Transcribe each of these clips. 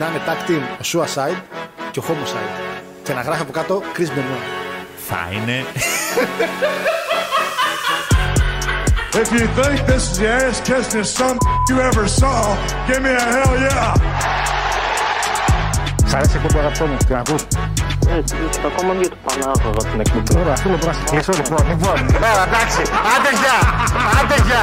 να είναι tag team ο Suicide και ο Homicide. Και να γράφει από κάτω Chris Benoit. Θα είναι. If you think this is the ass kissing some you ever saw, give me a hell yeah. Σ' αρέσει η εκπομπή αγαπητό μου, την ακούς; Έτσι, ακόμα δύο του Πανάγωγα την εκπομπή. Ωραία, θέλω να σε κλείσω λοιπόν. Λοιπόν, Ωραία, εντάξει, άντε γεια, άντε γεια,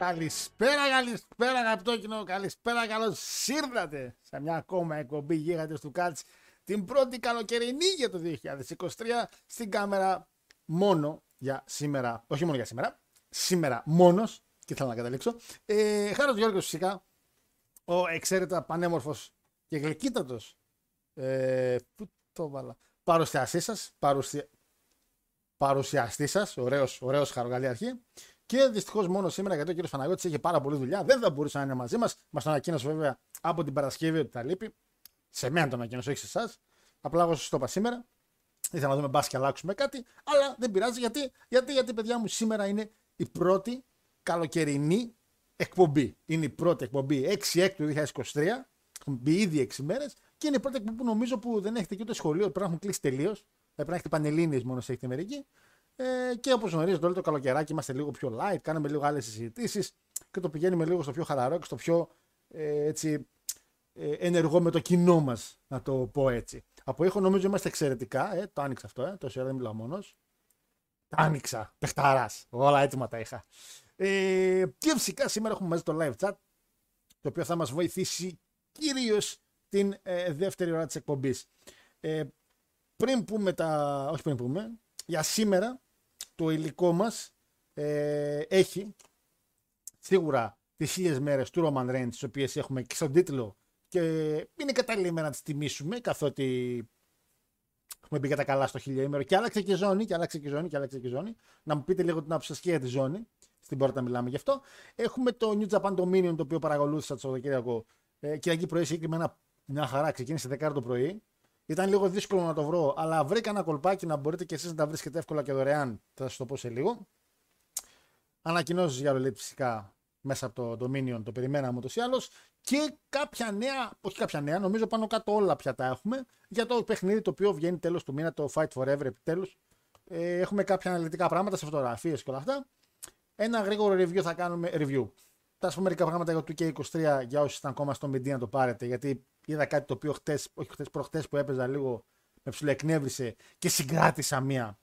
Καλησπέρα, καλησπέρα αγαπητό κοινό, καλησπέρα, καλώς ήρθατε σε μια ακόμα εκπομπή γίγαντες του Κάτς την πρώτη καλοκαιρινή για το 2023 στην κάμερα μόνο για σήμερα, όχι μόνο για σήμερα, σήμερα μόνος και θέλω να καταλήξω. Ε, Χάρος Γιώργος φυσικά, ο εξαίρετα πανέμορφος και γλυκύτατος ε, πού το βάλα, παρουσιαστής σας, παρουσια... παρουσιαστής σας, ωραίος, ωραίος χαρογαλή αρχή. Και δυστυχώς μόνο σήμερα γιατί ο κύριος Παναγιώτης είχε πάρα πολλή δουλειά. Δεν θα μπορούσε να είναι μαζί μας. Μας το ανακοίνωσε βέβαια από την Παρασκευή ότι θα λείπει. Σε μένα το ανακοίνωσε, όχι σε εσάς. Απλά εγώ σας το είπα σήμερα. Ήθελα να δούμε μπα και αλλάξουμε κάτι. Αλλά δεν πειράζει γιατί, γιατί, γιατί παιδιά μου σήμερα είναι η πρώτη καλοκαιρινή εκπομπή. Είναι η πρώτη εκπομπή 6 του 2023. Έχουμε μπει ήδη 6 μέρες. Και είναι η πρώτη εκπομπή που νομίζω που δεν έχετε και ούτε σχολείο. Πρέπει να έχουν κλείσει τελείως. Πρέπει να έχετε πανελίνε μόνο σε έχετε μερική. Ε, και όπως γνωρίζετε, όλο το καλοκαιράκι είμαστε λίγο πιο light, κάνουμε λίγο άλλες συζητήσεις και το πηγαίνουμε λίγο στο πιο χαλαρό και στο πιο ε, έτσι, ε, ενεργό με το κοινό μας, να το πω έτσι. Από ήχο νομίζω είμαστε εξαιρετικά. Ε, το άνοιξα αυτό, ε, τόση ώρα δεν μιλάω μόνος. Τα άνοιξα. Πεχταρά. Όλα έτοιμα τα είχα. Ε, και φυσικά σήμερα έχουμε μαζί το live chat, το οποίο θα μας βοηθήσει κυρίως την ε, δεύτερη ώρα της εκπομπής. Ε, πριν πούμε τα. Όχι πριν πούμε. Για σήμερα το υλικό μας ε, έχει σίγουρα τις χίλιες μέρες του Roman Reigns τις οποίες έχουμε και στον τίτλο και είναι κατάλληλη να τις τιμήσουμε καθότι έχουμε μπει για τα καλά στο χιλιαήμερο και άλλαξε και ζώνη και άλλαξε και ζώνη και άλλαξε και ζώνη. Να μου πείτε λίγο την άποψη σας και για τη ζώνη. Στην πόρτα μιλάμε γι' αυτό. Έχουμε το New Japan Dominion το οποίο παρακολούθησα το Σαββατοκύριακο ε, Κυριακή πρωί συγκεκριμένα μια χαρά ξεκίνησε 10 το πρωί. Ήταν λίγο δύσκολο να το βρω, αλλά βρήκα ένα κολπάκι να μπορείτε και εσείς να τα βρίσκετε εύκολα και δωρεάν. Θα σας το πω σε λίγο. Ανακοινώσεις για ρολίτ φυσικά μέσα από το Dominion, το περιμέναμε ούτως ή άλλως. Και κάποια νέα, όχι κάποια νέα, νομίζω πάνω κάτω όλα πια τα έχουμε, για το παιχνίδι το οποίο βγαίνει τέλος του μήνα, το Fight Forever επιτέλους. Ε, έχουμε κάποια αναλυτικά πράγματα σε φωτογραφίες και όλα αυτά. Ένα γρήγορο review θα κάνουμε, review. Θα σας πω μερικά πράγματα για το 2K23 για όσοι ήταν ακόμα στο Media να το πάρετε, γιατί είδα κάτι το οποίο χτες, όχι χτες, προχτές που έπαιζα λίγο με ψηλοεκνεύρισε και συγκράτησα μία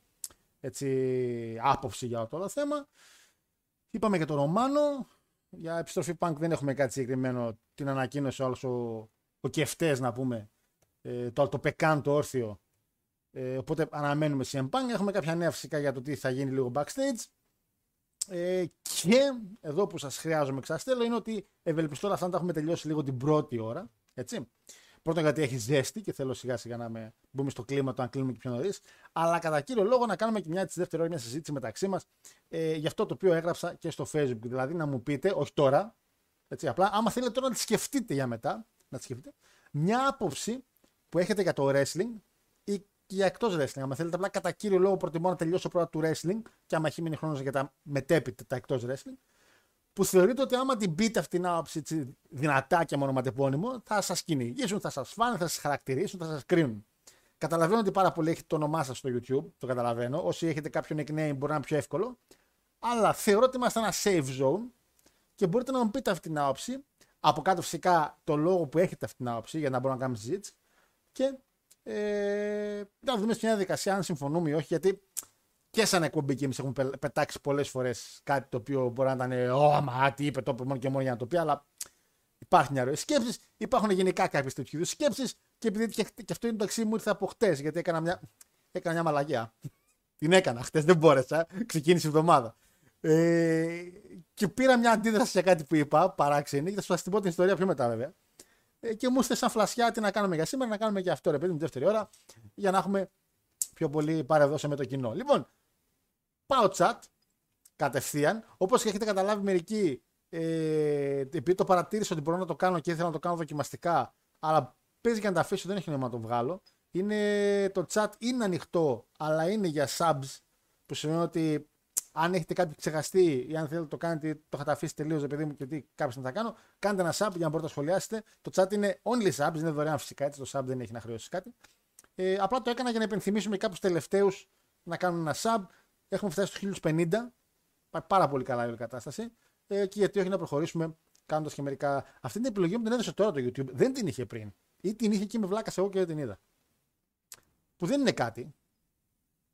έτσι, άποψη για το όλο θέμα. Είπαμε για τον Ρωμάνο. Για επιστροφή Punk δεν έχουμε κάτι συγκεκριμένο. Την ανακοίνωσε όλος ο, ο Κεφτές να πούμε. Ε, το, το Πεκάν το όρθιο. Ε, οπότε αναμένουμε CM Punk. Έχουμε κάποια νέα φυσικά για το τι θα γίνει λίγο backstage. Ε, και εδώ που σας χρειάζομαι και σας θέλω είναι ότι ευελπιστώ όλα αυτά να τα έχουμε τελειώσει λίγο την πρώτη ώρα. Έτσι. Πρώτον γιατί έχει ζέστη και θέλω σιγά σιγά να με μπούμε στο κλίμα το αν κλείνουμε και πιο νωρίς. Αλλά κατά κύριο λόγο να κάνουμε και μια τη δεύτερη ώρα μια συζήτηση μεταξύ μας ε, για αυτό το οποίο έγραψα και στο Facebook. Δηλαδή να μου πείτε, όχι τώρα, έτσι, απλά άμα θέλετε τώρα να τη σκεφτείτε για μετά, να τη σκεφτείτε, μια άποψη που έχετε για το wrestling ή και για εκτός wrestling. Αν θέλετε, απλά κατά κύριο λόγο προτιμώ να τελειώσω πρώτα του wrestling και άμα έχει μείνει χρόνος για τα μετέπειτα τα εκτός wrestling. Που θεωρείτε ότι άμα την πείτε αυτήν την άποψη έτσι, δυνατά και μονοματεπώνυμο, θα σας κυνηγήσουν, θα σας φάνε, θα σας χαρακτηρίσουν, θα σας κρίνουν. Καταλαβαίνω ότι πάρα πολύ έχετε το όνομά σας στο YouTube, το καταλαβαίνω. Όσοι έχετε κάποιο nickname μπορεί να είναι πιο εύκολο. Αλλά θεωρώ ότι είμαστε ένα safe zone και μπορείτε να μου πείτε αυτή την άποψη. Από κάτω φυσικά το λόγο που έχετε αυτή την άποψη για να μπορούμε να κάνουμε συζήτηση. Και ε, να δούμε στην διαδικασία αν συμφωνούμε ή όχι. Γιατί και σαν εκπομπή και εμείς έχουμε πε- πετάξει πολλές φορές κάτι το οποίο μπορεί να ήταν Ω, μα τι είπε το είπε μόνο και μόνο για να το πει, αλλά υπάρχει μια ροή σκέψης. Υπάρχουν γενικά κάποιες τέτοιου είδους σκέψεις και επειδή και, και αυτό είναι το αξί μου ήρθε από χτες, γιατί έκανα μια, έκανα μια μαλαγιά. Την έκανα χτες, δεν μπόρεσα. Ξεκίνησε η εβδομάδα. Ε, και πήρα μια αντίδραση για κάτι που είπα, παράξενη, και θα σα την πω την ιστορία πιο μετά βέβαια. Ε, και μου ήρθε σαν φλασιά τι να κάνουμε για σήμερα, να κάνουμε και αυτό ρε παιδί μου, δεύτερη ώρα, για να έχουμε πιο πολύ παρεδώσει με το κοινό. Λοιπόν, πάω chat κατευθείαν. Όπως και έχετε καταλάβει μερικοί, ε, επειδή το παρατήρησα ότι μπορώ να το κάνω και ήθελα να το κάνω δοκιμαστικά, αλλά παίζει και να τα αφήσω, δεν έχει νόημα να το βγάλω. Είναι, το chat είναι ανοιχτό, αλλά είναι για subs, που σημαίνει ότι αν έχετε κάποιο ξεχαστεί ή αν θέλετε να το κάνετε, το είχατε αφήσει τελείως, επειδή μου και τι κάποιος να τα κάνω, κάντε ένα sub για να μπορείτε να σχολιάσετε. Το chat είναι only subs, είναι δωρεάν φυσικά, έτσι το sub δεν έχει να χρεώσει κάτι. Ε, απλά το έκανα για να υπενθυμίσουμε κάποιους τελευταίους να κάνουν ένα sub. Έχουμε φτάσει στου 1050. Πάει πάρα πολύ καλά η όλη κατάσταση. Ε, και γιατί όχι να προχωρήσουμε κάνοντας και μερικά. Αυτή την επιλογή μου την έδωσε τώρα το YouTube. Δεν την είχε πριν. Ή την είχε και με βλάκας εγώ και δεν την είδα. Που δεν είναι κάτι.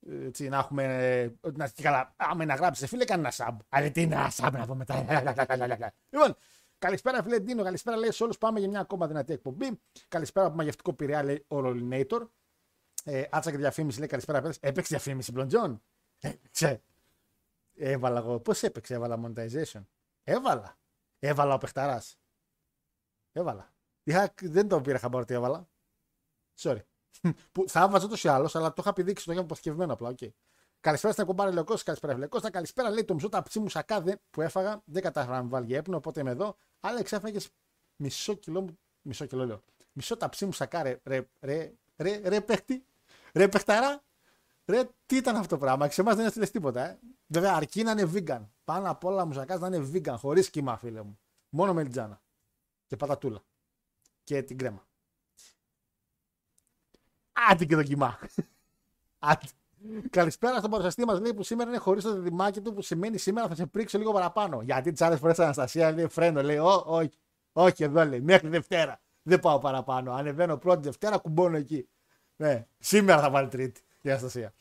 Ε, Έτσι, να έχουμε. ε, Ότι να και καλά. Άμα να γράψει, φίλε, κάνει ένα sub. Αλλά τι είναι ένα sub να πω μετά. λοιπόν, καλησπέρα, φίλε Ντίνο. Καλησπέρα, λέει σε όλους. Πάμε για μια ακόμα δυνατή εκπομπή. Καλησπέρα από μαγευτικό πειραιά, λέει ο Rolinator. Ε, άτσα και διαφήμιση, λέει καλησπέρα. παιδες. Έπαιξε διαφήμιση, Μπλοντζόν. Έπαιξε. Έβαλα εγώ. Πώς έπαιξε, έβαλα monetization. Έβαλα. Έβαλα ο παιχταράς. Έβαλα. Είχα, δεν το πήρα χαμπάρ ότι έβαλα. Sorry. που θα έβαζα ούτως ή άλλως, αλλά το είχα πηδήξει, το είχα αποθηκευμένο απλά. Okay. Καλησπέρα στην εκπομπάρη Λεκό, καλησπέρα Λεκό. Καλησπέρα λέει το μισό ταψί μου σακάδε που έφαγα. Δεν κατάφερα να με βάλει για έπνο, οπότε είμαι εδώ. Αλλά εξέφαγε μισό κιλό μου. Μισό κιλό λέω. Μισό ταψί μου σακάρε. Ρε, ρε, ρε, ρε, παίχτη. Ρε, παιχταρά. Ρε, τι ήταν αυτό το πράγμα; Σε εμάς δεν έστειλες τίποτα. Ε. Βέβαια, αρκεί να είναι vegan. Πάνω απ' όλα μου σακά να είναι vegan, χωρίς κύμα, φίλε μου. Μόνο μελιτζάνα. Και πατατούλα. Και την κρέμα. Άντε και το κοιμά. Άντε. Καλησπέρα στον παρουσιαστή μας. Λέει που σήμερα είναι χωρίς το διδυμάκι του που σημαίνει σήμερα θα σε πρίξω λίγο παραπάνω. Γιατί τις άλλες φορές Αναστασία λέει φρένο. Λέει, Ω, όχι, όχι εδώ λέει, μέχρι Δευτέρα. Δεν πάω παραπάνω. Ανεβαίνω πρώτη Δευτέρα, κουμπώνω εκεί. Ναι, σήμερα θα βάλει τρίτη η Αναστασία.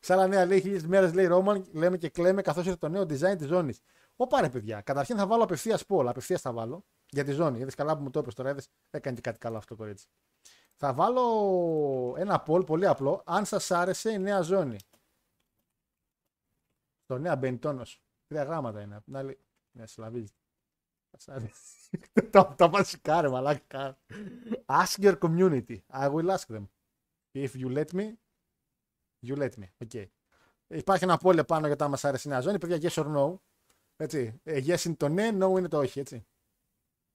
Σε άλλα νέα λέει χίλιε μέρες λέει Ρόμαν, λέμε και κλαίμε καθώς ήρθε το νέο design της ζώνης. Ω πάρε παιδιά. Καταρχήν θα βάλω απευθείας πόλ. Απευθείας θα βάλω για τη ζώνη. Είδες καλά που μου το είπες τώρα. Είδες, έκανε και κάτι καλό αυτό το κορίτσι. Θα βάλω ένα poll πολύ απλό. Αν σας άρεσε η νέα ζώνη. Το νέα Μπεντόνος. Τρία γράμματα είναι. Απ' την άλλη. Ναι, συλλαβίζει. Σας άρεσε. Τα τα βασικά ρε μαλάκα. Ask your community. I will ask them. If you let me, you let me. Okay. Υπάρχει ένα poll πάνω για το αν μας άρεσε η νέα ζώνη. Παιδιά, yes or no. Έτσι. Ε, Yes είναι το ναι, no είναι το όχι. Έτσι.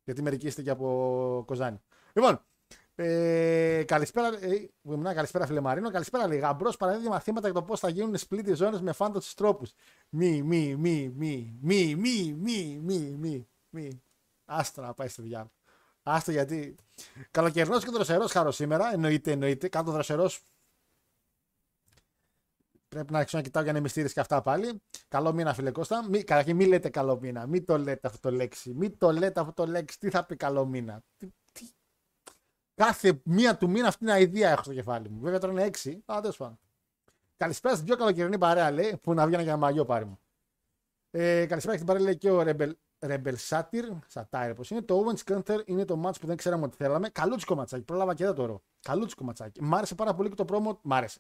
Γιατί μερικοί είστε και από Κοζάνη. Λοιπόν, ε, καλησπέρα, ε, Βουιμνά, καλησπέρα φίλε Μαρίνο. Καλησπέρα λέει Γαμπρός παραδίδει μαθήματα για το πώς θα γίνουν split οι ζώνες με φάντασους τρόπους. Μη, μη, μη, μη, μη, μη, μη, μη, μη, μη. Άστο να πάει στο διάλογο. Άστο γιατί. Καλοκαιρινός και δροσερός χαρό σήμερα. Εννοείται, εννοείται. Κάτω δροσερός. Πρέπει να αρχίσω να κοιτάω για να μυστήρε και αυτά πάλι. Καλό μήνα, φίλε Κώστα. Μη, καταρχήν, μην λέτε καλό μήνα. Μην το λέτε αυτό το λέξη. Μην το λέτε αυτό το λέξη. Τι θα πει καλό μήνα. Τι, τι... Κάθε μία του μήνα αυτή είναι αηδία έχω στο κεφάλι μου. Βέβαια τώρα είναι έξι. Αλλά τέλος πάντων. Καλησπέρα στην πιο καλοκαιρινή παρέα, λέει, που να βγαίνει για ένα μαγιό πάρει μου. Ε, καλησπέρα στην παρέα, λέει και ο Rebel, Rebel Satyr. Satire, πώ είναι. Το Owens Counter είναι το match που δεν ξέραμε ότι θέλαμε. Καλούτσικο ματσάκι. Πρόλαβα και εδώ το ωραίο. Καλούτσικο ματσάκι. Μ' άρεσε πάρα πολύ και το πρόμο. Μ' άρεσε.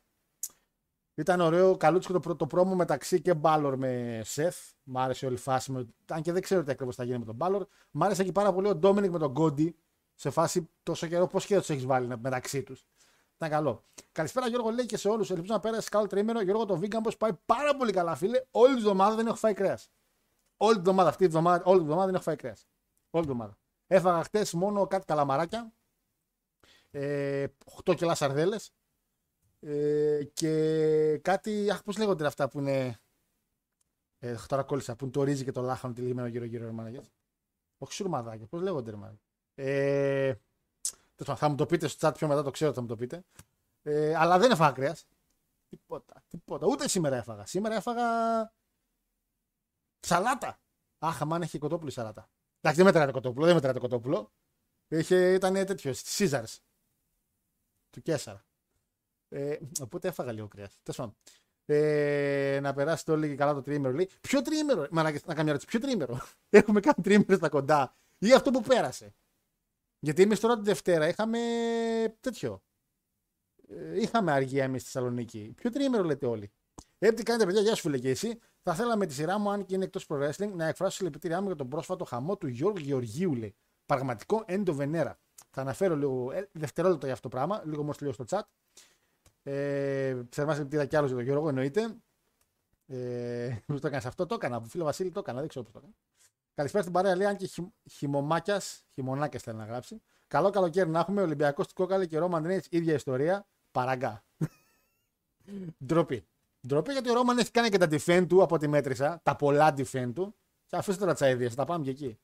Ήταν ωραίο, καλούτσικο το, πρω- το πρόμο μεταξύ και Μπάλορ με Σεφ. Μ' άρεσε όλη η φάση. Με, αν και δεν ξέρω τι ακριβώς θα γίνει με τον Μπάλορ. Μ' άρεσε και πάρα πολύ ο Ντόμινικ με τον Γκόντι. Σε φάση τόσο καιρό, πώς και τους έχεις βάλει μεταξύ τους. Ήταν καλό. Καλησπέρα Γιώργο, λέει και σε όλους. Ελπίζω να πέρασε καλό τρίμηνο. Γιώργο, το vegan πώ πάει πάρα πολύ καλά, φίλε. Όλη τη εβδομάδα δεν έχω φάει κρέας. Όλη τη εβδομάδα αυτή τη εβδομάδα, όλη τη εβδομάδα δεν έχω φάει κρέας. Όλη τη εβδομάδα. Έφαγα χτες μόνο κάτι καλαμαράκια. Ε, 8 κιλά σαρδέλες. Ε, και κάτι. Αχ, πώς λέγονται αυτά που είναι. Ε, τώρα κόλλησα. Που είναι το ρύζι και το λάχανο τυλιγμένο γύρω-γύρω, ρε μάναγε. Όχι σουρμαδάκια. Πώς λέγονται, ρε μάναγε. Ε, τέλος πάντων, θα μου το πείτε στο chat πιο μετά, το ξέρω ότι θα μου το πείτε. Ε, αλλά δεν έφαγα κρέα. Τίποτα, τίποτα. Ούτε σήμερα έφαγα. Σήμερα έφαγα. Σαλάτα. Αχ, αμάν έχει κοτόπουλο η σαλάτα. Εντάξει, δεν μετράει το κοτόπουλο, δεν μετράει το κοτόπουλο. Είχε, ήταν τέτοιο, στη Σίζαρ. Του Κέσσαρα. Ε, οπότε έφαγα λίγο κρέας. Τέλος πάντων. Ε, να περάσετε όλοι και καλά το τρίμερο. Λέει, ποιο τρίμερο, Μα να, να κάνω μια ερώτηση, ποιο τρίμερο; Έχουμε κάνει τρίμερο στα κοντά. Ή αυτό που πέρασε. Γιατί εμείς τώρα τη Δευτέρα είχαμε τέτοιο. Ε, είχαμε αργία εμείς στη Θεσσαλονίκη. Ποιο τρίμερο λέτε όλοι. Ε, τι κάνετε, παιδιά, γεια σου φίλε και εσύ. Θα θέλαμε τη σειρά μου, αν και είναι εκτός pro wrestling, να εκφράσω συλληπιτήριά μου για τον πρόσφατο χαμό του Γιώργου Γεωργίου, λέει. Πραγματικό έντο βενέρα. Θα αναφέρω λίγο ε, δευτερόλεπτο για αυτό το πράγμα, λίγο όμως λίγο στο chat. Ε, Θερμά συλληπιτήρια κι άλλος για τον Γιώργο, εννοείται. Ε, πώς το έκανες αυτό, το έκανα. Φίλο Βασίλη το έκανα, δεν ξέρω πώς το έκανα. Καλησπέρα στην παρέα, λέει, αν και χει, χειμωμάκιας, χειμωνάκια θέλει να γράψει. Καλό καλοκαίρι να έχουμε Ολυμπιακός του Κόκαλη και Ρόμαν Ρέιτ, ίδια ιστορία. Παραγκά. Ντροπή. Ντροπή γιατί ο Ρόμαν έχει κάνει και τα defend του από τη μέτρησα, τα πολλά defend του. Και αφήστε τα τσαίδια, θα τα πάμε και εκεί.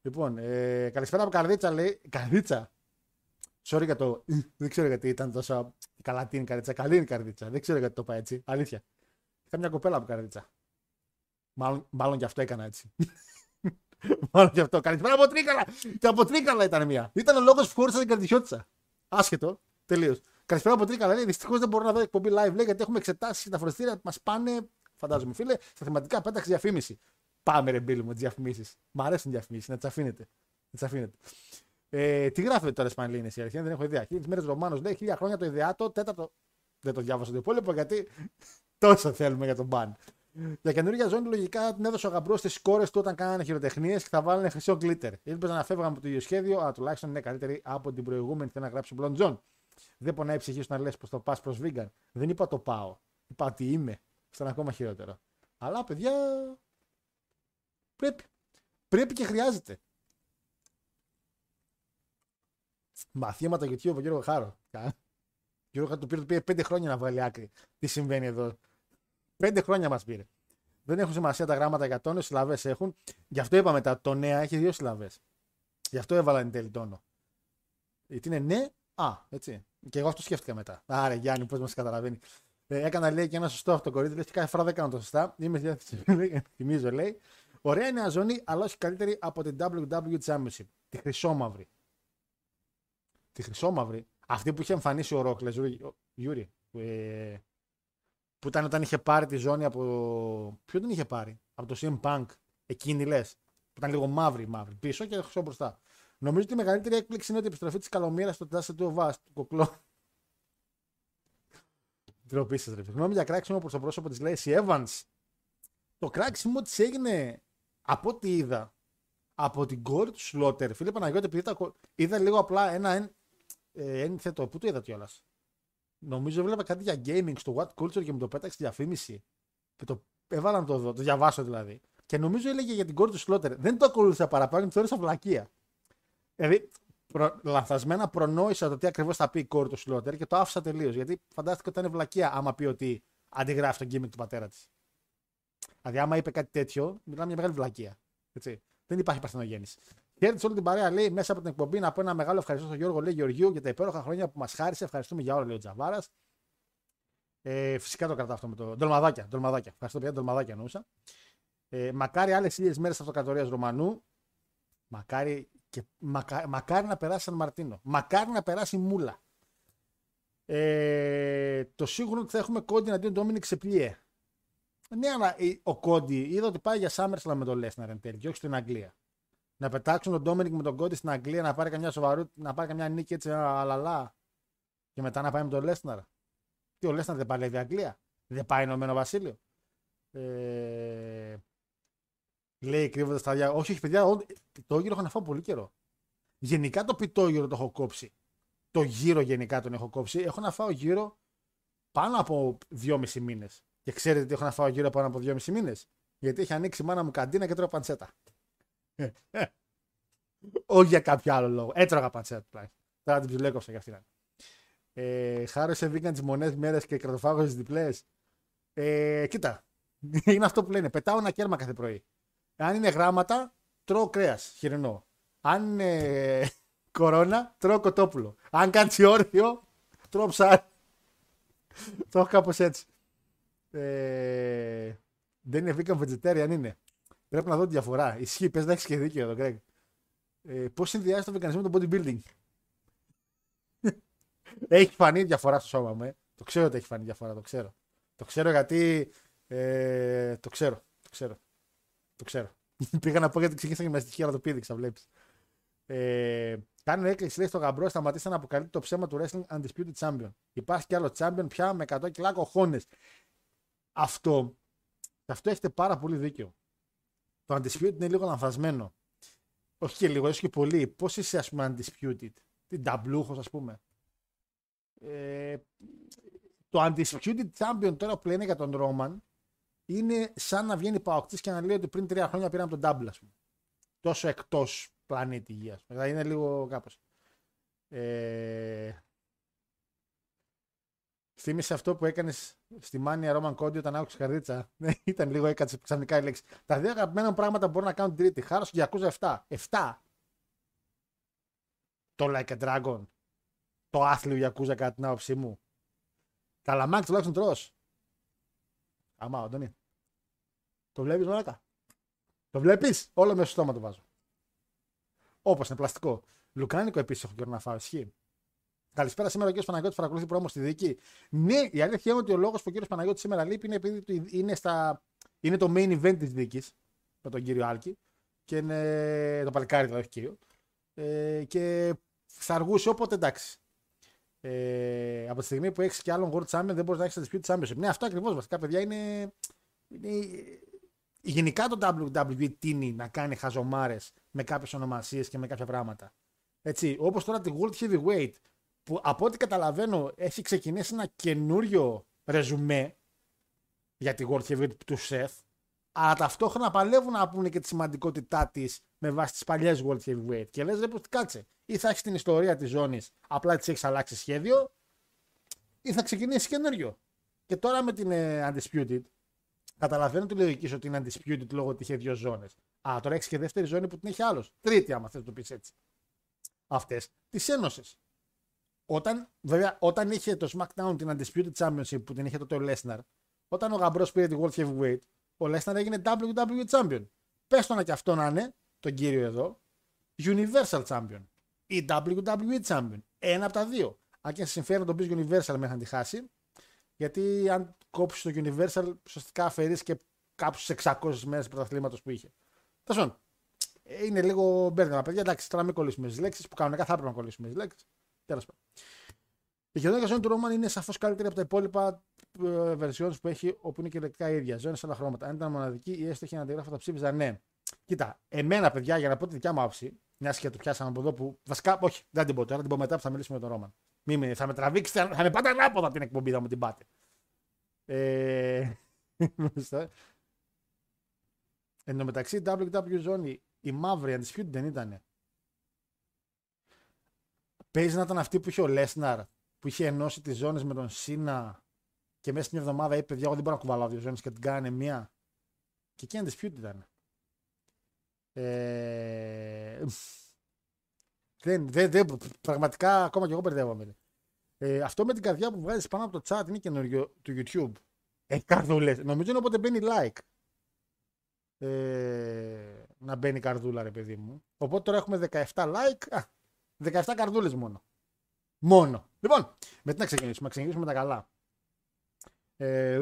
Λοιπόν, ε, καλησπέρα από Καρδίτσα λέει. Καρδίτσα. Sorry για το. Δεν ξέρω γιατί ήταν τόσο. Καλά, τι είναι καρδίτσα. Καλή είναι καρδίτσα. Δεν ξέρω γιατί το είπα έτσι. Αλήθεια. Είχα μια κοπέλα από καρδίτσα. Μάλλον, μάλλον και αυτό έκανα έτσι. μάλλον και αυτό. Καλησπέρα από τρίκαλα. Και από τρίκαλα ήταν μια. Ήταν ο λόγος που χώρισα την καρδισιώτησα. Άσχετο. Τελείως. Καλησπέρα από τρίκαλα. Λέει δυστυχώς δεν μπορώ να δω εκπομπή live. Λέει γιατί έχουμε εξετάσει και τα φορεστήρια μας πάνε. Φαντάζομαι, φίλε, στα θεματικά πέταξε διαφήμιση. Πάμε ρε μπίλου μου τις διαφημίσεις. Μ' αρέσουν οι διαφημίσεις, να τις αφήνετε. Να τις αφήνετε. Ε, τι γράφετε τώρα Σπανλίνε η αρχή, δεν έχω ιδέα. Χίλιες μέρες Ρωμάνος λέει χίλια χρόνια το ιδεάτο, τέταρτο. Δεν το διάβασα το υπόλοιπο γιατί τόσο θέλουμε για το ban. Για καινούργια ζώνη λογικά την έδωσε ο γαμπρός στις κόρες του όταν κάνανε χειροτεχνίες και θα βάλανε χρυσό glitter. Ήλπιζα να φεύγαμε από το ίδιο σχέδιο, αλλά τουλάχιστον είναι καλύτερη από την προηγούμενη. Θέλει να γράψει Μπλον Τζον. Δεν πονάει η ψυχή σου να λες πως το πας προς vegan. Δεν είπα το πάω. Είπα ότι είμαι. Στον ακόμα χειρότερο. Αλλά παιδιά. Πρέπει. Πρέπει και χρειάζεται. Μαθήματα YouTube από Γιώργο Χάρο. Γιώργο του πήρε, του πήρε πέντε χρόνια να βάλει άκρη. Τι συμβαίνει εδώ. Πέντε χρόνια μας πήρε. Δεν έχουν σημασία τα γράμματα για τόνο, οι συλλαβές έχουν. Γι' αυτό είπαμε τα το νέα έχει δύο συλλαβές. Γι' αυτό έβαλα εν τέλει τόνο. Γιατί είναι ναι, α, έτσι. Και εγώ αυτό σκέφτηκα μετά. Άρα, Γιάννη, πώς μας καταλαβαίνει. Ε, έκανα λέει και ένα σωστό αυτοκορίδι, λες και κάθε φορά δεν κάνω το σωστά. Είμαι στη διάθεση. Θυμίζω, λέει. Ωραία νέα ζώνη, αλλά όχι καλύτερη από την WWE Championship. Τη χρυσόμαυρη. Τη χρυσόμαυρη. Αυτή που είχε εμφανίσει ο Ρόκλες, Γιούρι. Ε, που ήταν όταν είχε πάρει τη ζώνη από. Ποιο την είχε πάρει, από το CM Punk. Εκείνη λες. Που ήταν λίγο μαύρη, μαύρη. Πίσω και χρυσό μπροστά. Νομίζω ότι η μεγαλύτερη έκπληξη είναι ότι η επιστροφή της Καλομήρας στο τάσε του Οβά, του κοκλό. Ντροπή σας, ρε. Γνώμη για κράξιμο προς το πρόσωπο της Lacey Evans. Το κράξιμο της έγινε από ό,τι είδα από την κόρη του Σλότερ. Φίλε Παναγιώτη, επειδή τα... είδα λίγο απλά ένα εν... ε, ένθετο. Πού το είδα κιόλας. Νομίζω έβλεπα κάτι για gaming στο What Culture και μου το πέταξε διαφήμιση. Και το έβαλα να το δω, το διαβάσω δηλαδή. Και νομίζω έλεγε για την κόρη του Σλότερ. Δεν το ακολούθησα παραπάνω και το θεώρησα βλακεία. Δηλαδή, προ... λανθασμένα προνόησα το τι ακριβώς θα πει η κόρη του Σλότερ και το άφησα τελείως. Γιατί φαντάστηκα ότι ήταν βλακεία άμα πει ότι αντιγράφει τον gimmick του πατέρα της. Δηλαδή, άμα είπε κάτι τέτοιο, μιλάμε μια μεγάλη βλακεία. Έτσι. Δεν υπάρχει παρθενογέννηση. Χαίρετε όλη την παρέα, λέει μέσα από την εκπομπή να πω ένα μεγάλο ευχαριστώ στον Γιώργο λέει, Γεωργίου για τα υπέροχα χρόνια που μας χάρισε. Ευχαριστούμε για όλα, λέει ο Τζαβάρας. Ε, φυσικά το κρατάω αυτό με το. Ντολμαδάκια. ντολμαδάκια. Ευχαριστώ πια, ντολμαδάκια εννοούσα. Ε, μακάρι άλλες χίλιες μέρες αυτοκρατορία Ρωμανού. Μακάρι, και, μακά, μακάρι να περάσει Σαν Μαρτίνο. Μακάρι να περάσει Μούλα. Ε, το σίγουρο ότι θα έχουμε κόντι αντίον Ντόμινικ σε πλοίε. Ναι, αλλά ο Κόντι είδα ότι πάει για SummerSlam με τον Λέσναρ εν τέλει και όχι στην Αγγλία. Να πετάξουν τον Ντόμινικ με τον Κόντι στην Αγγλία να πάρει καμιά σοβαρού, να πάρει καμιά νίκη έτσι αλαλά και μετά να πάει με τον Λέσναρ. Τι ο Λέσναρ δεν παλεύει Αγγλία; Δεν πάει Ηνωμένο Βασίλειο; Ε... Λέει κρύβοντας τα διάφορα. Όχι, όχι, παιδιά, πιτόγυρο έχω να φάω πολύ καιρό. Γενικά το πιτόγυρο το έχω κόψει. Το γύρο γενικά τον έχω κόψει. Έχω να φάω γύρω πάνω από δυόμισι μήνες. Και ξέρετε τι έχω να φάω γύρω πάνω από δυόμισι μήνες; Γιατί έχει ανοίξει η μάνα μου καντίνα και τρώω παντσέτα. Όχι για κάποιο άλλο λόγο. Έτρωγα παντσέτα τουλάχιστον. Τώρα την ψηλέκοψα για αυτήν. Ε, χάρωσε vegan τις μονές μέρες και κρατοφάγο τι διπλές. Ε, κοίτα, είναι αυτό που λένε. Πετάω ένα κέρμα κάθε πρωί. Αν είναι γράμματα, τρώω κρέας χοιρινό. Αν είναι κορώνα, τρώω κοτόπουλο. Αν κάτσει όρθιο, τρώω ψάρι. Το έχω κάπως έτσι. Ε, δεν είναι vegan vegetarian, είναι. Πρέπει να δω τη διαφορά. Ισχύει, πες να έχει και δίκιο εδώ, Greg. Ε, Πώς συνδυάζει το veganism με το bodybuilding; έχει φανεί διαφορά στο σώμα μου. Ε. Το ξέρω ότι έχει φανεί διαφορά, το ξέρω. Το ξέρω γιατί. Ε, το ξέρω. Το ξέρω. Το ξέρω. Πήγα να πω γιατί ξεκίνησα γυμναστική, αλλά το πήδηξα, βλέπεις. Ε, Κάνει έκκληση λέει στο γαμπρό, σταματήστε να αποκαλύπτει το ψέμα του Wrestling Undisputed Champion. Υπάρχει κι άλλο Champion πια με 100 κιλά κοχώνες. Αυτό, αυτό έχετε πάρα πολύ δίκιο. Το Undisputed είναι λίγο λανθασμένο. Όχι και λίγο, όχι και πολύ. Πώς είσαι, ας πούμε, Undisputed; Την ταμπλούχος, ας πούμε. Ε, το Undisputed Champion τώρα που λένε για τον Ρόμαν είναι σαν να βγαίνει παοκτής και να λέει ότι πριν τρία χρόνια πήραμε τον Double, ας πούμε. Τόσο εκτός πλανήτη Γεια. Δηλαδή είναι λίγο κάπως. Ε... Θύμησε αυτό που έκανες στη Μάνια Ρόμαν Κόντι όταν άκουσε καρδίτσα. Ναι, ήταν λίγο έκατσε ξαφνικά η λέξη. Τα δύο αγαπημένα πράγματα που μπορούν να κάνουν τρίτη. Χάρος και Γιακούζα 7. 7. Το Like a Dragon. Το άθλιο Γιακούζα κατά την άποψή μου. Τα λαμάκια τουλάχιστον τρώ. Αμά, Αντώνη. Το βλέπεις, Μαλάκα; Το βλέπεις; Όλο μέσα στο στόμα το βάζω. Όπως είναι πλαστικό. Λουκάνικο επίσης έχω καιρό να φάω. Ισχύει. Καλησπέρα σήμερα ο κ. Παναγιώτης παρακολουθεί πρόμο στη δική. Ναι, η αλήθεια είναι ότι ο λόγος που ο κ. Παναγιώτης σήμερα λείπει είναι επειδή είναι, στα... είναι το main event της δίκης με τον κύριο Άλκη. Και είναι το παλικάρι, δηλαδή, όχι κύριο. Ε, και θα αργούσε όποτε εντάξει. Ε, από τη στιγμή που έχεις και άλλον World Champion δεν μπορείς να έχεις dispute championship. Ναι, αυτό ακριβώς βασικά, παιδιά είναι. είναι γενικά το WWE τίνει να κάνει χαζομάρες με κάποιες ονομασίες και με κάποια πράγματα. Έτσι, όπως τώρα τη World Heavyweight, που από ό,τι καταλαβαίνω έχει ξεκινήσει ένα καινούριο ρεζουμέ για τη World Heavyweight του Seth, αλλά ταυτόχρονα παλεύουν να πούνε και τη σημαντικότητά της με βάση τις παλιές World Heavyweight. Και λες, ρε, κάτσε, ή θα έχεις την ιστορία της ζώνης, απλά της έχεις αλλάξει σχέδιο, ή θα ξεκινήσεις καινούριο. Και τώρα με την uh, Undisputed, Καταλαβαίνω τη λογική ότι είναι undisputed λόγω ότι είχε δύο ζώνες. Α, τώρα έχεις και δεύτερη ζώνη που την έχει άλλος. Τρίτη, άμα θες να το πεις έτσι. Αυτές τις ένωσες. Όταν, βέβαια, όταν είχε το SmackDown την Undisputed Championship που την είχε τότε ο Lesnar, όταν ο γαμπρός πήρε τη World Heavyweight, ο Lesnar έγινε WWE Champion. Πες το να και αυτό να είναι, τον κύριο εδώ, Universal Champion ή WWE Champion. Ένα από τα δύο. Αν και σε συμφέρει να τον πεις Universal μέχρι να τη χάσει, γιατί αν κόψεις το Universal, ουσιαστικά αφαιρείς και κάπου στι 600 μέρες πρωταθλήματος που είχε. Τέλος είναι λίγο μπέρδεμα, παιδιά. Εντάξει, τώρα μην κολλήσουμε τις λέξεις που κανονικά θα έπρεπε να κολλήσουμε τις λέξεις. Τέλος πάντων. Η χειρότερη ζώνη του Ρόμαν είναι σαφώς καλύτερη από τα υπόλοιπα ε, versions που έχει, όπου είναι κυριολεκτικά ίδια. Ζώνη σε άλλα χρώματα. Αν ήταν μοναδική ή έστω είχε να αντιγράφω, θα ψήφιζα ναι. Κοίτα, εμένα παιδιά, για να πω τη δικιά μου άποψη, μιας και το πιάσαμε από εδώ που. Βασικά, όχι, δεν την πω τώρα, την πω μετά που θα μιλήσουμε με τον Ρόμαν. Μην, θα με τραβήξετε, θα με πάτε ανάποδα την εκπομπή, θα μου την πάτε. Ε, Εν τω μεταξύ, WWE Zone, η μαύρη Undisputed δεν ήταν. Παίζει να ήταν αυτή που είχε ο Λέσναρ, που είχε ενώσει τις ζώνες με τον Σίνα και μέσα στην εβδομάδα είπε: Παιδιά, εγώ δεν μπορώ να κουβαλάω δύο ζώνες και την κάνει μία. Και εκεί Undisputed ήταν. Ε... Δεν, δεν, δεν, πραγματικά ακόμα και εγώ μπερδεύομαι. Ε, αυτό με την καρδιά που βγάζεις πάνω από το chat είναι καινούριο του YouTube. Ε, καρδούλες. Νομίζω είναι όποτε μπαίνει like. Ε, να μπαίνει καρδούλα, ρε παιδί μου. Οπότε τώρα έχουμε 17 like. Α, 17 καρδούλες μόνο. Μόνο. Λοιπόν, με τι να ξεκινήσουμε. Να ξεκινήσουμε με τα καλά. Ε,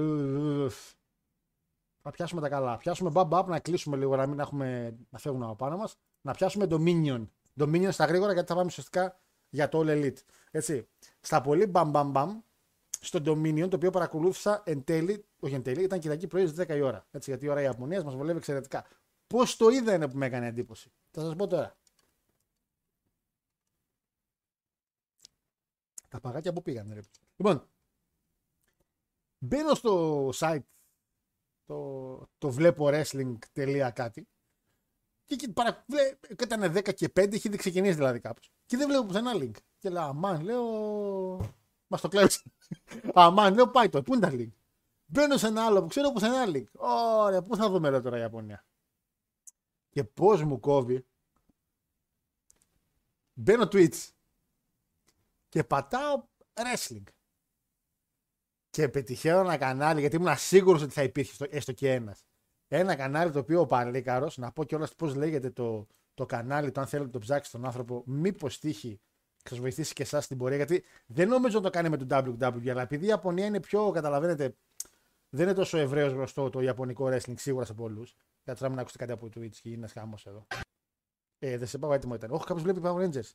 θα πιάσουμε τα καλά. Πιάσουμε μπαμπ να κλείσουμε λίγο να μην έχουμε, να φεύγουν από πάνω μας. Να πιάσουμε Dominion. Dominion στα γρήγορα γιατί θα πάμε ουσιαστικά για το All Elite. Έτσι. Στα πολύ μπαμ μπαμ μπαμ στο Dominion το οποίο παρακολούθησα εν τέλει, όχι εν τέλει, ήταν Κυριακή πρωί στις 10 η ώρα. Έτσι, γιατί η ώρα Ιαπωνίας μας βολεύει εξαιρετικά. Πώς το είδα είναι που με έκανε εντύπωση. Θα σας πω τώρα. Τα παγάκια που πήγαν, ρε. Λοιπόν, μπαίνω στο site το, το βλέπω wrestling.κάτι και, και, παρα, ήταν 10 και 5, είχε ξεκινήσει δηλαδή κάπως. Και δεν βλέπω πουθενά link. Και λέω, αμάν, λέω. Μας το κλέψει. αμάν, λέω, πάει το. Πού είναι τα link. Μπαίνω σε ένα άλλο που ξέρω πουθενά link. Ωραία, πού θα δούμε λέω τώρα η Ιαπωνία. Και πώς μου κόβει. Μπαίνω Twitch και πατάω wrestling. Και πετυχαίνω ένα κανάλι, γιατί ήμουν σίγουρος ότι θα υπήρχε στο- έστω και ένας. Ένα κανάλι το οποίο ο Παλίκαρος, να πω κιόλας πώς λέγεται το, το κανάλι, το αν θέλετε να το ψάξει τον άνθρωπο, μήπως τύχει και σα βοηθήσει και εσάς στην πορεία. Γιατί δεν νομίζω να το κάνει με το WWE, αλλά επειδή η Ιαπωνία είναι πιο, καταλαβαίνετε, δεν είναι τόσο ευρέως γνωστό το Ιαπωνικό wrestling σίγουρα σε πολλούς. Για τώρα μην ακούσετε κάτι από το Twitch και είναι ένας χάμο εδώ. Ε, δεν σε πάω έτοιμο ήταν. Όχι, κάποιος βλέπει Power Rangers.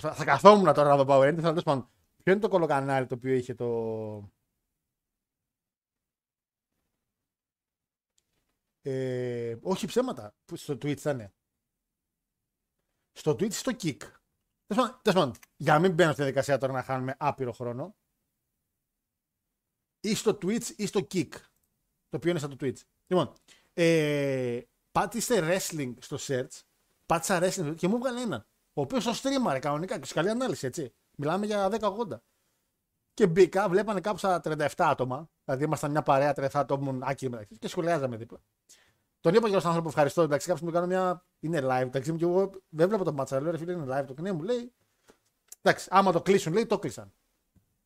Θα, θα καθόμουν τώρα να δω Power Rangers, αλλά τέλος πάντων. Ποιο είναι το κολοκανάλι το οποίο είχε το. Ε, όχι ψέματα. που Στο Twitch ήταν. Στο Twitch στο Kick. Τέλος πάντων, τέλος πάντων, για να μην μπαίνω στη διαδικασία τώρα να χάνουμε άπειρο χρόνο. Ή στο Twitch ή στο Kick. Το οποίο είναι σαν το Twitch. Λοιπόν, ε, πάτησε wrestling στο search. Πάτησα wrestling και μου έβγαλε έναν. Ο οποίος το streamer κανονικά και σε καλή ανάλυση, έτσι. Μιλάμε για 10-80. Και μπήκα, βλέπανε κάπου στα 37 άτομα. Δηλαδή ήμασταν μια παρέα 37 ατόμων άκυρη μεταξύ και σχολιάζαμε δίπλα. Τον είπα και στον άνθρωπο ευχαριστώ. Εντάξει, κάποιο μου κάνει μια. Είναι live. Εντάξει, και εγώ δεν βλέπω το μάτσα. Λέω ρε φίλε, είναι live. Το ναι, μου λέει. Εντάξει, άμα το κλείσουν, λέει το κλείσαν.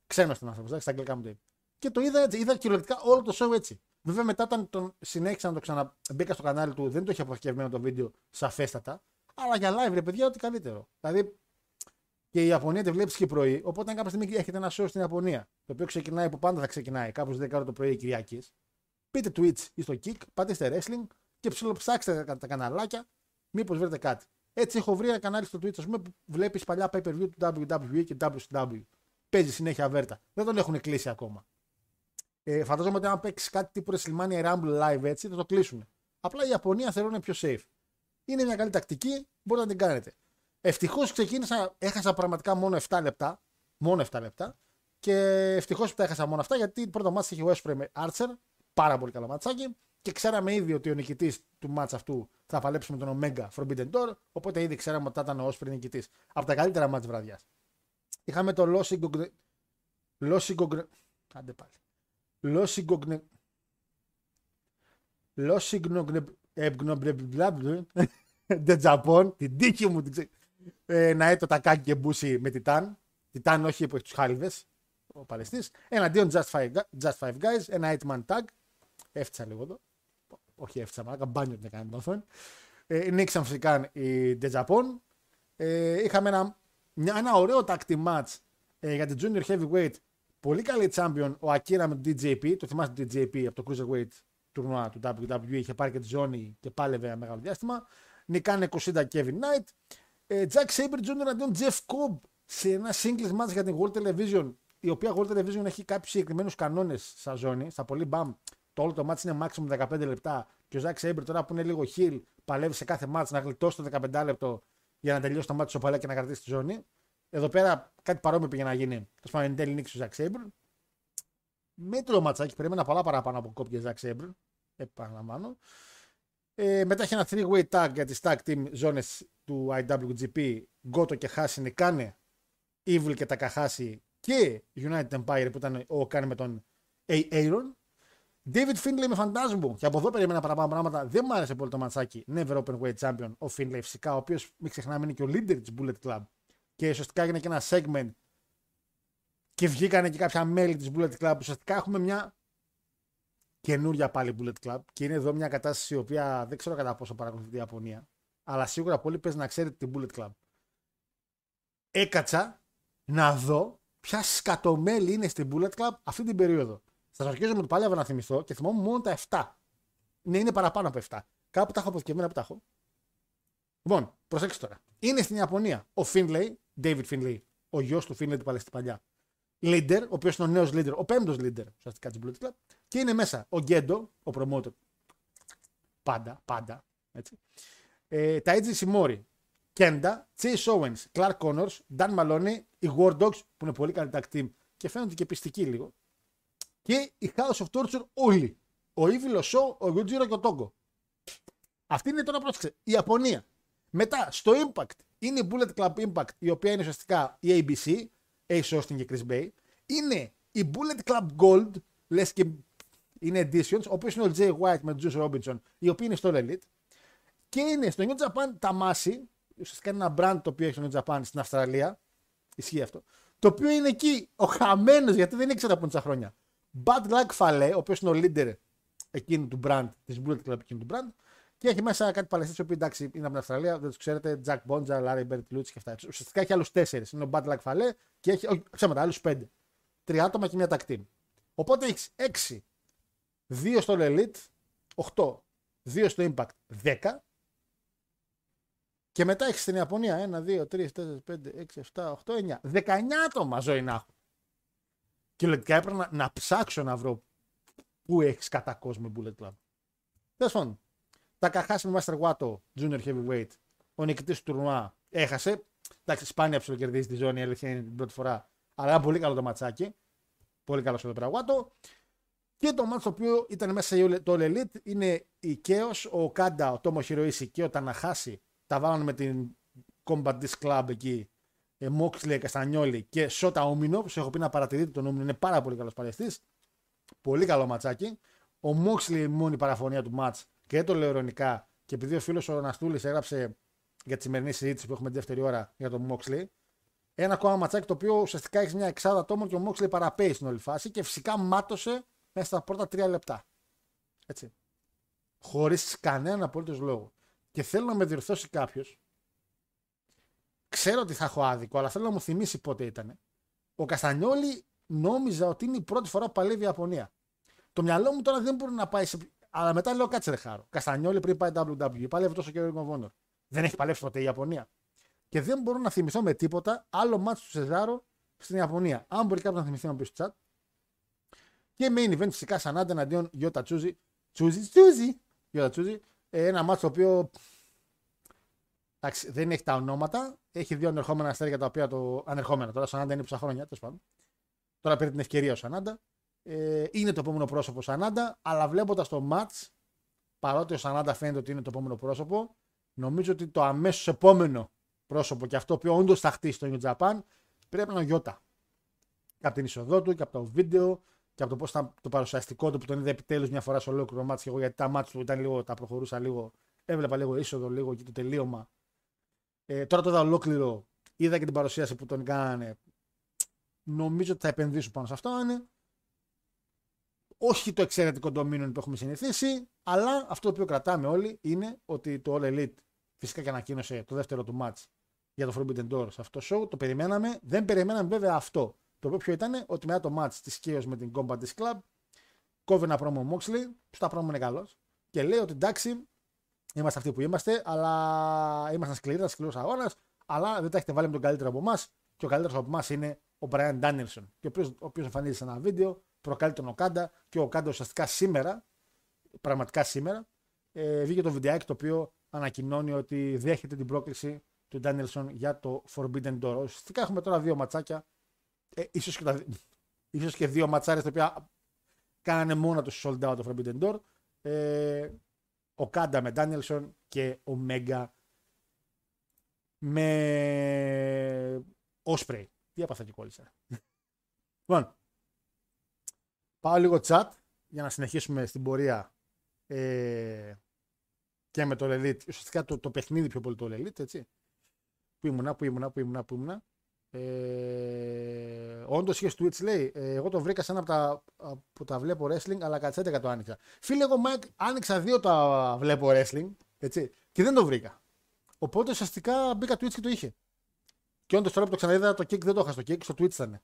Ξένος τον άνθρωπος. Εντάξει, στα αγγλικά μου το είπε. Και το είδα έτσι. Είδα κυριολεκτικά όλο το show έτσι. Βέβαια μετά όταν τον συνέχισα να το ξαναμπήκα στο κανάλι του, δεν το είχε αποθηκευμένο το βίντεο σαφέστατα. Αλλά για live, ρε παιδιά, ό,τι καλύτερο. Δηλαδή και η Ιαπωνία τη βλέπεις και πρωί. Οπότε, αν κάποια στιγμή έχετε ένα show στην Ιαπωνία, το οποίο ξεκινάει που πάντα θα ξεκινάει κάπου στι 10 το πρωί Κυριακής, πείτε Twitch ή στο Kick, πατήστε wrestling και ψιλοψάξτε τα, τα καναλάκια, μήπως βρείτε κάτι. Έτσι, έχω βρει ένα κανάλι στο Twitch, ας πούμε, που βλέπεις παλιά pay per view του WWE και WCW. Παίζει συνέχεια βέρτα. Δεν τον έχουν κλείσει ακόμα. Ε, φαντάζομαι ότι αν παίξεις κάτι τύπου WrestleMania Rumble live έτσι, θα το κλείσουν. Απλά η Ιαπωνία θεωρώ είναι πιο safe. Είναι μια καλή τακτική, μπορείτε να την κάνετε. Ευτυχώς ξεκίνησα, έχασα πραγματικά μόνο 7 λεπτά. Μόνο 7 λεπτά. Και ευτυχώς που τα έχασα μόνο αυτά γιατί το πρώτο μάτι είχε ο Osprey με Archer. Πάρα πολύ καλό ματσάκι. Και ξέραμε ήδη ότι ο νικητής του μάτς αυτού θα παλέψει με τον Omega Forbidden Door. Οπότε ήδη ξέραμε ότι θα ήταν ο Osprey νικητής. Από τα καλύτερα μάτς βραδιάς. Είχαμε το Losigogne. Losigogne. Άντε πάλι. Losigogne. Losigogne. Ντε Τζαπών, την τύχη μου την ξέ... ε, να έτω τα κάκι και μπούση με Τιτάν. Τιτάν όχι που έχει τους χάλιβες, ο Παλαιστή. Εναντίον Just Five, Just Five Guys, ένα 8 man tag. Έφτιασα λίγο εδώ. Όχι έφτιασα, μαλάκα, μπάνιο την έκανε την οθόνη. Ε, νίξαν φυσικά οι Ντε Τζαπών. Ε, είχαμε ένα, μια, ένα ωραίο tag match ε, για την Junior Heavyweight. Πολύ καλή champion ο Akira με τον DJP. Το θυμάστε τον DJP από το Cruiserweight; Τουρνουά του WWE. Είχε πάρει και τη ζώνη και πάλευε ένα μεγάλο διάστημα. Νικάνε 20 Kevin Knight. Ε, Jack Saber Jr. αντίον Jeff Cobb σε ένα singles match για την World Television. Η οποία World Television έχει κάποιους συγκεκριμένους κανόνες στα ζώνη. Στα πολύ μπαμ. Το όλο το match είναι maximum 15 λεπτά. Και ο Zack Saber τώρα που είναι λίγο heel παλεύει σε κάθε match να γλιτώσει το 15 λεπτό για να τελειώσει το match στο παλιά και να κρατήσει τη ζώνη. Εδώ πέρα κάτι παρόμοιο πήγε να γίνει. Τέλος πάντων, εν τέλει νίξει ο Zack Saber. Μέτρο ματσάκι, περίμενα πολλά παραπάνω από κόπια Zack Saber. Επαναλαμβάνω. Ε, μετά έχει ένα 3-way tag για τις tag team ζώνες του IWGP. Γκότο και Χάση νικάνε. Evil και Takahasi και United Empire που ήταν ο Κάνε με τον A. Aaron. David Finlay με Φαντάζμου. Και από εδώ περίμενα παραπάνω πράγματα. Δεν μου άρεσε πολύ το ματσάκι. Never Open Weight Champion ο Finlay φυσικά, ο οποίος μην ξεχνάμε είναι και ο leader της Bullet Club. Και ουσιαστικά έγινε και ένα segment και βγήκανε και κάποια μέλη της Bullet Club. Ουσιαστικά έχουμε μια καινούρια πάλι Bullet Club και είναι εδώ μια κατάσταση η οποία δεν ξέρω κατά πόσο παρακολουθεί η Ιαπωνία. Αλλά σίγουρα πολύ παίζει να ξέρετε την Bullet Club. Έκατσα να δω ποια σκατομέλη είναι στην Bullet Club αυτή την περίοδο. Σας αρχίζω με το πάλευα να θυμηθώ και θυμόμουν μόνο τα 7. Ναι, είναι παραπάνω από 7. Κάπου τα έχω αποθηκευμένα που τα έχω. Λοιπόν, προσέξτε τώρα. Είναι στην Ιαπωνία ο Finlay, David Finlay, ο γιος του Finlay του Παλαιστή παλιά. Leader, ο οποίος είναι ο νέος leader, ο πέμπτος leader ουσιαστικά τη Bullet Club. Και είναι μέσα ο Γκέντο, ο promoter. Πάντα, πάντα. Έτσι. Ε, τα Edgy Simori, Κέντα, Chase Owens, Clark Connors, Dan Maloney, οι War Dogs που είναι πολύ καλή tag team και φαίνονται και πιστικοί λίγο. Και η House of Torture όλοι. Ο Evil, ο Show, ο Yujiro και ο Togo. Αυτή είναι τώρα πρόσεξε. Η Ιαπωνία. Μετά στο Impact Είναι η Bullet Club Impact, η οποία είναι ουσιαστικά η ABC, Ace Austin και Chris Bay. Είναι η Bullet Club Gold, λες και είναι editions, ο οποίος είναι ο Jay White με τον Juice Robinson, οι οποίοι είναι στο All Elite. Και είναι στο New Japan τα Masi, ουσιαστικά είναι ένα brand το οποίο έχει στο New Japan στην Αυστραλία. Ισχύει αυτό. Το οποίο είναι εκεί ο χαμένος, γιατί δεν ήξερα από τόσα χρόνια. Bad Luck Fale, ο οποίος είναι ο leader εκείνου του brand, της Bullet Club εκείνου του brand. Και έχει μέσα κάτι παλαιστές, οι οποίοι εντάξει είναι από την Αυστραλία, δεν τους ξέρετε. Jack Bonja, Larry Bird Lutz και αυτά. Ουσιαστικά έχει άλλους τέσσερις. Είναι ο Bad Luck Fale και έχει, όχι, ψέματα, άλλους πέντε. Τρία άτομα και μια tag team. Οπότε έχεις έξι. Δύο στο Elite, 8. Δύο στο Impact, 10. Και μετά έχεις στην Ιαπωνία 1, 2, 3, 4, 5, 6, 7, 8, 9. 19 άτομα ζωή να έχω. Και λογικά έπρεπε να, να ψάξω να βρω πού έχεις κατά κόσμο Bullet Club. Τέλος πάντων, τα καχάσει με Master Wato Junior Heavyweight. Ο νικητής του τουρνουά έχασε. Εντάξει, σπάνια ψιλοκερδίζει τη ζώνη, η αλήθεια είναι την πρώτη φορά. Αλλά ένα πολύ καλό το ματσάκι. Πολύ καλός εδώ πέρα Wato. Και το μάτσο το οποίο ήταν μέσα σε το All Elite είναι η Chaos, ο Κάντα, ο Τόμο Χιροίση και ο Ταναχάση. Τα βάλανε με την Combat Disc Club εκεί. Ε, Μόξλε, Καστανιόλη και Σότα Όμινο. Που έχω πει να παρατηρείτε τον Όμινο, είναι πάρα πολύ καλός παλαιστής. Πολύ καλό ματσάκι. Ο Μόξλι η μόνη παραφωνία του μάτ και δεν το λέω ειρωνικά. Και επειδή ο φίλος ο Ναστούλη έγραψε για τη σημερινή συζήτηση που έχουμε τη δεύτερη ώρα για τον Μόξλι, ένα ακόμα ματσάκι το οποίο ουσιαστικά έχει μια εξάδα ατόμων και ο Μόξλι παραπέει στην όλη φάση και φυσικά μάτωσε μέσα στα πρώτα τρία λεπτά. Έτσι. Χωρίς κανέναν απολύτως λόγο. Και θέλω να με διορθώσει κάποιος. Ξέρω ότι θα έχω άδικο, αλλά θέλω να μου θυμίσει πότε ήταν. Ο Καστανιόλη νόμιζα ότι είναι η πρώτη φορά που παλεύει η Ιαπωνία. Το μυαλό μου τώρα δεν μπορεί να πάει σε. Αλλά μετά λέω κάτσε ρε χάρο. Καστανιόλη πριν πάει WWE. Παλεύει τόσο και ο Ring of Honor. Δεν έχει παλέψει ποτέ η Ιαπωνία. Και δεν μπορώ να θυμηθώ με τίποτα άλλο μάτσο του Σεζάρο στην Ιαπωνία. Αν μπορεί κάποιος να θυμηθεί να πεις στο chat. Και main event φυσικά Σανάντα εναντίον Γιώτα Τσούζι. Τσούζι, Τσούζι. Γιώτα Τσούζι. Ε, ένα μάτσο το οποίο εντάξει, δεν έχει τα ονόματα. Έχει δύο ανερχόμενα αστέρια τα οποία το. Ανερχόμενα τώρα, Σανάντα είναι ψαχρόνια, χρόνια, τέλος πάντων. Τώρα πήρε την ευκαιρία ο Σανάντα. Ε, είναι το επόμενο πρόσωπο ο Σανάντα, αλλά βλέποντας το match, παρότι ο Σανάντα φαίνεται ότι είναι το επόμενο πρόσωπο, νομίζω ότι το αμέσως επόμενο πρόσωπο και αυτό που όντως θα χτίσει το New Japan πρέπει να είναι ο Γιώτα. Και από την είσοδό του και από το βίντεο και από το πώς ήταν το παρουσιαστικό του που τον είδε επιτέλους μια φορά σε ολόκληρο μάτς και εγώ γιατί τα μάτς του ήταν λίγο, τα προχωρούσα λίγο, έβλεπα λίγο είσοδο, λίγο και το τελείωμα. Ε, τώρα το είδα ολόκληρο, είδα και την παρουσίαση που τον κάνανε. Νομίζω ότι θα επενδύσω πάνω σε αυτό. Είναι όχι το εξαιρετικό dominion που έχουμε συνηθίσει, αλλά αυτό το οποίο κρατάμε όλοι είναι ότι το All Elite φυσικά και ανακοίνωσε το δεύτερο του match για το Forbidden Door σε αυτό το show. Το περιμέναμε. Δεν περιμέναμε βέβαια αυτό. Το οποίο ποιο ήταν ότι μετά το match της Chaos με την Combat Disc Club κόβει ένα πρόμο Moxley, που τα πρόμο είναι καλός, και λέει ότι εντάξει, είμαστε αυτοί που είμαστε, αλλά ήμασταν σκληροί, ήταν σκληρός αγώνας, αλλά δεν τα έχετε βάλει με τον καλύτερο από εμάς. Και ο καλύτερος από εμάς είναι ο Brian Danielson, και ο οποίος εμφανίζεται σε ένα βίντεο, προκαλεί τον Οκάντα και ο Οκάντα ουσιαστικά σήμερα, πραγματικά σήμερα, ε, βγήκε το βιντεάκι το οποίο ανακοινώνει ότι δέχεται την πρόκληση του Danielson για το Forbidden Door. Ουσιαστικά έχουμε τώρα δύο ματσάκια, ε, ίσως, και τα, ίσως και δύο ματσάρες τα οποία κάνανε μόνο τους sold out το Forbidden Door. Ε, ο Κάντα με Danielson και ο Μέγκα με Osprey. Τι έπαθα και κόλλησα. Λοιπόν, πάω λίγο chat για να συνεχίσουμε στην πορεία ε, και με το Elite. Ουσιαστικά το, το παιχνίδι πιο πολύ το Elite, έτσι. Πού ήμουνα, πού ήμουνα, πού ήμουνα, πού ήμουνα. Ε, Όντως είχες Twitch λέει. Ε, εγώ το βρήκα σαν από τα, που τα βλέπω wrestling, αλλά κατσέτεκα το άνοιξα. Φίλε, εγώ Mike, άνοιξα δύο τα βλέπω wrestling έτσι, και δεν το βρήκα. Οπότε ουσιαστικά μπήκα Twitch και το είχε. Και όντως τώρα που το ξαναείδα το kick δεν το είχα στο kick, στο Twitch ήταν.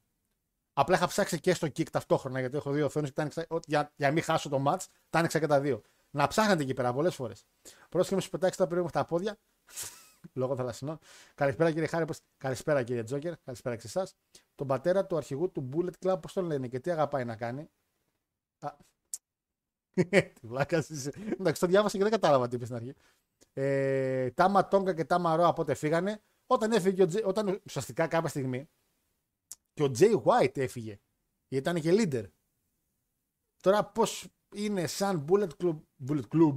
Απλά είχα ψάξει και στο kick ταυτόχρονα γιατί έχω δύο οθόνες και τα άνοιξα, για, για να μην χάσω το match, τα άνοιξα και τα δύο. Να ψάχνετε εκεί πέρα πολλές φορές. Πρόσεχε με σου πετάξει τα περίπου τα πόδια. Λόγω θαλασσινών. Καλησπέρα κύριε Χάρη, καλησπέρα κύριε Τζόκερ, καλησπέρα και εσάς. Τον πατέρα του αρχηγού του Bullet Club, πώς τον λένε και τι αγαπάει να κάνει. Τι βλάκα είσαι. Εντάξει, το διάβασα και δεν κατάλαβα τι είπες στην αρχή. Ε, τάμα Τόγκα και Τάμα Ρο από έφυγανε. Όταν έφυγε, ο Τζε, όταν ουσιαστικά κάποια στιγμή και ο Jay White έφυγε. Γιατί ήταν και leader. Τώρα πώς είναι σαν Bullet Club, Bullet Club,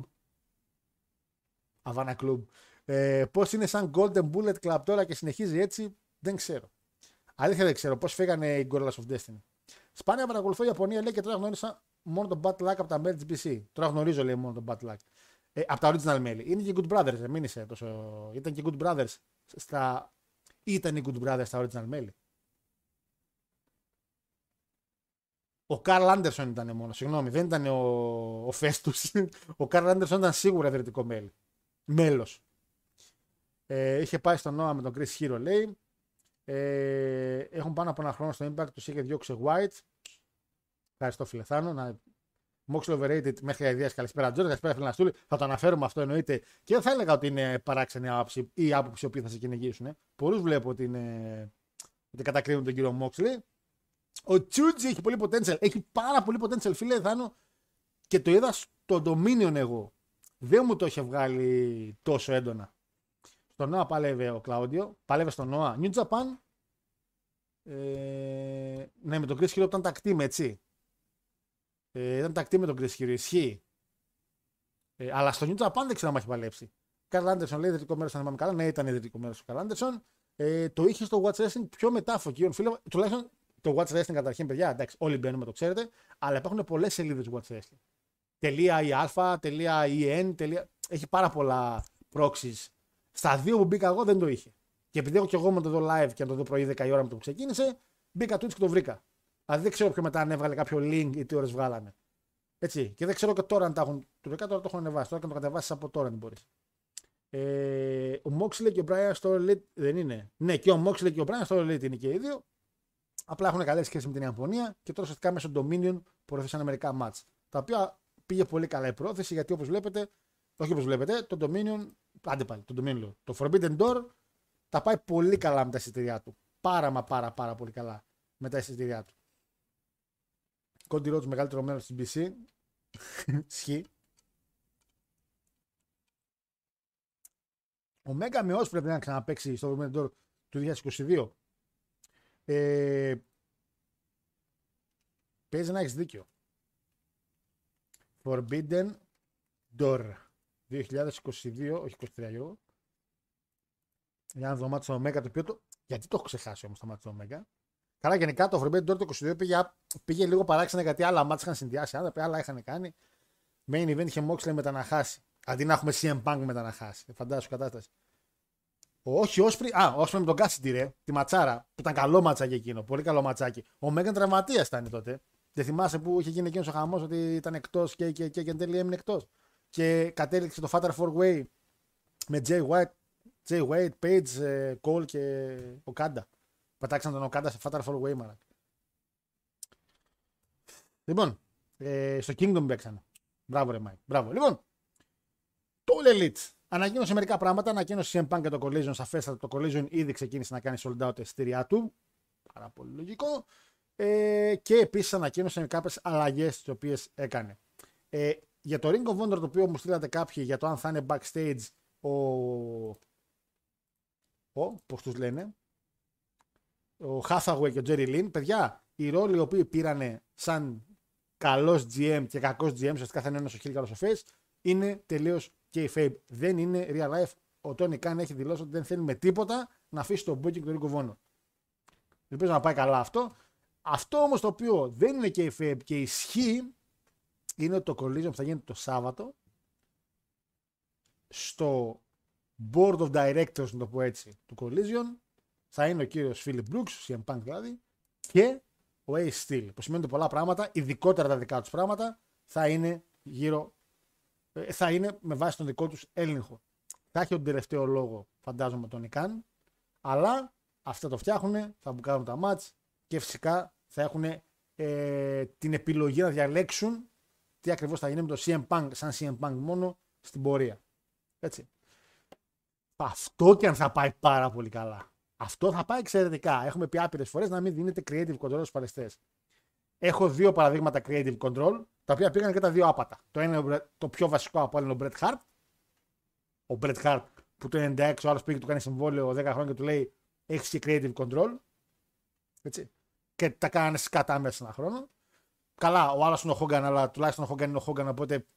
Havana Club, Ε, Πώς είναι σαν Golden Bullet Club τώρα και συνεχίζει έτσι, δεν ξέρω. Αλήθεια δεν ξέρω πώς φύγανε οι Gorillas of Destiny. Σπάνια παρακολουθώ η Ιαπωνία λέει και τώρα γνώρισα μόνο τον Bad Luck από τα μέλη τη BC. Τώρα γνωρίζω λέει μόνο τον Bad Luck. Ε, από τα original μέλη. Είναι και Good Brothers, ε, μην είσαι τόσο. Ήταν και Good Brothers στα. Ήταν οι Good Brothers στα original μέλη. Ο Καρλ Άντερσον ήταν μόνος, συγγνώμη, δεν ήταν ο, ο Φέστους. Ο Καρλ Άντερσον ήταν σίγουρα ιδρυτικό μέλη. Μέλος. Ε, είχε πάει στον Νόα με τον Chris Hero, λέει. Ε, έχουν πάνω από ένα χρόνο στο Impact, τους είχε διώξει White. Ευχαριστώ, Φιλεθάνο. Να... Moxley overrated μέχρι ιδέα. Καλησπέρα, Τζόρ. Καλησπέρα, Φιλαναστούλη. Θα το αναφέρουμε αυτό εννοείται. Και δεν θα έλεγα ότι είναι παράξενη άποψη ή άποψη που θα σε κυνηγήσουν. Ε. Πολλούς βλέπω ότι, είναι... ότι κατακρίνουν τον κύριο Moxley. Ο Τσούτζι έχει πολύ potential. Έχει πάρα πολύ potential, φίλε Θάνο. Και το είδα στο Dominion εγώ. Δεν μου το είχε βγάλει τόσο έντονα. Στον Νόα πάλευε ο Κλάουντιο. Πάλευε στον Νόα. New Japan. Ε, ναι, με τον Chris Hero ήταν τακτή έτσι. Ε, ήταν τακτή με τον Chris Hero. Ισχύει. Ε, αλλά στο New Japan δεν ξέρω αν έχει παλέψει. Καρλ Άντερσον λέει ιδρυτικό μέρος, αν θυμάμαι καλά. Ναι, ήταν ιδρυτικό μέρος ο Καρλ Άντερσον. Ε, το είχε στο Watch Wrestling πιο μετά Φωκίων. Φίλε, τουλάχιστον το Watch Wrestling καταρχήν, παιδιά, εντάξει, όλοι μπαίνουμε, το ξέρετε. Αλλά υπάρχουν πολλές σελίδες Watch Wrestling. Τελεία .iα, τελεία .en, τελεία... Έχει πάρα πολλά proxies. Στα δύο που μπήκα εγώ δεν το είχε. Και επειδή έχω και εγώ με το δω live και να το δω πρωί 10 η ώρα με το που ξεκίνησε, μπήκα Twitch και το βρήκα. Δηλαδή δεν ξέρω πιο μετά αν έβγαλε κάποιο link ή τι ώρες βγάλανε. Έτσι. Και δεν ξέρω και τώρα αν τα έχουν. Του τώρα το έχουν ανεβάσει. Τώρα και να το κατεβάσεις από τώρα αν μπορείς. Ε, ο Moxley και ο Brian στο Elite δεν είναι. Ναι, και ο Moxley και ο Brian στο Elite είναι και οι δύο. Απλά έχουν καλές σχέσεις με την Ιαπωνία και τώρα ουσιαστικά μέσω Dominion προωθήσαν μερικά match. Τα οποία πήγε πολύ καλά η πρόθεση γιατί όπως βλέπετε, όχι όπως βλέπετε, το Dominion. Άντε πάλι, το Dominion Το Forbidden Door τα πάει πολύ καλά με τα εισιτήριά του. Πάρα μα πάρα πάρα πολύ καλά με τα εισιτήριά του. Κόντι Ρότς μεγαλύτερο μέρος της BC. Σχή. Ο Μέγα με πρέπει να ξαναπέξει στο Forbidden Door του 2022. Ε, παίζει να έχεις δίκιο. Forbidden Door 2022, όχι 23 Γιώργο. Για να δω μάτι στο Omega το οποίο το. Γιατί το έχω ξεχάσει όμως το μάτι στο Omega. Καλά, γενικά το Forbidden Door το 22 πήγε, πήγε λίγο παράξενα γιατί άλλα μάτια είχαν συνδυάσει. Άλλα, άλλα είχαν κάνει. Main event είχε Moxley με τα να χάσει. Αντί να έχουμε CM Punk με τα να χάσει. Φαντάζομαι κατάσταση. Όχι, Ospreay. Α, Ospreay με τον Cassidy, ρε. Τη ματσάρα. Που ήταν καλό ματσάκι εκείνο. Πολύ καλό ματσάκι. Ο Μέγαν τραυματίας ήταν τότε. Δεν θυμάσαι που είχε γίνει εκείνος ο χαμός ότι ήταν εκτός και, και, και, και εν τέλει έμεινε εκτός. Και κατέληξε το Fatal Four Way με Jay White, Jay White, Page, ε, Cole και ο Okada. Πετάξαν τον Okada σε Fatal Four Way, μαλακ. Λοιπόν, ε, στο Kingdom παίξανε. Μπράβο, ρε Μάικ. Μπράβο. Λοιπόν, το All Elite Ανακοίνωσε μερικά πράγματα. Ανακοίνωσε CM Punk και το Collision. Σαφέστατα το Collision ήδη ξεκίνησε να κάνει sold out εισιτήριά του. Πάρα πολύ λογικό. Ε, και επίσης ανακοίνωσε κάποιες αλλαγές τις οποίες έκανε. Ε, για το Ring of Honor το οποίο μου στείλατε κάποιοι για το αν θα είναι backstage ο. ο πώς τους λένε. Ο Hathaway και ο Jerry Lynn. Παιδιά, οι ρόλοι οι οποίοι πήρανε σαν καλός GM και κακός GM, ουσιαστικά θα είναι ένας ο χίλιο καλό ο face, είναι τελείως και η δεν είναι real life. Ο Τόνι Καν έχει δηλώσει ότι δεν θέλει με τίποτα να αφήσει τον Booking του Ρίκο Βόνο. Ελπίζω να πάει καλά αυτό. Αυτό όμως το οποίο δεν είναι και η και ισχύει είναι το collision που θα γίνει το Σάββατο στο board of directors, να το πω έτσι, του collision θα είναι ο κύριος Φίλιπ Brooks, CM Punk δηλαδή, και ο Ace Steel, που σημαίνει ότι πολλά πράγματα, ειδικότερα τα δικά τους πράγματα, θα είναι γύρω ε, θα είναι με βάση τον δικό τους έλεγχο. Θα έχει τον τελευταίο λόγο, φαντάζομαι, τον Ικάν, αλλά αυτά το φτιάχνουν, θα μπουκάρουν τα μάτς και φυσικά θα έχουν ε, την επιλογή να διαλέξουν τι ακριβώς θα γίνει με το CM Punk, σαν CM Punk μόνο στην πορεία. Έτσι. Αυτό και αν θα πάει πάρα πολύ καλά. Αυτό θα πάει εξαιρετικά. Έχουμε πει άπειρες φορές να μην δίνετε creative control στους παλαιστές. Έχω δύο παραδείγματα creative control τα οποία πήγαν και τα δύο άπατα. Το ένα είναι το πιο βασικό από όλο είναι ο Bret Hart. Ο Bret Hart που το 96 ο άλλος πήγε του κάνει συμβόλαιο 10 χρόνια και του λέει έχεις και creative control. Έτσι. Και τα κάνει σκατά μέσα σε ένα χρόνο. Καλά, ο άλλος είναι ο Hogan, αλλά τουλάχιστον ο Hogan είναι ο Hogan, οπότε.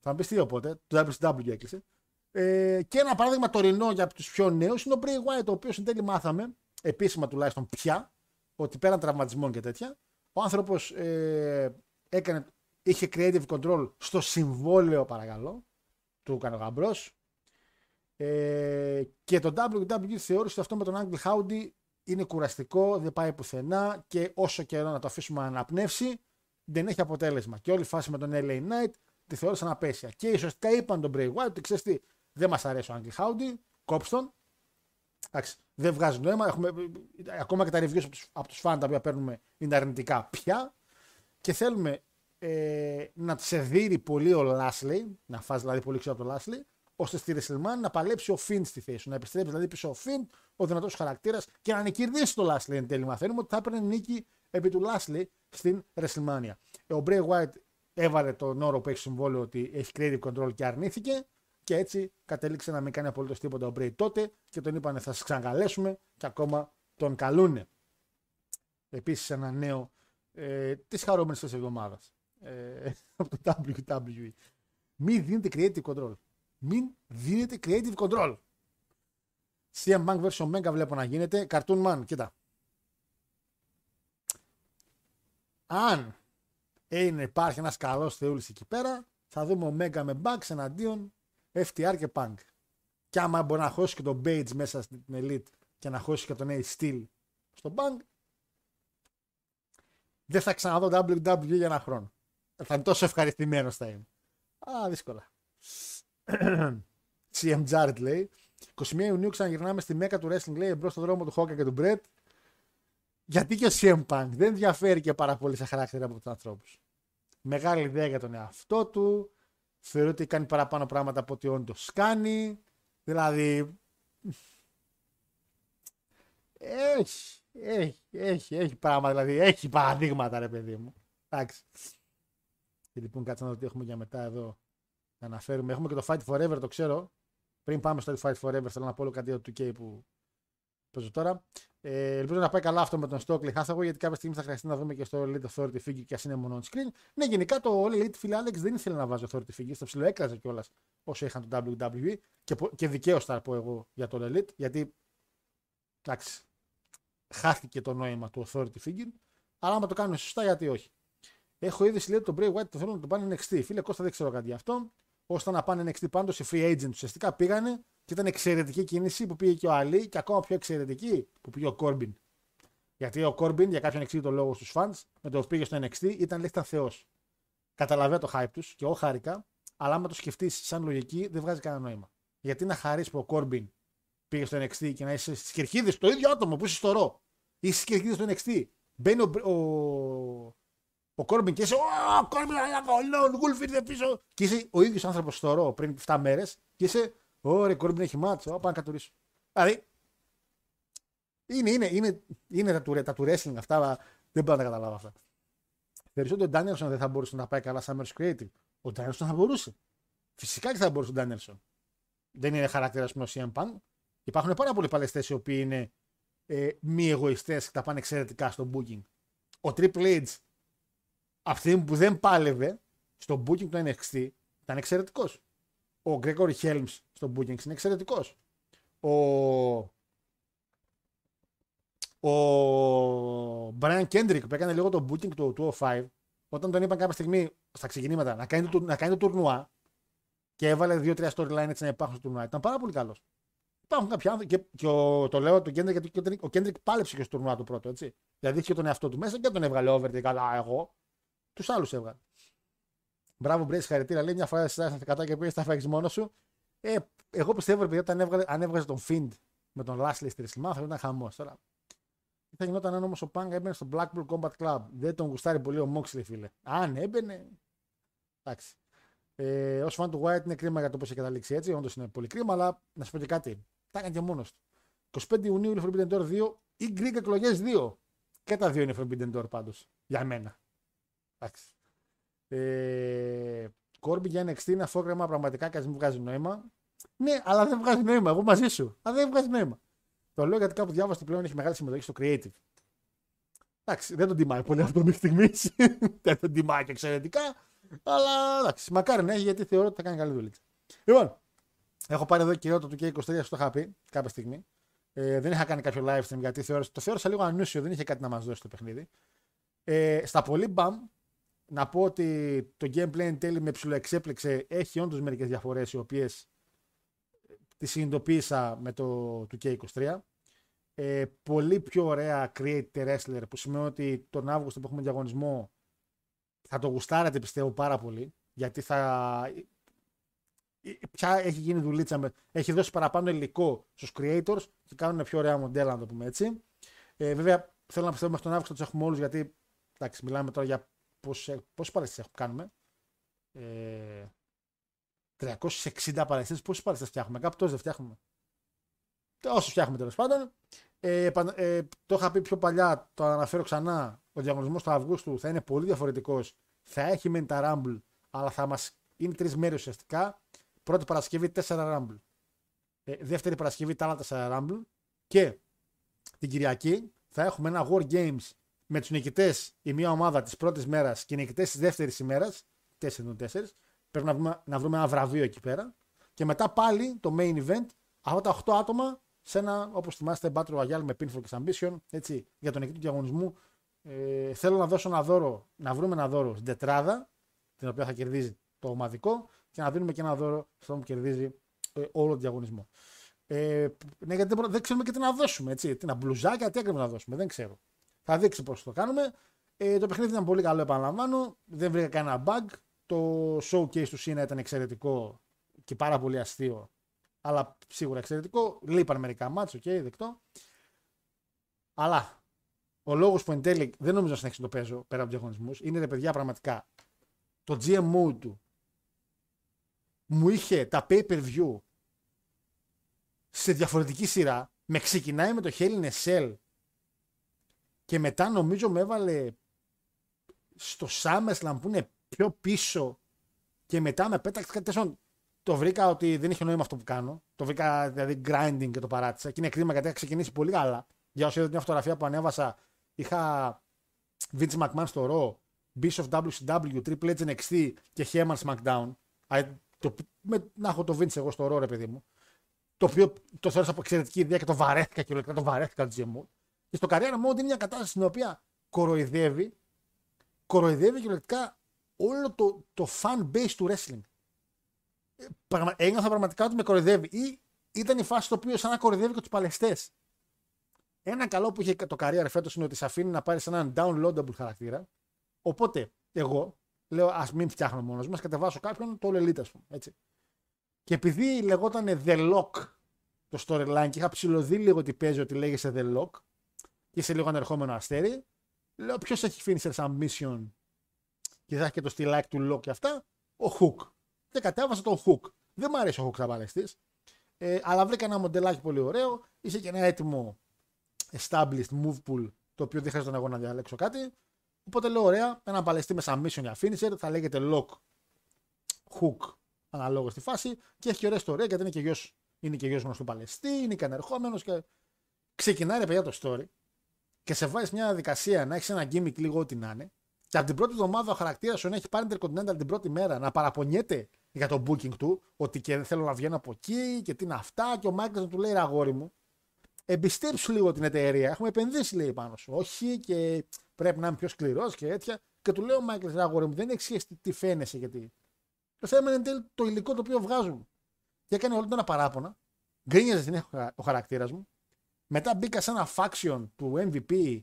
Θα μου πεις τι οπότε. Το WCW έκλεισε. Ε, και ένα παράδειγμα τωρινό για τους πιο νέους είναι ο Bray Wyatt, ο οποίος εν τέλει μάθαμε, επίσημα τουλάχιστον πια, ότι πέραν τραυματισμών και τέτοια, ο άνθρωπος ε, έκανε, είχε creative control στο συμβόλαιο, παρακαλώ, του έκανε ο γαμπρός. Ε, και το WWE θεώρησε αυτό με τον Angle Howdy είναι κουραστικό, δεν πάει πουθενά και όσο καιρό να το αφήσουμε να αναπνεύσει, δεν έχει αποτέλεσμα. Και όλη η φάση με τον LA Knight τη θεώρησαν απέσια. Και ουσιαστικά είπαν τον Bray Wyatt ότι ξέρεις τι, δεν μας αρέσει ο Angle Howdy, κόψτον. Εντάξει, δεν βγάζει νόημα. Έχουμε, ακόμα και τα reviews από τους, από τους φαν τα οποία παίρνουμε είναι αρνητικά πια. Και θέλουμε ε, να σε δείρει πολύ ο Λάσλey, να φας δηλαδή πολύ ξέρω από το Λάσλey, ώστε στη WrestleMania να παλέψει ο Φιντ στη θέση του. Να επιστρέψει δηλαδή πίσω ο Φιντ, ο δυνατός χαρακτήρας και να νικηρδίσει το Λάσλey εν τέλει. Μαθαίνουμε ότι θα έπαιρνε νίκη επί του Λάσλey στην WrestleMania. Ο Bray White έβαλε τον όρο που έχει συμβόλαιο ότι έχει creative control και αρνήθηκε. Και έτσι κατέληξε να μην κάνει απολύτως τίποτα ο Bray τότε και τον είπανε θα σας ξανακαλέσουμε και ακόμα τον καλούνε. Επίσης ένα νέο ε, της χαρούμενης τη εβδομάδας ε, από το WWE. Μην δίνετε creative control. Μην δίνετε creative control. CM Punk vs. Omega βλέπω να γίνεται. Cartoon Man, κοίτα. Αν είναι, υπάρχει ένας καλός θεούλης εκεί πέρα, θα δούμε Omega με Bucks εναντίον FTR και Punk. Και άμα μπορεί να χώσει και τον Bates μέσα στην Elite και να χώσει και τον A Steel στο Punk, δεν θα ξαναδώ WWE για ένα χρόνο. Θα είναι τόσο ευχαριστημένος θα είμαι. Α, δύσκολα. CM Jarrett λέει. 21 Ιουνίου ξαναγυρνάμε στη μέκα του wrestling λέει μπρος στον δρόμο του Χόκα και του Μπρετ. Γιατί και ο CM Punk δεν ενδιαφέρει και πάρα πολύ σε χαρακτήρα από τους ανθρώπους. Μεγάλη ιδέα για τον εαυτό του. Θεωρεί ότι κάνει παραπάνω πράγματα από ό,τι όντως κάνει. Δηλαδή. Έχει, έχει, έχει, έχει πράγματα. Δηλαδή έχει παραδείγματα, ρε παιδί μου. Εντάξει. Και λοιπόν, κάτσε να δω τι έχουμε για μετά εδώ να αναφέρουμε. Έχουμε και το Fight Forever, το ξέρω. Πριν πάμε στο Fight Forever, θέλω να πω λίγο κάτι για το 2K που παίζω τώρα. Ε, ελπίζω να πάει καλά αυτό με τον Stockley Hathaway, γιατί κάποια στιγμή θα χρειαστεί να δούμε και στο Elite Authority Figure και ας είναι μόνο on screen. Ναι, γενικά το Elite φίλε Alex δεν ήθελε να βάζει Authority Figure, στο ψηλό έκραζε κιόλας όσο είχαν το WWE και, και δικαίως θα πω εγώ για το Elite, γιατί εντάξει, χάθηκε το νόημα του Authority Figure, αλλά άμα το κάνουμε σωστά, γιατί όχι. Έχω ήδη λέει τον Bray White το θέλω να το πάνε NXT. Φίλε Κώστα δεν ξέρω κάτι γι' αυτό ώστε να πάνε NXT πάντως οι free agent ουσιαστικά πήγανε και ήταν εξαιρετική κίνηση που πήγε και ο Αλή και ακόμα πιο εξαιρετική που πήγε ο Κόρμπιν. Γιατί ο Κόρμπιν, για κάποιον εξήγητο λόγο στους fans, με το που πήγε στο NXT, ήταν λέει ήταν θεός. Καταλαβαίνω το hype τους και εγώ χάρηκα, αλλά άμα το σκεφτείς σαν λογική, δεν βγάζει κανένα νόημα. Γιατί να χαρείς που ο Κόρμπιν πήγε στο NXT και να είσαι στις κερκίδες το ίδιο άτομο που είσαι στο ρο. Είσαι στις κερκίδες του NXT. Μπαίνει ο, ο, ο Κόρμπιν και είσαι, Ω, Κόρμπιν, ο Γουλφ ήρθε πίσω. Και είσαι ο ίδιος άνθρωπος στο Raw πριν 7 μέρες και είσαι, Ωραία, Corbin έχει ματς, πάω να κατουρήσω. Δηλαδή, είναι, είναι, είναι, είναι τα, του, τα του wrestling αυτά, αλλά δεν μπορώ να τα καταλάβω αυτά. Θεωρείς ότι ο Danielson δεν θα μπορούσε να πάει καλά σαν creative. Ο Danielson θα μπορούσε. Φυσικά και θα μπορούσε ο Danielson. Δεν είναι χαρακτήρας με ο CM Punk. Υπάρχουν πάρα πολλοί παλαιστές οι οποίοι είναι ε, μη εγωιστές και τα πάνε εξαιρετικά στο booking. Ο Triple H αυτή που δεν πάλευε στο booking του NXT ήταν εξαιρετικός. Ο Gregory Helms στο booking είναι εξαιρετικός. Ο... Ο Brian Kendrick που έκανε λίγο το booking του 205 όταν τον είπαν κάποια στιγμή στα ξεκινήματα να κάνει το, να κάνει το τουρνουά και έβαλε δύο-τρία storyline έτσι να υπάρχουν στο τουρνουά. Ήταν πάρα πολύ καλός. Υπάρχουν κάποιοι άνθρωποι και, και ο, το λέω τον Kendrick γιατί ο Kendrick πάλεψε και στο τουρνουά του πρώτο. Έτσι. Δηλαδή είχε τον εαυτό του μέσα και τον έβγαλε over και καλά εγώ. Τους άλλους έβγαλε. Μπράβο, Μπρέις, χαρητήρα. Λέει μια φορά σε κατά και πήγε στα φάγει μόνος σου. Ε, εγώ πιστεύω ότι όταν έβγαλε, αν έβγαζε τον Find με τον Lashley στη Ρεσλιμά θα ήταν χαμός. Τώρα, τι θα γινόταν αν όμως ο Πάγκα έμπαινε στο Blackpool Combat Club; Δεν τον γουστάρει πολύ ο Moxley, φίλε. Αν έμπαινε. Εντάξει. Ε, Ω φαν του White είναι κρίμα για το πώς έχει καταλήξει έτσι. Όντως είναι πολύ κρίμα, αλλά να σου πω και κάτι. Τα έκανε και μόνος του. 25 Ιουνίου είναι Forbidden Door 2 ή Greek εκλογές 2. Και τα δύο είναι Forbidden Door πάντως. Για μένα. Εντάξει. Ε, Κόρμπι για NXT είναι αφόκρεμα πραγματικά και ας μην βγάζει νόημα. Ναι, αλλά δεν βγάζει νόημα. Εγώ μαζί σου. Αλλά δεν βγάζει νόημα. Το λέω γιατί κάπου διάβασα ότι πλέον έχει μεγάλη συμμετοχή στο creative. Εντάξει, δεν τον τιμάει πολύ αυτό μέχρι στιγμής. δεν τον τιμάει και εξαιρετικά. Αλλά εντάξει, μακάρι να έχει γιατί θεωρώ ότι θα κάνει καλή δουλειά. Λοιπόν, Έχω πάρει εδώ και το του K23, σου το είχα πει κάποια στιγμή. Ε, δεν είχα κάνει κάποιο live stream γιατί θεώρησα, το θεώρησα λίγο ανούσιο, δεν είχε κάτι να μας δώσει το παιχνίδι. Ε, στα πολύ μπαμ, να πω ότι το gameplay εν τέλει με ψηλοεξέπληξε. Έχει όντως μερικές διαφορές οι οποίες τις συνειδητοποίησα με το του K23. Ε, πολύ πιο ωραία create the wrestler που σημαίνει ότι τον Αύγουστο που έχουμε διαγωνισμό θα το γουστάρετε πιστεύω πάρα πολύ γιατί θα πια έχει γίνει δουλίτσα με, έχει δώσει παραπάνω υλικό στους creators και κάνουν πιο ωραία μοντέλα να το πούμε έτσι ε, βέβαια θέλω να πιστεύω μέχρι τον Αύγουστο τους έχουμε όλους γιατί εντάξει μιλάμε τώρα για πόσες, πόσες παραστήσεις κάνουμε; Ε, 360 παραστήσεις πόσες παραστήσεις φτιάχνουμε; Κάπου τόσο δεν φτιάχνουμε όσο φτιάχνουμε τέλος πάντων ε, ε, το είχα πει πιο παλιά, το αναφέρω ξανά. Ο διαγωνισμός του Αυγούστου θα είναι πολύ διαφορετικός. Θα έχει μεν τα Rumble, αλλά θα μας είναι τρεις μέρες ουσιαστικά. Πρώτη Παρασκευή 4 Rumble. Ε, δεύτερη Παρασκευή τα άλλα 4 Rumble. Και την Κυριακή θα έχουμε ένα War Games με τους νικητές η μία ομάδα της πρώτης μέρας και οι νικητές της δεύτερης ημέρας. 4 4. Πρέπει να βρούμε, να βρούμε ένα βραβείο εκεί πέρα. Και μετά πάλι το main event. Αυτά τα 8 άτομα σε ένα, όπως θυμάστε, Battle Royale με Pinfall και Ambition, έτσι, για τον νικητή του διαγωνισμού. Ε, θέλω να δώσω ένα δώρο, να βρούμε ένα δώρο στην τετράδα, την οποία θα κερδίζει το ομαδικό, και να δίνουμε και ένα δώρο στον που κερδίζει ε, όλο τον διαγωνισμό. Ε, ναι, γιατί δεν, δεν ξέρουμε και τι να δώσουμε. Έτσι. Τι να μπλουζάκια, τι ακριβώς να δώσουμε. Δεν ξέρω. Θα δείξει πώς το κάνουμε. Ε, το παιχνίδι ήταν πολύ καλό, επαναλαμβάνω. Δεν βρήκα κανένα bug. Το showcase του Cena ήταν εξαιρετικό και πάρα πολύ αστείο αλλά σίγουρα εξαιρετικό. Λείπαν μερικά ματς, ok, okay, δεκτό. Αλλά ο λόγος που εν τέλει δεν νομίζω να συνέχισε το παίζω πέρα από του διαγωνισμούς είναι ρε παιδιά πραγματικά το GMO του μου είχε τα pay per view σε διαφορετική σειρά. Με ξεκινάει με το Hell in a Cell και μετά νομίζω με έβαλε στο SummerSlam που είναι πιο πίσω και μετά με πέταξε κάτι το βρήκα ότι δεν είχε νόημα αυτό που κάνω. Το βρήκα δηλαδή grinding και το παράτησα. Και είναι κρίμα γιατί είχα ξεκινήσει πολύ καλά. Για όσοι είδατε μια φωτογραφία που ανέβασα, είχα Vince McMahon στο Raw, Bishop WCW, Triple H NXT και Heyman SmackDown. Το, με, να έχω το Vince εγώ στο Raw, ρε παιδί μου. Το οποίο το θεώρησα από εξαιρετική ιδέα και το βαρέθηκα και το βαρέθηκα το GMO. Και στο καριέρα μου είναι μια κατάσταση στην οποία κοροϊδεύει, κοροϊδεύει κυριολεκτικά όλο το, το fan base του wrestling ένιωθα πραγματικά ότι με κοροϊδεύει. Ή ήταν η φάση το οποίο σαν να κοροϊδεύει και τους παλαιστές. Ένα καλό που είχε το career φέτος είναι ότι σε αφήνει να πάρεις έναν downloadable χαρακτήρα. Οπότε εγώ λέω ας μην φτιάχνω μόνος μας, κατεβάσω κάποιον το All Elite, ας πούμε. Έτσι. Και επειδή λεγόταν The Lock το storyline και είχα ψηλωδεί λίγο ότι παίζει ότι λέγεσαι The Lock και είσαι λίγο ανερχόμενο αστέρι, λέω ποιος έχει finisher submission και θα έχει και το στυλάκι του Lock και αυτά, ο Hook και κατέβασα τον Hook. Δεν μου αρέσει ο Hook σαν ε, αλλά βρήκα ένα μοντελάκι πολύ ωραίο. Είσαι και ένα έτοιμο established move pool, το οποίο δεν χρειάζεται εγώ να διαλέξω κάτι. Οπότε λέω: Ωραία, ένα παλαιστή με submission για finisher, θα λέγεται lock hook αναλόγως στη φάση και έχει και ωραία ιστορία γιατί είναι και γιος είναι και γιος γνωστού παλαιστή, είναι και ανερχόμενος και ξεκινάει ρε παιδιά το story και σε βάζει μια διαδικασία να έχεις ένα gimmick λίγο ό,τι να είναι και από την πρώτη εβδομάδα ο χαρακτήρας σου να έχει πάρει Intercontinental την πρώτη μέρα να παραπονιέται για το booking του, ότι και δεν θέλω να βγαίνω από εκεί και τι είναι αυτά. Και ο Μάικλ να του λέει: Αγόρι μου, εμπιστέψου λίγο την εταιρεία. Έχουμε επενδύσει, λέει πάνω σου. Όχι και πρέπει να είμαι πιο σκληρός και έτσι. Και του λέω: Μάικλ, αγόρι μου, δεν έχεις σχέση τι φαίνεσαι γιατί. Το θέμα είναι εν τέλει το υλικό το οποίο βγάζουν. Και έκανε όλο ένα παράπονα. Γκρίνιαζε την ο χαρακτήρας μου. Μετά μπήκα σε ένα faction του MVP.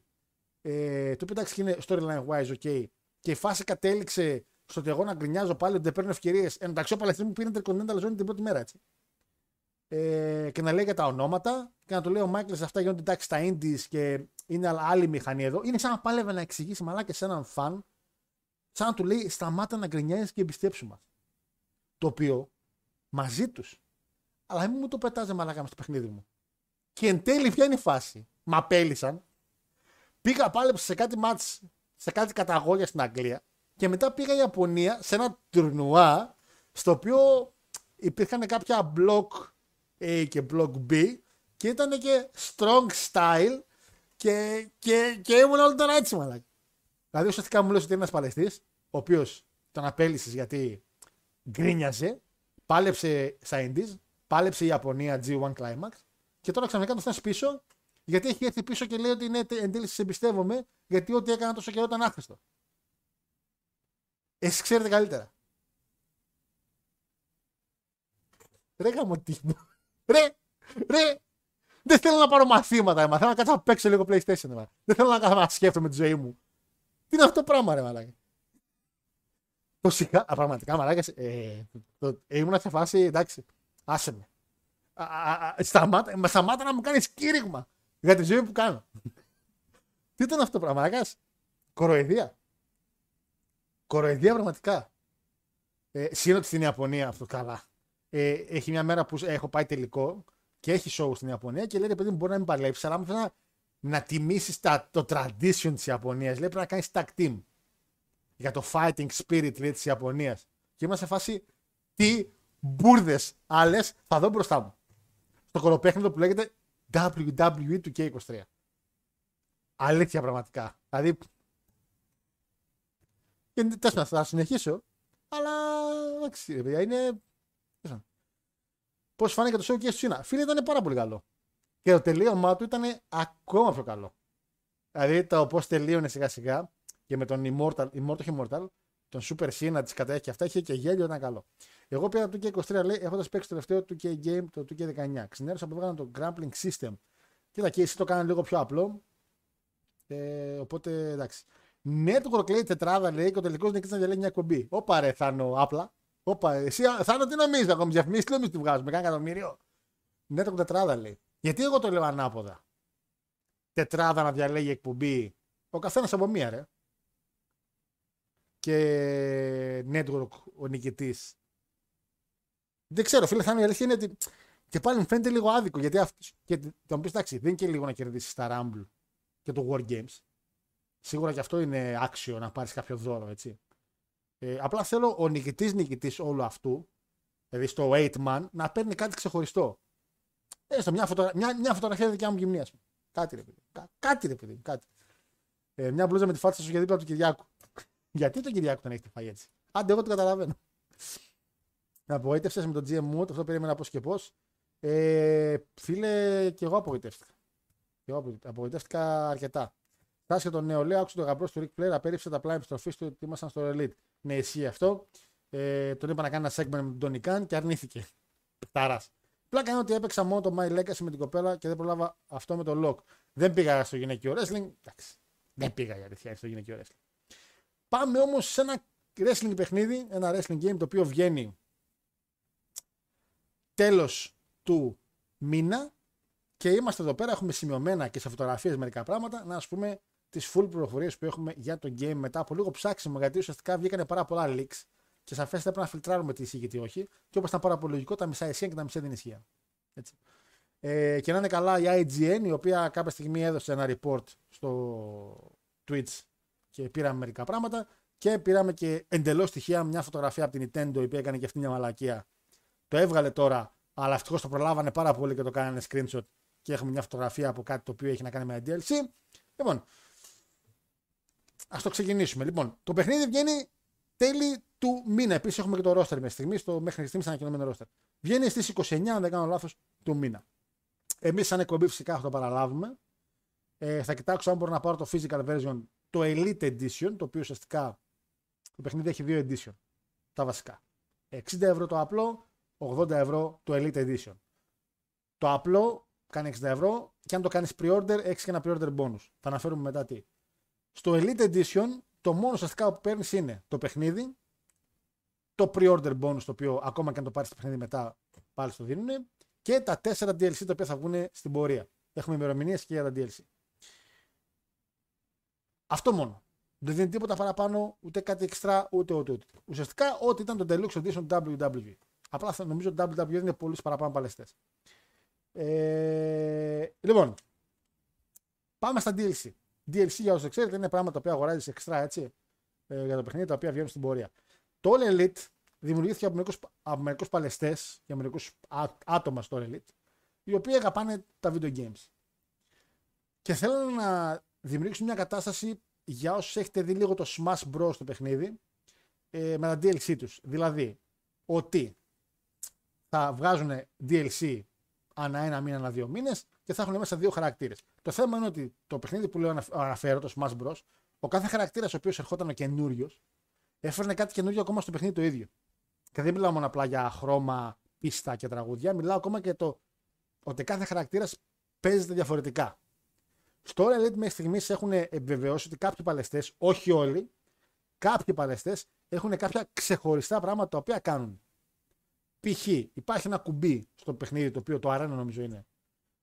Ε, το οποίο εντάξει είναι storyline wise, ok. Και η φάση κατέληξε στο ότι εγώ να γκρινιάζω πάλι ότι δεν παίρνω ευκαιρίες. Εντάξει, ο Παλαιστίνη μου πήρε Intercontinental Zone την πρώτη μέρα έτσι. Ε, και να λέει για τα ονόματα και να του λέει ο Μάικλ αυτά γίνονται εντάξει στα Indies και είναι άλλη μηχανή εδώ. Είναι σαν να πάλευε να εξηγήσει μαλάκα σε έναν φαν, σαν να του λέει σταμάτα να γκρινιάζεις και εμπιστέψου μας. Το οποίο μαζί τους. Αλλά μην μου το πετάζε μαλάκα μες στο παιχνίδι μου. Και εν τέλει ποια είναι η φάση. Μα απέλησαν. Πήγα πάλι σε κάτι μάτς, σε κάτι καταγόγια στην Αγγλία και μετά πήγα Ιαπωνία σε ένα τουρνουά στο οποίο υπήρχαν κάποια block A και block B και ήταν και strong style και, και, και ήμουν όλο τώρα έτσι μαλάκι. Δηλαδή ουσιαστικά μου λες ότι είναι ένας παλαιστής ο οποίος τον απέλησες γιατί γκρίνιαζε, πάλεψε στα Indies, πάλεψε η Ιαπωνία G1 Climax και τώρα ξαφνικά το θες πίσω γιατί έχει έρθει πίσω και λέει ότι ναι, τε- εν τέλει σε εμπιστεύομαι γιατί ό,τι έκανα τόσο καιρό ήταν άχρηστο. Εσείς ξέρετε καλύτερα. Ρε γαμωτή μου. Ρε, ρε. Δεν θέλω να πάρω μαθήματα, αίμα. Θέλω να κάτσω να παίξω λίγο PlayStation, αίμα. Δεν θέλω να κάτσω να σκέφτομαι τη ζωή μου. Τι είναι αυτό το πράγμα, ρε μαλάκα. Το σιγά, α, πραγματικά μαλάκα. Ε, το, ε, ήμουν σε φάση, εντάξει, άσε με. Α, α, α, σταμάτα, μα σταμάτα να μου κάνεις κήρυγμα για τη ζωή που κάνω. Τι ήταν αυτό το πράγμα, μαλάκας. Κοροϊδία. Κοροϊδία πραγματικά. Ε, Σύνοτι στην Ιαπωνία αυτό καλά. Ε, έχει μια μέρα που έχω πάει τελικό και έχει show στην Ιαπωνία και λέει ρε παιδί μου μπορεί να μην παλέψεις, αλλά μου θέλει να, να τιμήσεις το tradition της Ιαπωνίας. Λέει πρέπει να κάνεις tag team για το fighting spirit λέει, της Ιαπωνίας. Και είμαστε σε φάση τι μπουρδες άλλες θα δω μπροστά μου. Στο κοροπέχνητο που λέγεται WWE 2K23. Αλήθεια πραγματικά. Δηλαδή. Και τέλος πάντων, θα συνεχίσω. Αλλά εντάξει, ρε παιδιά, είναι. Πώς φάνηκε το show και στη China. Φίλε, ήταν πάρα πολύ καλό. Και το τελείωμά του ήταν ακόμα πιο καλό. Δηλαδή το πώς τελείωνε σιγά σιγά και με τον Immortal, Immortal, όχι Immortal, τον Super Cena τη κατέχει και αυτά, είχε και γέλιο, ήταν καλό. Εγώ πήρα το 2K23 λέει, έχοντας παίξει το τελευταίο 2K game το 2K19. Ξυνέρωσα που έβγαλαν το Grappling System. Κοίτα και εσύ το κάνανε λίγο πιο απλό. Ε, οπότε εντάξει. Network λέει τετράδα λέει και ο τελικός νικητής να διαλέγει μια κομπή. Όπα ρε, Θάνο, απλά. Όπα, εσύ, Θάνο, τι νομίζει, ακόμη διαφημίσεις, τι νομίζεις τη βγάζουμε, κάνα εκατομμύριο. Network τετράδα λέει. Γιατί εγώ το λέω ανάποδα. Τετράδα να διαλέγει εκπομπή. Ο καθένας από μία, ρε. Και network ο νικητής. Δεν ξέρω, φίλε, θα είναι η αλήθεια είναι ότι. Και πάλι μου φαίνεται λίγο άδικο γιατί αυτό. Και θα μου πεις εντάξει, δεν είναι και λίγο να κερδίσεις τα Rumble και το War Games. Σίγουρα και αυτό είναι άξιο να πάρεις κάποιο δώρο, έτσι. Ε, απλά θέλω ο νικητής νικητής όλου αυτού, δηλαδή στο 8 man, να παίρνει κάτι ξεχωριστό. Έστω μια, φωτογρα... μια, μια φωτογραφία δικιά μου γυμνίας. Κάτι ρε παιδί. Κά... Κάτι ρε παιδί. Κάτι. Ε, μια μπλούζα με τη φάτσα σου για δίπλα του Κυριάκου. Γιατί τον Κυριάκου τον έχετε φάει έτσι; Άντε, εγώ το καταλαβαίνω. Απογοήτευσες με τον GM μου, αυτό περίμενα πώς και πώς. Ε, φίλε, και εγώ απογοητεύτηκα. Και εγώ απογοητεύτηκα αρκετά. Φτάσει τον νεολαίο, άκουσε τον γαμπρός του Rick Flair, απέρριψε τα πλάι επιστροφής του ότι ήμασταν στο Elite. Ναι, ισχύει αυτό. Ε, τον είπα να κάνει ένα segment με τον Tony Khan και αρνήθηκε. Πεκταρά. Πλάκα είναι ότι έπαιξα μόνο το My Legacy με την κοπέλα και δεν προλάβα αυτό με το Lock. Δεν πήγα στο γυναικείο wrestling. Εντάξει. Δεν πήγα η αλήθεια στο γυναικείο wrestling. Πάμε όμως σε ένα wrestling παιχνίδι, ένα wrestling game το οποίο βγαίνει τέλος του μήνα και είμαστε εδώ πέρα, έχουμε σημειωμένα και σε φωτογραφίες μερικά πράγματα, να ας πούμε τις full πληροφορίες που έχουμε για το game μετά από λίγο ψάξιμο, γιατί ουσιαστικά βγήκανε πάρα πολλά leaks και σαφέστατα πρέπει να φιλτράρουμε τι ισχύει και τι όχι. Και όπως ήταν πάρα πολύ λογικό, τα μισά ισχύαν και τα μισά δεν ισχύαν. Έτσι. Ε, και να είναι καλά η IGN, η οποία κάποια στιγμή έδωσε ένα report στο Twitch και πήραμε μερικά πράγματα. Και πήραμε και εντελώς στοιχεία μια φωτογραφία από την Nintendo, η οποία έκανε και αυτή μια μαλακία. Το έβγαλε τώρα, αλλά ευτυχώς το προλάβανε πάρα πολύ και το κάνανε screenshot. Και έχουμε μια φωτογραφία από κάτι το οποίο έχει να κάνει με DLC. Λοιπόν, ας το ξεκινήσουμε. Λοιπόν, το παιχνίδι βγαίνει τέλη του μήνα. Επίσης έχουμε και το roster μέχρι στιγμής, στο μέχρι στιγμής ανακοινωμένο roster. Βγαίνει στις 29, αν δεν κάνω λάθος, του μήνα. Εμείς, σαν εκπομπή, φυσικά θα το παραλάβουμε. Ε, θα κοιτάξω αν μπορώ να πάρω το physical version, το Elite Edition, το οποίο ουσιαστικά το παιχνίδι έχει δύο edition. Τα βασικά. 60 ευρώ το απλό, 80 ευρώ το Elite Edition. Το απλό κάνει 60 ευρώ και αν το κάνεις pre-order έχεις και ένα pre-order bonus. Θα αναφέρουμε μετά τι. Στο Elite Edition το μόνο ουσιαστικά που παίρνεις είναι το παιχνίδι, το pre-order bonus το οποίο ακόμα και αν το πάρεις το παιχνίδι μετά πάλι στο δίνουν και τα 4 DLC τα οποία θα βγουν στην πορεία. Έχουμε ημερομηνίες και για τα DLC. Αυτό μόνο. Δεν δίνει τίποτα παραπάνω, ούτε κάτι εξτρά, ούτε ούτε ούτε. Ουσιαστικά ό,τι ήταν το Deluxe Edition WWE. Απλά θα νομίζω ότι WWE είναι πολλού παραπάνω παλαιστές. Ε, λοιπόν, πάμε στα DLC. DLC για όσους δεν ξέρετε είναι πράγματα που αγοράζεις εξτρά έτσι ε, για το παιχνίδι τα οποία βγαίνουν στην πορεία. Το All Elite δημιουργήθηκε από μερικού παλαιστές και μερικούς άτομα στο All Elite οι οποίοι αγαπάνε τα video games. Και θέλουν να δημιουργήσουν μια κατάσταση για όσους έχετε δει λίγο το Smash Bros. στο παιχνίδι ε, με τα DLC τους. Δηλαδή, ότι θα βγάζουν DLC ανά ένα μήνα, ανά δύο μήνες και θα έχουν μέσα δύο χαρακτήρες. Το θέμα είναι ότι το παιχνίδι που λέω αναφ- αναφέρω, το Smash Bros., ο κάθε χαρακτήρας ο οποίος ερχόταν καινούριος, έφερνε κάτι καινούριο ακόμα στο παιχνίδι το ίδιο. Και δεν μιλάω μόνο απλά για χρώμα, πίστα και τραγούδια, μιλάω ακόμα και το ότι κάθε χαρακτήρας παίζεται διαφορετικά. Στο All Elite μέχρι στιγμής έχουν επιβεβαιώσει ότι κάποιοι παλαιστές, όχι όλοι, κάποιοι παλαιστές έχουν κάποια ξεχωριστά πράγματα τα οποία κάνουν. Π.χ. υπάρχει ένα κουμπί στο παιχνίδι, το οποίο το Arena νομίζω είναι,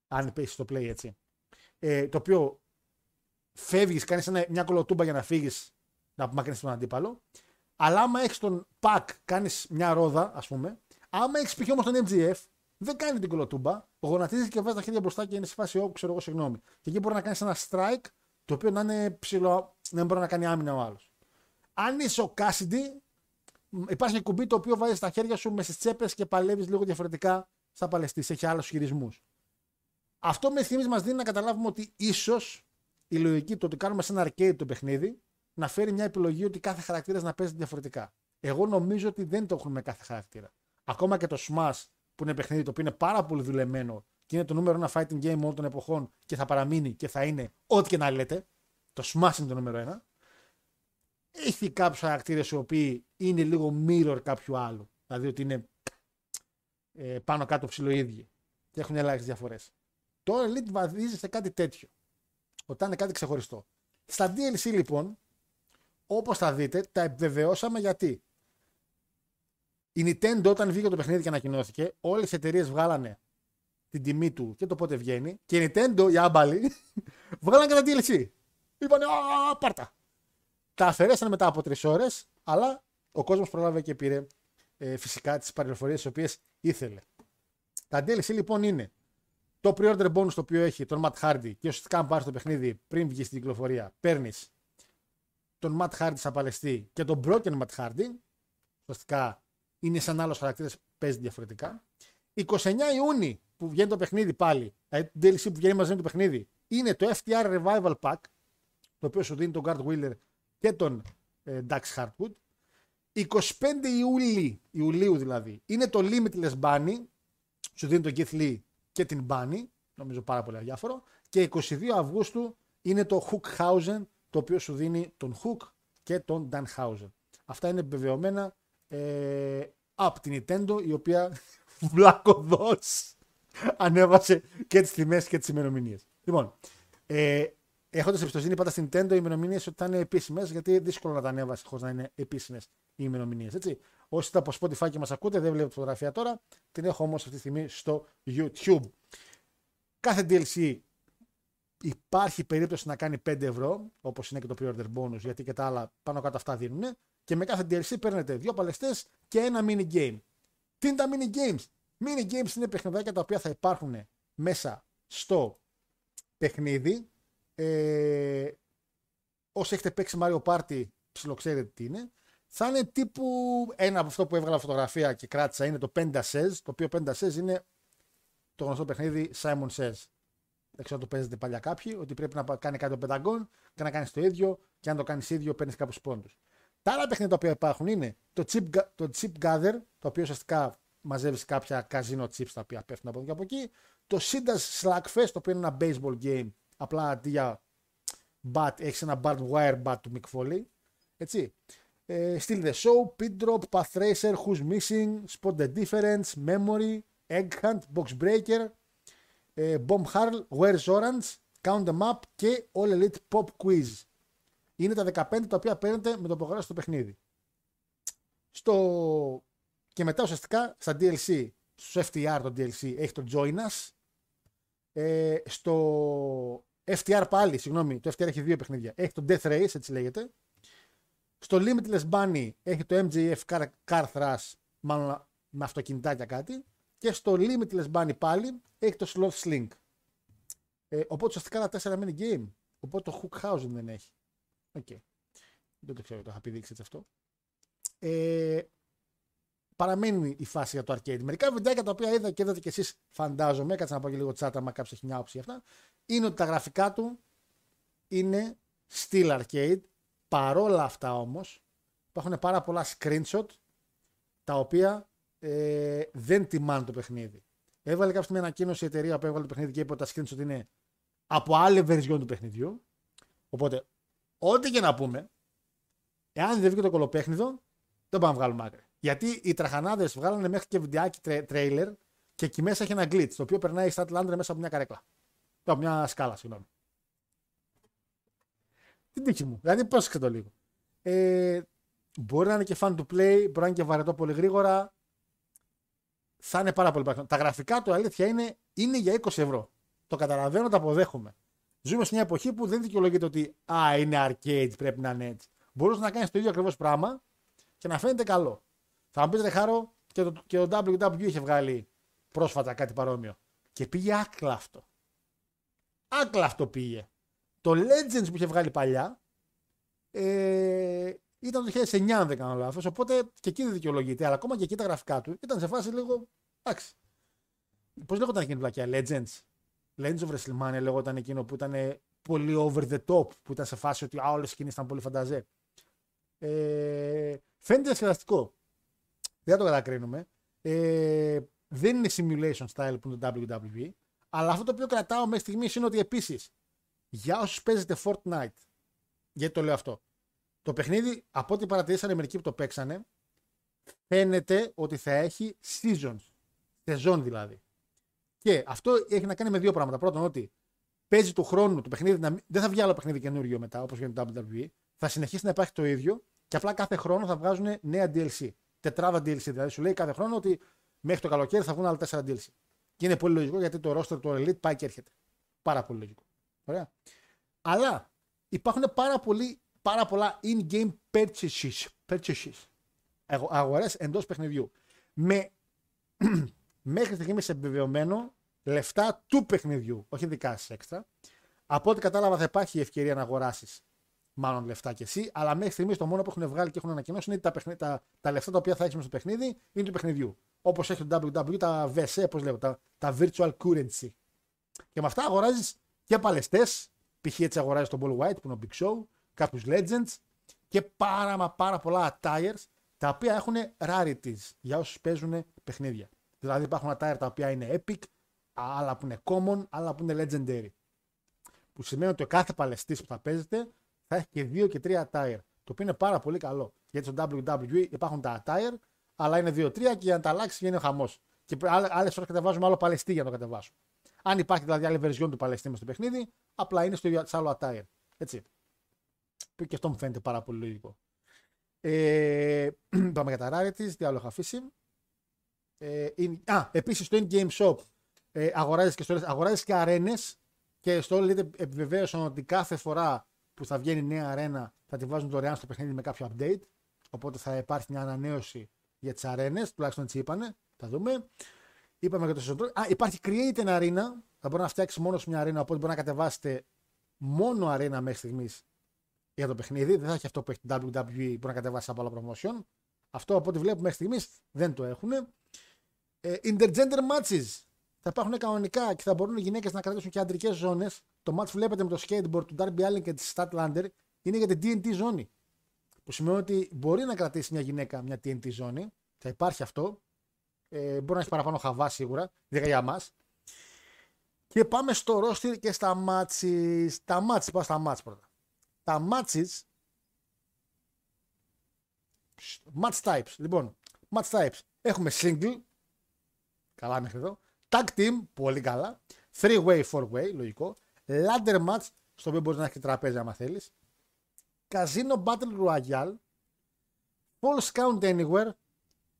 αν πέσει στο play έτσι, ε, το οποίο φεύγεις, κάνεις μια κολοτούμπα για να φύγεις να απομακρυνθείς τον αντίπαλο. Αλλά άμα έχεις τον pack, κάνεις μια ρόδα, ας πούμε. Άμα έχεις π.χ. όμως τον MGF, δεν κάνει την κολοτούμπα, γονατίζεις και βάζεις τα χέρια μπροστά και είναι σε φάση όπου ξέρω εγώ, συγγνώμη. Και εκεί μπορεί να κάνεις ένα strike, το οποίο να είναι ψηλό, να μην μπορεί να κάνει άμυνα ο άλλος. Αν είσαι ο Cassidy, μ, υπάρχει κουμπί το οποίο βάζεις τα χέρια σου μες στις τσέπες και παλεύεις λίγο διαφορετικά στα παλαιστή. Έχει άλλους χειρισμούς. Αυτό με στιγμή μας δίνει να καταλάβουμε ότι ίσως η λογική το ότι κάνουμε σε ένα arcade το παιχνίδι να φέρει μια επιλογή ότι κάθε χαρακτήρας να παίζει διαφορετικά. Εγώ νομίζω ότι δεν το έχουν με κάθε χαρακτήρα. Ακόμα και το Smash που είναι παιχνίδι το οποίο είναι πάρα πολύ δουλεμένο και είναι το νούμερο ένα fighting game όλων των εποχών και θα παραμείνει και θα είναι ό,τι και να λέτε. Το Smash είναι το νούμερο ένα. Έχει κάποιους χαρακτήρες οι οποίοι είναι λίγο mirror κάποιου άλλου. Δηλαδή ότι είναι ε, πάνω κάτω ψηλοίδιοι και έχουν ελάχιστε διαφορές. Το Elite βαδίζει σε κάτι τέτοιο. Όταν είναι κάτι ξεχωριστό. Στα DLC λοιπόν, όπως θα δείτε, τα επιβεβαιώσαμε γιατί. Η Nintendo όταν βγήκε το παιχνίδι και ανακοινώθηκε, όλες οι εταιρείες βγάλανε την τιμή του και το πότε βγαίνει. Και η Nintendo, οι άμπαλοι, βγάλανε και τα DLC. Είπανε, Α, πάρτα. Τα αφαιρέσανε μετά από τρεις ώρες, αλλά ο κόσμος προλάβε και πήρε ε, φυσικά τις πληροφορίε τις οποίες ήθελε. Τα DLC λοιπόν είναι το pre-order bonus το οποίο έχει τον Matt Hardy και ουσιαστικά αν πάρεις το παιχνίδι πριν βγεις στην κυκλοφορία, παίρνεις τον Matt Hardy σαν παλαιστή και τον Broken Matt Hardy. Ουσιαστικά είναι σαν άλλος χαρακτήρας, παίζει διαφορετικά. 29 Ιούνιου που βγαίνει το παιχνίδι πάλι, δηλαδή το DLC που βγαίνει μαζί με το παιχνίδι, είναι το FTR Revival Pack, το οποίο σου δίνει τον Guard Wheeler και τον ε, Dax Hartwood. 25 Ιούλη, Ιουλίου δηλαδή, είναι το Limitless Bunny, σου δίνει τον Keith Lee και την Bunny, νομίζω πάρα πολύ αδιάφορο. Και 22 Αυγούστου είναι το Hookhausen, το οποίο σου δίνει τον Hook και τον Danhausen. Αυτά είναι επιβεβαιωμένα ε, από την Nintendo, η οποία βλακοδός ανέβασε και τις τιμές και τις ημερομηνίες. Λοιπόν, ε, έχοντας εμπιστοσύνη πάντα στην Nintendo, οι ημερομηνίες ότι θα είναι επίσημες, γιατί δύσκολο να τα ανέβασε χωρίς να είναι επίσημες οι ημερομηνίες, έτσι. Όσοι είστε από Spotify και μας ακούτε, δεν βλέπετε τη φωτογραφία τώρα, την έχω όμως αυτή τη στιγμή στο YouTube. Κάθε DLC υπάρχει περίπτωση να κάνει 5 ευρώ, όπως είναι και το pre-order bonus, γιατί και τα άλλα πάνω κάτω αυτά δίνουν. Και με κάθε DLC παίρνετε δύο παλαιστές και ένα mini game. Τι είναι τα mini games; Mini games είναι παιχνιδάκια τα οποία θα υπάρχουν μέσα στο παιχνίδι. Ε, όσοι έχετε παίξει Mario Party, ψιλοξέρετε τι είναι. Θα είναι τύπου ένα από αυτό που έβγαλα φωτογραφία και κράτησα είναι το Penta Says, το οποίο Penta Says είναι το γνωστό παιχνίδι Simon Says. Δεν ξέρω αν το παίζετε παλιά κάποιοι, ότι πρέπει να κάνει κάτι το πενταγκόν και να κάνεις το ίδιο και αν το κάνεις ίδιο παίρνεις κάποιους πόντους. Τα άλλα παιχνίδια τα οποία υπάρχουν είναι το Chip, Ga- το chip Gather, το οποίο ουσιαστικά μαζεύεις κάποια casino chips τα οποία πέφτουν από εδώ και από εκεί. Το Sidas Slugfest, το οποίο είναι ένα baseball game, απλά αντί για bat έχει ένα barbed wire bat του Mick Foley. Έτσι. Ε, Still the Show, Pit Drop, Path Racer, Who's Missing, Spot the Difference, Memory, Egg Hunt, Box Breaker, ε, Bomb Harl, Where's Orange, Count them Up και All Elite Pop Quiz. Είναι τα 15 τα οποία παίρνετε με το προγράμμα στο παιχνίδι. Στο... Και μετά ουσιαστικά στα DLC, στο FTR το DLC έχει το Join Us. Ε, στο FTR πάλι, συγγνώμη, το FTR έχει δύο παιχνίδια. Έχει το Death Race, έτσι λέγεται. Στο Limitless Bunny έχει το MJF Car, Car Thrash, μάλλον με αυτοκινητάκια κάτι. Και στο Limitless Bunny πάλι έχει το Sloth Slink. Ε, οπότε ουσιαστικά τα τέσσερα mini game. Οπότε το Hookhausen δεν έχει. Οκ. Δεν το ξέρω, το είχα πει δείξει έτσι αυτό. Ε, παραμένει η φάση για το arcade. Μερικά βιντεάκια τα οποία είδα και είδατε κι εσείς, φαντάζομαι, κάτσε να πω και λίγο τσάτα, μα κάποιος έχει μια άποψη για αυτά, είναι ότι τα γραφικά του είναι στυλ arcade. Παρόλα αυτά όμως, υπάρχουν πάρα πολλά screenshot τα οποία ε, δεν τιμάνε το παιχνίδι. Έβαλε κάποια στιγμή ανακοίνωση η εταιρεία που έβαλε το παιχνίδι και είπε ότι τα screenshots είναι από άλλη version του παιχνιδιού. Οπότε, ό,τι και να πούμε, εάν δεν βγει το κολοπέχνιδο, δεν πάμε να βγάλουμε άκρη. Γιατί οι τραχανάδε βγάλανε μέχρι και βιντεάκι τρέ, τρέιλερ και εκεί μέσα έχει ένα glitch το οποίο περνάει η Statlander μέσα από μια καρέκλα. Από μια σκάλα, συγγνώμη. Την τύχη μου. Δηλαδή, πρόσεξε το λίγο. Ε, μπορεί να είναι και fun to play, μπορεί να είναι και βαρετό πολύ γρήγορα. Θα είναι πάρα πολύ πράγμα. Τα γραφικά του αλήθεια είναι, είναι για 20 ευρώ. Το καταλαβαίνω, το αποδέχομαι. Ζούμε σε μια εποχή που δεν δικαιολογείται ότι Α, είναι arcade, πρέπει να είναι έτσι. Μπορούσε να κάνεις το ίδιο ακριβώς πράγμα και να φαίνεται καλό. Θα μου πείτε, Χάρο, και το, και το WWE είχε βγάλει πρόσφατα κάτι παρόμοιο. Και πήγε άκλαυτο. Άκλαυτο πήγε. Το Legends που είχε βγάλει παλιά ε, ήταν το 2009, αν δεν κάνω λάθος. Οπότε και εκεί δεν δικαιολογείται. Αλλά ακόμα και εκεί τα γραφικά του ήταν σε φάση λίγο. Εντάξει. Πώς λέγονταν εκείνη η πλακιά, Legends; Legends of WrestleMania λέγονταν εκείνο που ήταν πολύ over the top. Που ήταν σε φάση ότι όλες οι σκηνές ήταν πολύ φανταζέ. Ε, φαίνεται διασκεδαστικό. Δεν θα το κατακρίνουμε. Ε, δεν είναι simulation style που είναι το WWE. Αλλά αυτό το οποίο κρατάω μέχρι στιγμής είναι ότι επίσης για όσους παίζετε Fortnite. Γιατί το λέω αυτό. Το παιχνίδι, από ό,τι παρατηρήσανε μερικοί που το παίξανε, φαίνεται ότι θα έχει seasons. Σεζόν δηλαδή. Και αυτό έχει να κάνει με δύο πράγματα. Πρώτον, ότι παίζει του χρόνου το παιχνίδι, να... δεν θα βγει άλλο παιχνίδι καινούριο μετά, όπως γίνεται το WWE. Θα συνεχίσει να υπάρχει το ίδιο και απλά κάθε χρόνο θα βγάζουν νέα DLC. Τετράδα DLC. Δηλαδή σου λέει κάθε χρόνο ότι μέχρι το καλοκαίρι θα βγουν άλλα 4 DLC. Και είναι πολύ λογικό γιατί το roster του Elite πάει και έρχεται. Πάρα πολύ λογικό. Ωραία. Αλλά υπάρχουν πάρα, πολύ, πάρα πολλά in-game purchases, purchases αγορές εντός παιχνιδιού. Με μέχρι στιγμή επιβεβαιωμένο λεφτά του παιχνιδιού, όχι δικά σας έξτρα. Από ό,τι κατάλαβα θα υπάρχει η ευκαιρία να αγοράσεις μάλλον λεφτά κι εσύ, αλλά μέχρι στιγμής το μόνο που έχουν βγάλει και έχουν ανακοινώσει είναι τα, παιχνι... τα, τα λεφτά τα οποία θα έχεις στο παιχνίδι είναι του παιχνιδιού. Όπως έχει το WWE, τα VSE, όπω λέω, τα, τα virtual currency. Και με αυτά αγοράζεις και παλαιστές, π.χ. έτσι αγοράζεις τον Paul White που είναι ο Big Show, κάποιους Legends και πάρα μα πάρα πολλά attires τα οποία έχουν rarities για όσους παίζουν παιχνίδια. Δηλαδή υπάρχουν attire τα οποία είναι epic, άλλα που είναι common, άλλα που είναι legendary. Που σημαίνει ότι ο κάθε παλαιστής που θα παίζετε θα έχει και δύο και τρία attire. Το οποίο είναι πάρα πολύ καλό. Γιατί στο WWE υπάρχουν τα attire, αλλά είναι δύο-τρία και για να τα αλλάξεις βγαίνει ο χαμός. Και άλλε φορές κατεβάζουμε άλλο παλαιστή για να το κατεβάσουμε. Αν υπάρχει δηλαδή άλλη version του παλαιστή με στο παιχνίδι, απλά είναι στο ίδιο άλλο attire. Έτσι. Και αυτό μου φαίνεται πάρα πολύ λογικό. Ε, πάμε για τα rarities, τι άλλο έχω αφήσει. Ε, in, α, επίσης στο in-game shop ε, αγοράζεις και, αγοράζεις και αρένες και στο λέτε επιβεβαίωσαν ότι κάθε φορά που θα βγαίνει νέα αρένα θα τη βάζουν δωρεάν στο παιχνίδι με κάποιο update. Οπότε θα υπάρχει μια ανανέωση για τις αρένες, τουλάχιστον έτσι είπανε. Θα δούμε. Είπαμε για το σεζόν. Α, υπάρχει Create an Arena. Θα μπορεί να φτιάξει μόνος μια αρένα, οπότε μπορεί να κατεβάσετε μόνο αρένα μέχρι στιγμής για το παιχνίδι. Δεν θα έχει αυτό που έχει το WWE, μπορεί να κατεβάσει από άλλα promotion. Αυτό από ό,τι βλέπουμε μέχρι στιγμής δεν το έχουν. Ε, intergender matches θα υπάρχουν κανονικά και θα μπορούν οι γυναίκες να κρατήσουν και αντρικές ζώνες. Το match που βλέπετε με το skateboard του Darby Allin και της Statlander είναι για την TNT ζώνη. Που σημαίνει ότι μπορεί να κρατήσει μια γυναίκα μια TNT ζώνη. Θα υπάρχει αυτό. Ε, μπορεί να έχει παραπάνω χαβά σίγουρα. Δεν για μα. Και πάμε στο roster και στα matches. Τα matches, πάω στα matches πρώτα. Τα matches. Match types. Λοιπόν, match types. Έχουμε single. Καλά μέχρι εδώ. Tag team, πολύ καλά. Three way, four way, λογικό. Ladder match, στο οποίο μπορείς να έχεις τραπέζι άμα θέλεις. Casino Battle Royale. False Count Anywhere.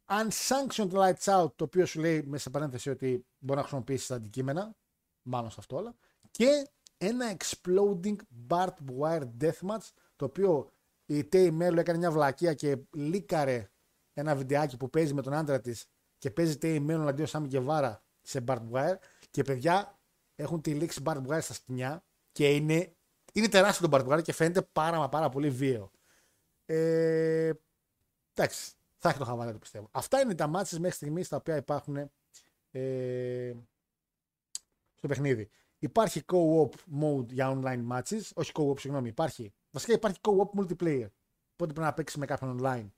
Unsanctioned Lights Out, το οποίο σου λέει μέσα σε παρένθεση ότι μπορεί να χρησιμοποιήσεις τα αντικείμενα. Μάλλον σε αυτό όλα. Και ένα Exploding Barbed Wire Deathmatch, το οποίο η Tay Melo έκανε μια βλακεία και λίκαρε ένα βιντεάκι που παίζει με τον άντρα της και παίζει Tay Melo αντίον Σάμι Γκεβάρα σε barbed wire και παιδιά έχουν τη λήξη barbed wire στα σκηνιά και είναι, είναι τεράστιο το barbed wire και φαίνεται πάρα μα πάρα πολύ βίαιο. Ε, εντάξει, θα έχει το χαβαλέ το πιστεύω. Αυτά είναι τα μάτια μέχρι στιγμής τα οποία υπάρχουν ε, στο παιχνίδι. Υπάρχει co-op mode για online matches. Όχι co-op, συγγνώμη. Υπάρχει. Βασικά υπάρχει co-op multiplayer. Οπότε πρέπει να παίξεις με κάποιον online.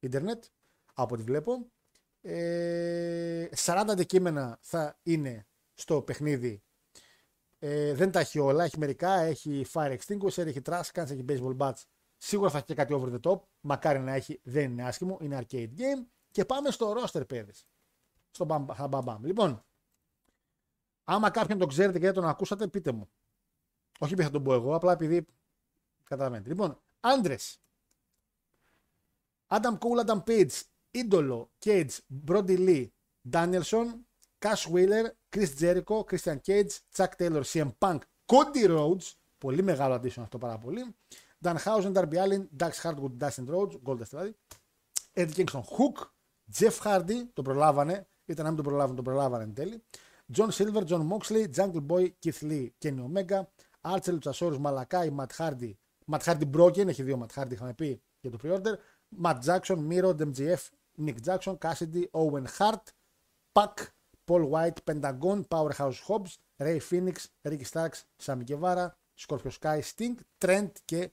Ιντερνετ. Από ό,τι βλέπω. Ε, 40 αντικείμενα θα είναι στο παιχνίδι. Ε, δεν τα έχει όλα. Έχει μερικά. Έχει fire extinguisher, έχει trash cans, έχει baseball bats. Σίγουρα θα έχει και κάτι over the top. Μακάρι να έχει. Δεν είναι άσχημο. Είναι arcade game. Και πάμε στο roster, παιδες. Στο μπαμ, μπαμ, μπαμ, μπαμ. Λοιπόν, άμα κάποιον τον ξέρετε και δεν τον ακούσατε, πείτε μου. Όχι επειδή θα τον πω εγώ, απλά επειδή καταλαβαίνετε. Λοιπόν, άντρε. Adam Cole, Adam Page, Ídolo, Cage, Brody Lee, Danielson, Cash Wheeler, Chris Jericho, Christian Cage, Chuck Taylor, CM Punk, Cody Rhodes, πολύ μεγάλο addition αυτό πάρα πολύ, Dan Housen, Darby Allin, Dax Hardwood, Dustin Rhodes, Goldust δηλαδή, Eddie Kingston, Hook, Jeff Hardy, το προλάβανε, ήταν να μην το προλάβουν, το προλάβανε εν τέλει, John Silver, John Moxley, Jungle Boy, Keith Lee, Kenny Omega, Archer, Luchasaurus, Malakai, Matt Hardy, Matt Hardy Broken, έχει δύο Matt Hardy, είχαμε πει για το pre-order, Matt Jackson, Miro, MJF, Nick Jackson, Cassidy, Owen Hart, Pac, Paul White, Pentagon, Powerhouse Hobbs, Ray Phoenix, Ricky Starks, Sammy Guevara, Scorpio Sky, Sting, Trent και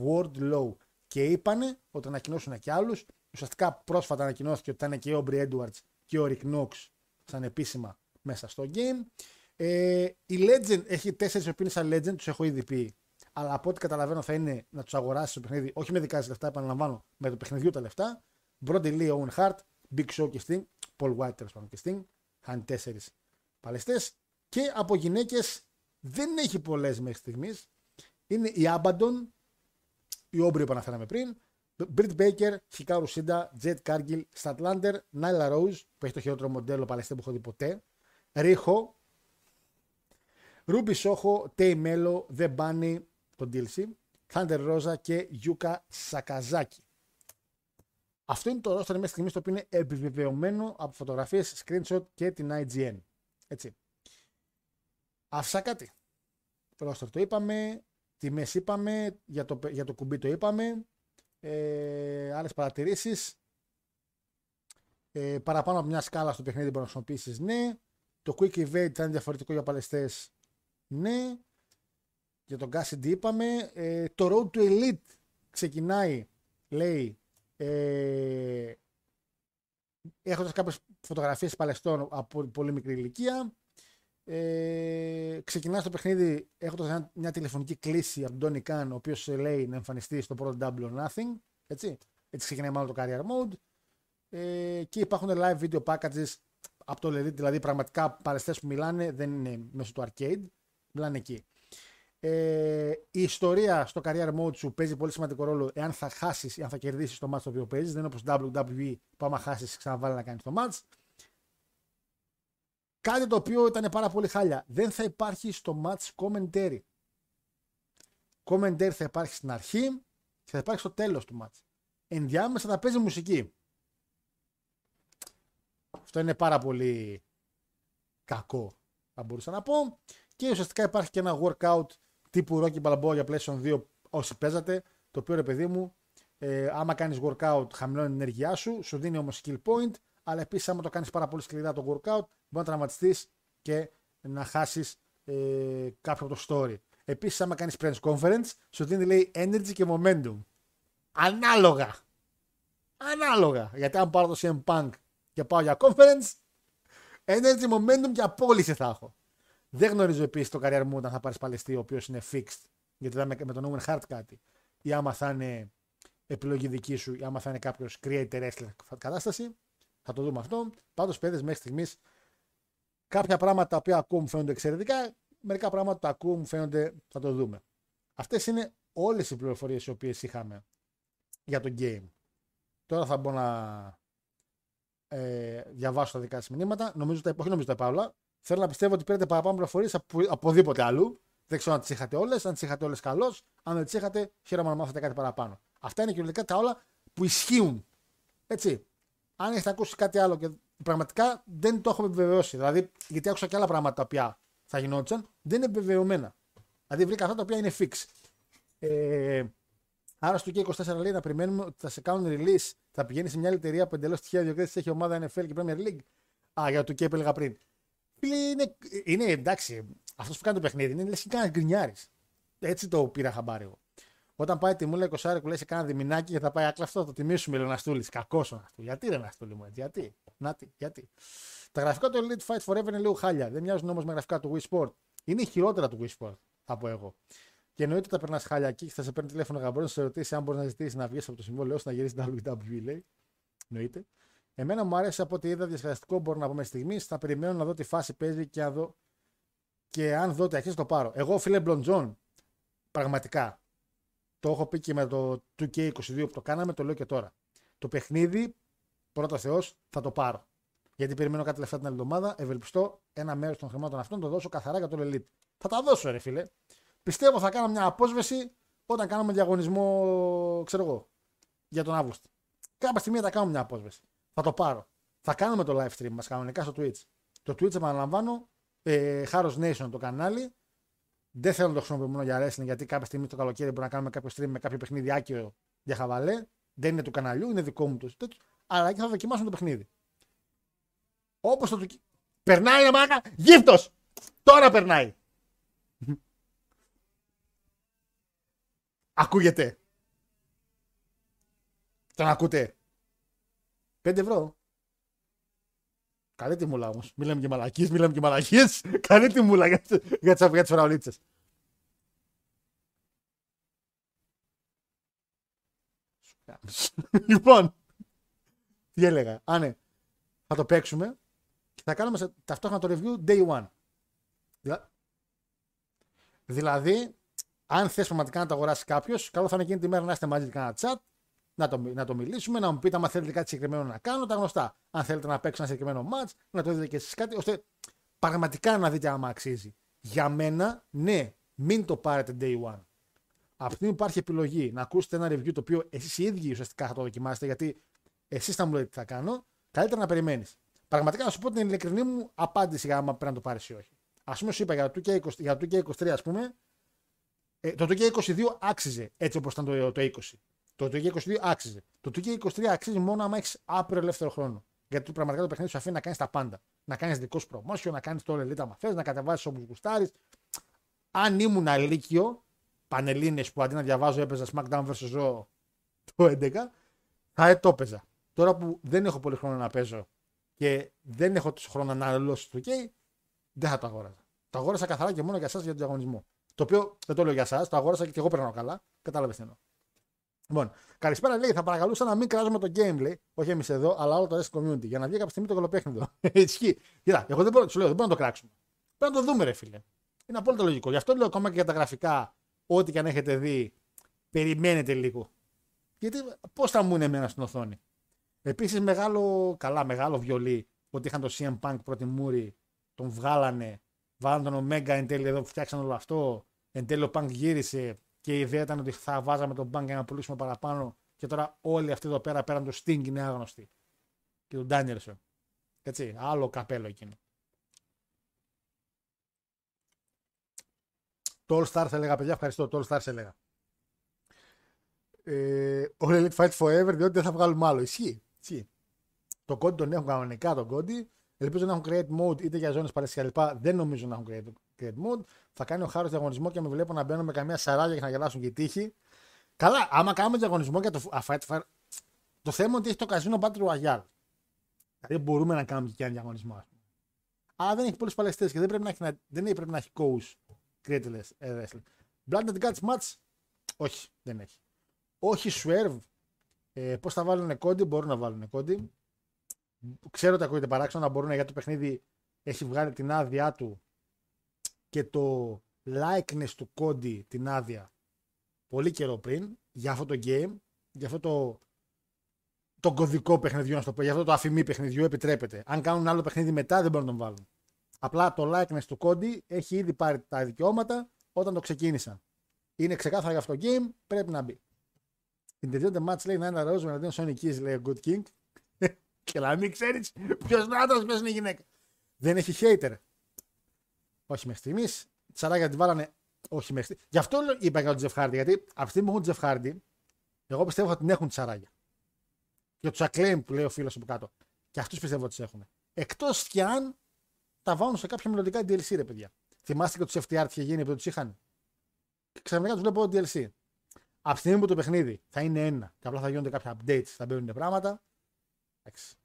Wardlow. Και είπανε ότι ανακοινώσουν και άλλους. Ουσιαστικά πρόσφατα ανακοινώθηκε ότι θα είναι και ο Aubrey Edwards και ο Rick Knox σαν επίσημα μέσα στο game. Ε, η Legend έχει τέσσερις οποίε σαν Legend, τους έχω ήδη πει. Αλλά από ό,τι καταλαβαίνω θα είναι να τους αγοράσει το παιχνίδι, όχι με δικά σα λεφτά, επαναλαμβάνω, με το παιχνιδιού τα λεφτά. Brody Lee, Owen Hart, Big Show και Sting, Paul White τέλος πάντων και Sting. Θα είναι τέσσερις παλαιστές. Και από γυναίκες δεν έχει πολλές μέχρι στιγμής. Είναι η Abaddon, η Όμπρι που αναφέραμε πριν, Britt Baker, Hikaru Shida, Jet Cargill, Statlander, Nyla Rose, που έχει το χειρότερο μοντέλο παλαιστέ που έχω δει ποτέ, Ρίχο, Ruby Soho, Tay Melo, The Bunny, το DLC, Thunder Rosa και Yuka Sakazaki. Αυτό είναι το roster μέχρι στιγμής το οποίο είναι επιβεβαιωμένο από φωτογραφίες, screenshot και την IGN. Έτσι. Άφησα κάτι. Το roster το είπαμε, τιμές είπαμε, για το, για το κουμπί το είπαμε, ε, άλλες παρατηρήσεις. Ε, παραπάνω από μια σκάλα στο παιχνίδι μπορείς να χρησιμοποιήσεις, ναι. Το quick evade θα είναι διαφορετικό για παλαιστές, ναι. Για τον Cassidy είπαμε. Ε, το Road to Elite ξεκινάει, λέει, ε, έχοντας κάποιες φωτογραφίες παλαιστών από πολύ μικρή ηλικία. Ε, ξεκινάς το παιχνίδι έχοντας μια, μια τηλεφωνική κλίση από τον Τόνι Καν, ο οποίος λέει να εμφανιστεί στο πρώτο Double or Nothing. Έτσι, έτσι ξεκινάει μάλλον το Career Mode. Ε, και υπάρχουν live video packages από το Elite, δηλαδή πραγματικά παλαιστές που μιλάνε δεν είναι μέσω του arcade, μιλάνε εκεί. Ε, η ιστορία στο career mode σου παίζει πολύ σημαντικό ρόλο εάν θα χάσεις ή αν θα κερδίσεις το match το οποίο παίζεις. Δεν είναι όπως WWE που άμα χάσεις ξαναβάλει να κάνεις το match. Κάτι το οποίο ήταν πάρα πολύ χάλια. Δεν θα υπάρχει στο match commentary. Commentary θα υπάρχει στην αρχή και θα υπάρχει στο τέλος του match. Ενδιάμεσα θα παίζει μουσική. Αυτό είναι πάρα πολύ κακό, θα μπορούσα να πω. Και ουσιαστικά υπάρχει και ένα workout τύπου Rocky Balboa για PlayStation 2 όσοι παίζατε, το οποίο ρε παιδί μου, ε, άμα κάνεις workout χαμηλώνει την ενέργειά σου, σου δίνει όμως skill point, αλλά επίσης άμα το κάνεις πάρα πολύ σκληρά το workout, μπορεί να τραυματιστείς και να χάσεις ε, κάποιο από το story. Επίσης άμα κάνεις press conference, σου δίνει λέει energy και momentum. Ανάλογα. Ανάλογα. Γιατί αν πάρω το CM Punk και πάω για conference, energy, momentum και απόλυση θα έχω. Δεν γνωρίζω επίσης το career mode αν θα πάρει παλαιστή ο οποίος είναι fixed. Γιατί θα με, με τον Owen Hart κάτι. Ή άμα θα είναι επιλογή δική σου, ή άμα θα είναι κάποιος creator wrestler κατάσταση. Θα το δούμε αυτό. Πάντως, παιδες, μέχρι στιγμής κάποια πράγματα τα οποία ακούω μου φαίνονται εξαιρετικά. Μερικά πράγματα τα ακούω μου φαίνονται, θα το δούμε. Αυτές είναι όλες οι πληροφορίες οι οποίες είχαμε για το game. Τώρα θα μπω να ε, διαβάσω τα δικά σα μηνύματα. Νομίζω, τα, όχι νομίζω τα είπα όλα. Θέλω να πιστεύω ότι πήρατε παραπάνω πληροφορίες από οπουδήποτε αλλού. Δεν ξέρω αν τις είχατε όλες. Αν τις είχατε όλες, καλώς. Αν δεν τις είχατε, χαίρομαι να μάθετε κάτι παραπάνω. Αυτά είναι κυριολεκτικά τα όλα που ισχύουν. Έτσι. Αν έχετε ακούσει κάτι άλλο και πραγματικά δεν το έχω επιβεβαιώσει. Δηλαδή, γιατί άκουσα και άλλα πράγματα τα οποία θα γινόντουσαν, δεν είναι επιβεβαιωμένα. Δηλαδή, βρήκα αυτά τα οποία είναι fix. Ε, άρας στο K24 λέει να περιμένουμε ότι θα σε κάνουν release, θα πηγαίνει σε μια άλλη εταιρεία που εντελώς τυχαία διοικητή έχει ομάδα NFL και Premier League. Α, για το K που έλεγα πριν. Φίλε, είναι, είναι εντάξει, αυτός που κάνει το παιχνίδι είναι λες και κάνει γκρινιάρης. Έτσι το πήρα χαμπάρι εγώ. Όταν πάει τη μούλα 20 που λέει σε κάνα διμηνάκι και θα πάει άκλαυτο, θα το τιμήσουμε λέει ο Ναστούλης. Κακός ο Ναστούλης. Γιατί ρε Ναστούλη μου έτσι, γιατί. Να τι, γιατί. Τα γραφικά του Elite Fight Forever είναι λίγο χάλια. Δεν μοιάζουν όμως με γραφικά του Wii Sport. Είναι χειρότερα του Wii Sport, θα πω εγώ. Και εννοείται ότι θα περνάς χάλια εκεί και θα σε παίρνει τηλέφωνο γαμπρός να σε ρωτήσει αν μπορείς να ζητήσεις να βγεις από το συμβόλαιό σου να γυρίσεις την WWE, λέει. Εννοείται. Εμένα μου άρεσε από ό,τι είδα διασκεδαστικό, μπορώ να πω μέχρι στιγμής. Θα περιμένω να δω τι φάση παίζει και, να δω... και αν δω ότι αρχίζει το πάρω. Εγώ, φίλε Μπλοντζόν, πραγματικά το έχω πει και με το 2K22 που το κάναμε, το λέω και τώρα. Το παιχνίδι, πρώτα Θεός, θα το πάρω. Γιατί περιμένω κάτι λεφτά την άλλη εβδομάδα. Ευελπιστώ ένα μέρος των χρημάτων αυτών να το δώσω καθαρά για το Elite. Θα τα δώσω, ρε φίλε. Πιστεύω θα κάνω μια απόσβεση όταν κάνουμε διαγωνισμό, ξέρω εγώ, για τον Αύγουστο. Κάποια στιγμή θα κάνω μια απόσβεση. Θα το πάρω. Θα κάνουμε το live stream μας κανονικά στο Twitch. Το Twitch, επαναλαμβάνω, ε, Haros Nation το κανάλι. Δεν θέλω να το χρησιμοποιώ μόνο για wrestling γιατί κάποια στιγμή το καλοκαίρι μπορεί να κάνουμε κάποιο stream με κάποιο παιχνίδι άκυρο για χαβαλέ. Δεν είναι του καναλιού, είναι δικό μου το τέτοιο. Αλλά εκεί θα δοκιμάσουμε το παιχνίδι. Όπως το του. Περνάει ρε μάκα! Γύφτος! Τώρα περνάει! Ακούγεται. Τον ακούτε; 5 ευρώ. Καλή τη μουλά όμως. Μιλάμε και μαλακίες, μιλάμε και μαλακίες. Καλή τη μουλά για, για τι για τις φραουλίτσε. λοιπόν, τι έλεγα. Α, ναι. Θα το παίξουμε και θα κάνουμε σε, ταυτόχρονα το review day one. Δηλα... Δηλαδή, αν θες πραγματικά να το αγοράσεις κάποιος, καλό θα είναι εκείνη τη μέρα να είστε μαζί και ένα chat, να το, να το μιλήσουμε, να μου πείτε αν θέλετε κάτι συγκεκριμένο να κάνω, τα γνωστά. Αν θέλετε να παίξετε ένα συγκεκριμένο match, να το δείτε και εσείς κάτι, ώστε πραγματικά να δείτε άμα αξίζει. Για μένα, ναι, μην το πάρετε day one. Από την υπάρχει επιλογή να ακούσετε ένα review το οποίο εσείς οι ίδιοι ουσιαστικά θα το δοκιμάσετε, γιατί εσείς θα μου λέτε τι θα κάνω, καλύτερα να περιμένεις. Πραγματικά να σου πω την ειλικρινή μου απάντηση για άμα πρέπει να το πάρεις ή όχι. Α πούμε, σου είπα για το 2K23, για το 2K23 ας πούμε, ε, το 2K22 άξιζε έτσι όπως ήταν το, το 20. Το 2K22 άξιζε. Το 2K23 αξίζει μόνο άμα έχεις άπειρο ελεύθερο χρόνο. Γιατί πραγματικά το παιχνίδι σου αφήνει να κάνεις τα πάντα. Να κάνεις δικό σου promotion, να κάνεις το Elite άμα θε, να κατεβάσεις όπω γουστάρεις. Αν ήμουν αλήκειο, πανελίνε που αντί να διαβάζω έπαιζα SmackDown vs. Raw το 11, θα το έπαιζα. Τώρα που δεν έχω πολύ χρόνο να παίζω και δεν έχω τόσο χρόνο να αναλώσω το OK, δεν θα το αγόραζα. Το αγόρασα καθαρά και μόνο για εσάς για τον διαγωνισμό. Το οποίο δεν το λέω για εσάς, το αγόρασα και εγώ περνάω καλά. Κατάλαβες τι εννοώ. Λοιπόν, καλησπέρα λέει, θα παρακαλούσα να μην κράζουμε το game, λέει. Όχι εμείς εδώ, αλλά όλο το rest community. Για να βγει κάποια στιγμή το κολοπέχνιδο. Ισχύει. Κοίτα, εγώ δεν μπορώ, σου λέω, δεν μπορώ να το κράξουμε. Πρέπει να το δούμε, ρε φίλε. Είναι απόλυτα λογικό. Γι' αυτό λέω ακόμα και για τα γραφικά, ό,τι και αν έχετε δει, περιμένετε λίγο. Γιατί πώς θα μου είναι εμένα στην οθόνη. Επίσης, μεγάλο, καλά, μεγάλο βιολί ότι είχαν το CM Punk πρώτη μούρη, τον βγάλανε, βάλαν τον Omega εν τέλει εδώ, φτιάξαν όλο αυτό. Εν τέλει ο Punk γύρισε, και η ιδέα ήταν ότι θα βάζαμε τον μπάνκ για να πουλήσουμε παραπάνω. Και τώρα όλοι αυτοί εδώ πέρα πέραν το Sting είναι άγνωστοι. Και τον Danielson. Έτσι, άλλο καπέλο εκείνο. Το All Stars έλεγα, παιδιά, ευχαριστώ. Το All Stars έλεγα. Ε, All Elite Fight Forever, διότι δεν θα βγάλουμε άλλο. Ισχύει. Ισχύει. Το κόντι τον έχουν κανονικά τον κόντι. Ελπίζω να έχουν create mode είτε για ζώνες παρέσει κλπ. Δεν νομίζω να έχουν create, create mode. Θα κάνει ο Χάρος διαγωνισμό και με βλέπω να μπαίνω με καμία σαράγια για να γελάσουν και οι τύχοι. Καλά, άμα κάνουμε διαγωνισμό για το Fight το θέμα είναι ότι έχει το καζίνο Battle Royale. Δηλαδή μπορούμε να κάνουμε και ένα διαγωνισμό. Αλλά δεν έχει πολλούς παλαιστές και δεν πρέπει να έχει, δεν πρέπει να έχει coach creative wrestling. Blood and Guts match, όχι, δεν έχει. Όχι Swerve. Ε, Πώς θα βάλουν κόντι, μπορούν να βάλουν κόντι. Ξέρω ότι ακούγεται παράξενο να μπορούν γιατί το παιχνίδι έχει βγάλει την άδειά του και το likeness του κόντι την άδεια πολύ καιρό πριν για αυτό το game, για αυτό το, το κωδικό παιχνιδιού, να το πω, για αυτό το αφημί παιχνιδιού επιτρέπεται. Αν κάνουν άλλο παιχνίδι μετά δεν μπορούν να τον βάλουν. Απλά το likeness του κόντι έχει ήδη πάρει τα δικαιώματα όταν το ξεκίνησαν. Είναι ξεκάθαρα για αυτό το game, πρέπει να μπει. Interview the match λέει να είναι ροζ με εναντίον Sonic Keys, λέει ο Good King. και να μην ξέρεις ποιος είναι άντρα, ποιος είναι γυναίκα. Δεν έχει hater. Όχι μέχρι στιγμής. Τσαράκια την βάλανε. Όχι μέχρι στιγμής. Γι' αυτό είπα για τον Τζεφ Χάρντι. Γιατί από τη στιγμή που έχουν Τζεφ Χάρντι, εγώ πιστεύω ότι την έχουν τσαράκια. Για τους acclaim που λέει ο φίλος από κάτω. Και αυτούς πιστεύω ότι τι έχουν. Εκτός κι αν τα βάλουν σε κάποια μελλοντικά DLC, ρε παιδιά. Θυμάστε και τους FTR τι είχε γίνει που τους είχαν. Και ξαφνικά τους βλέπω DLC. Από τη στιγμή που το παιχνίδι θα είναι ένα και απλά θα γίνονται κάποια updates, θα μπαίνουν πράγματα. εντάξει.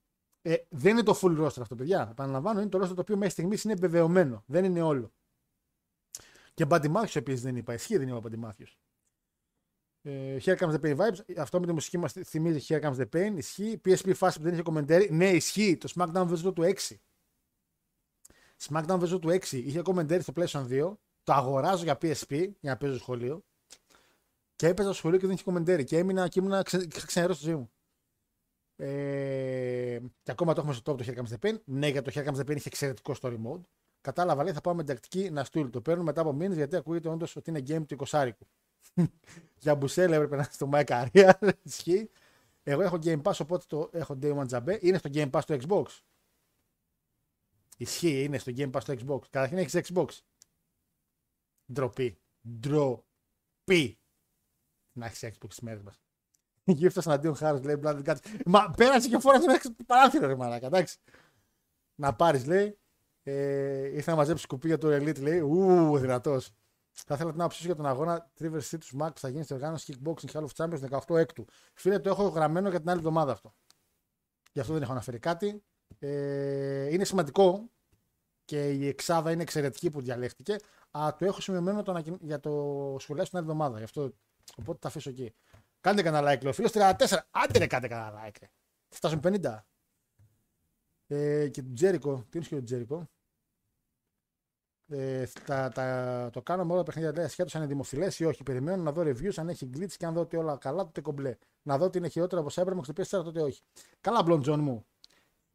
Ε, δεν είναι το full roster αυτό, παιδιά. Επαναλαμβάνω, είναι το roster το οποίο μέχρι στιγμής είναι βεβαιωμένο. Δεν είναι όλο. Και Buddy Matthews επίσης δεν είπα. Ισχύει δεν είπα Buddy Matthews. Ε, Here comes the pain vibes. Αυτό με τη μουσική μας θυμίζει Here comes the pain. Ισχύει. PSP Fast που δεν είχε κομμεντέρι. Ναι, ισχύει. Το SmackDown vs. του 6. SmackDown vs. του 6 είχε κομμεντέρι στο PlayStation 2. Το αγοράζω για PSP για να παίζω σχολείο. Και έπαιζα στο σχολείο και δεν είχε κομμεντέρι. Και έμεινα και ήμουν ξε, ξενερός στη ζωή μου. Ε, και ακόμα το έχουμε στο top το Here Comes the Pain. Ναι, για το Here Comes the Pain είχε εξαιρετικό story mode. Κατάλαβα, λέει, θα πάμε με την τακτική να στείλω. Το παίρνω μετά από μήνες γιατί ακούγεται όντως ότι είναι game του 20 Για Μπουσέλ έπρεπε να είναι στο My Career. Ισχύει. Εγώ έχω Game Pass, οπότε το έχω Day One Jabé. Είναι στο Game Pass του Xbox. Ισχύει, είναι στο Game Pass του Xbox. Καταρχήν έχεις Xbox. Ντροπή. Ντροπή. Να έχεις Xbox στι μέρες μας. Γύφτο εναντίον Χάρο, λέει Blood Guts. Μα πέρασε και φόρασε μέχρι το παράθυρο, ρε μαλάκα, εντάξει. Να πάρεις, λέει. Ε, ήρθε να μαζέψει σκουπίδια του Elite, λέει. Ου, δυνατός. Θα ήθελα την άποψή για τον αγώνα Triver City του Mac που θα γίνει στην οργάνωση Kickboxing Hall of Champions 18 έκτου. Φίλε, το έχω γραμμένο για την άλλη εβδομάδα αυτό. Γι' αυτό δεν έχω αναφέρει κάτι. Ε, είναι σημαντικό και η εξάδα είναι εξαιρετική που διαλέχτηκε. Αλλά το έχω σημειωμένο το, ανακοιν- για το σχολείο την άλλη εβδομάδα. Γι' αυτό, οπότε τα αφήσω εκεί. Κάντε κανένα like, λέει ο φίλο 34. Άντε ρε, κάντε κανένα like. Ρε. Θα φτάσουν 50. Ε, και τον Τζέρικο. Τι είναι και ο Τζέρικο; Ε, τα, τα, το κάνω με όλα τα παιχνίδια λέει ασχέτως αν είναι δημοφιλές ή όχι. Περιμένω να δω reviews αν έχει glitch και αν δω ότι όλα καλά, τότε κομπλέ. Να δω ότι είναι χειρότερο από Cyberpunk στο PS4, τότε όχι. Καλά, Blond John μου.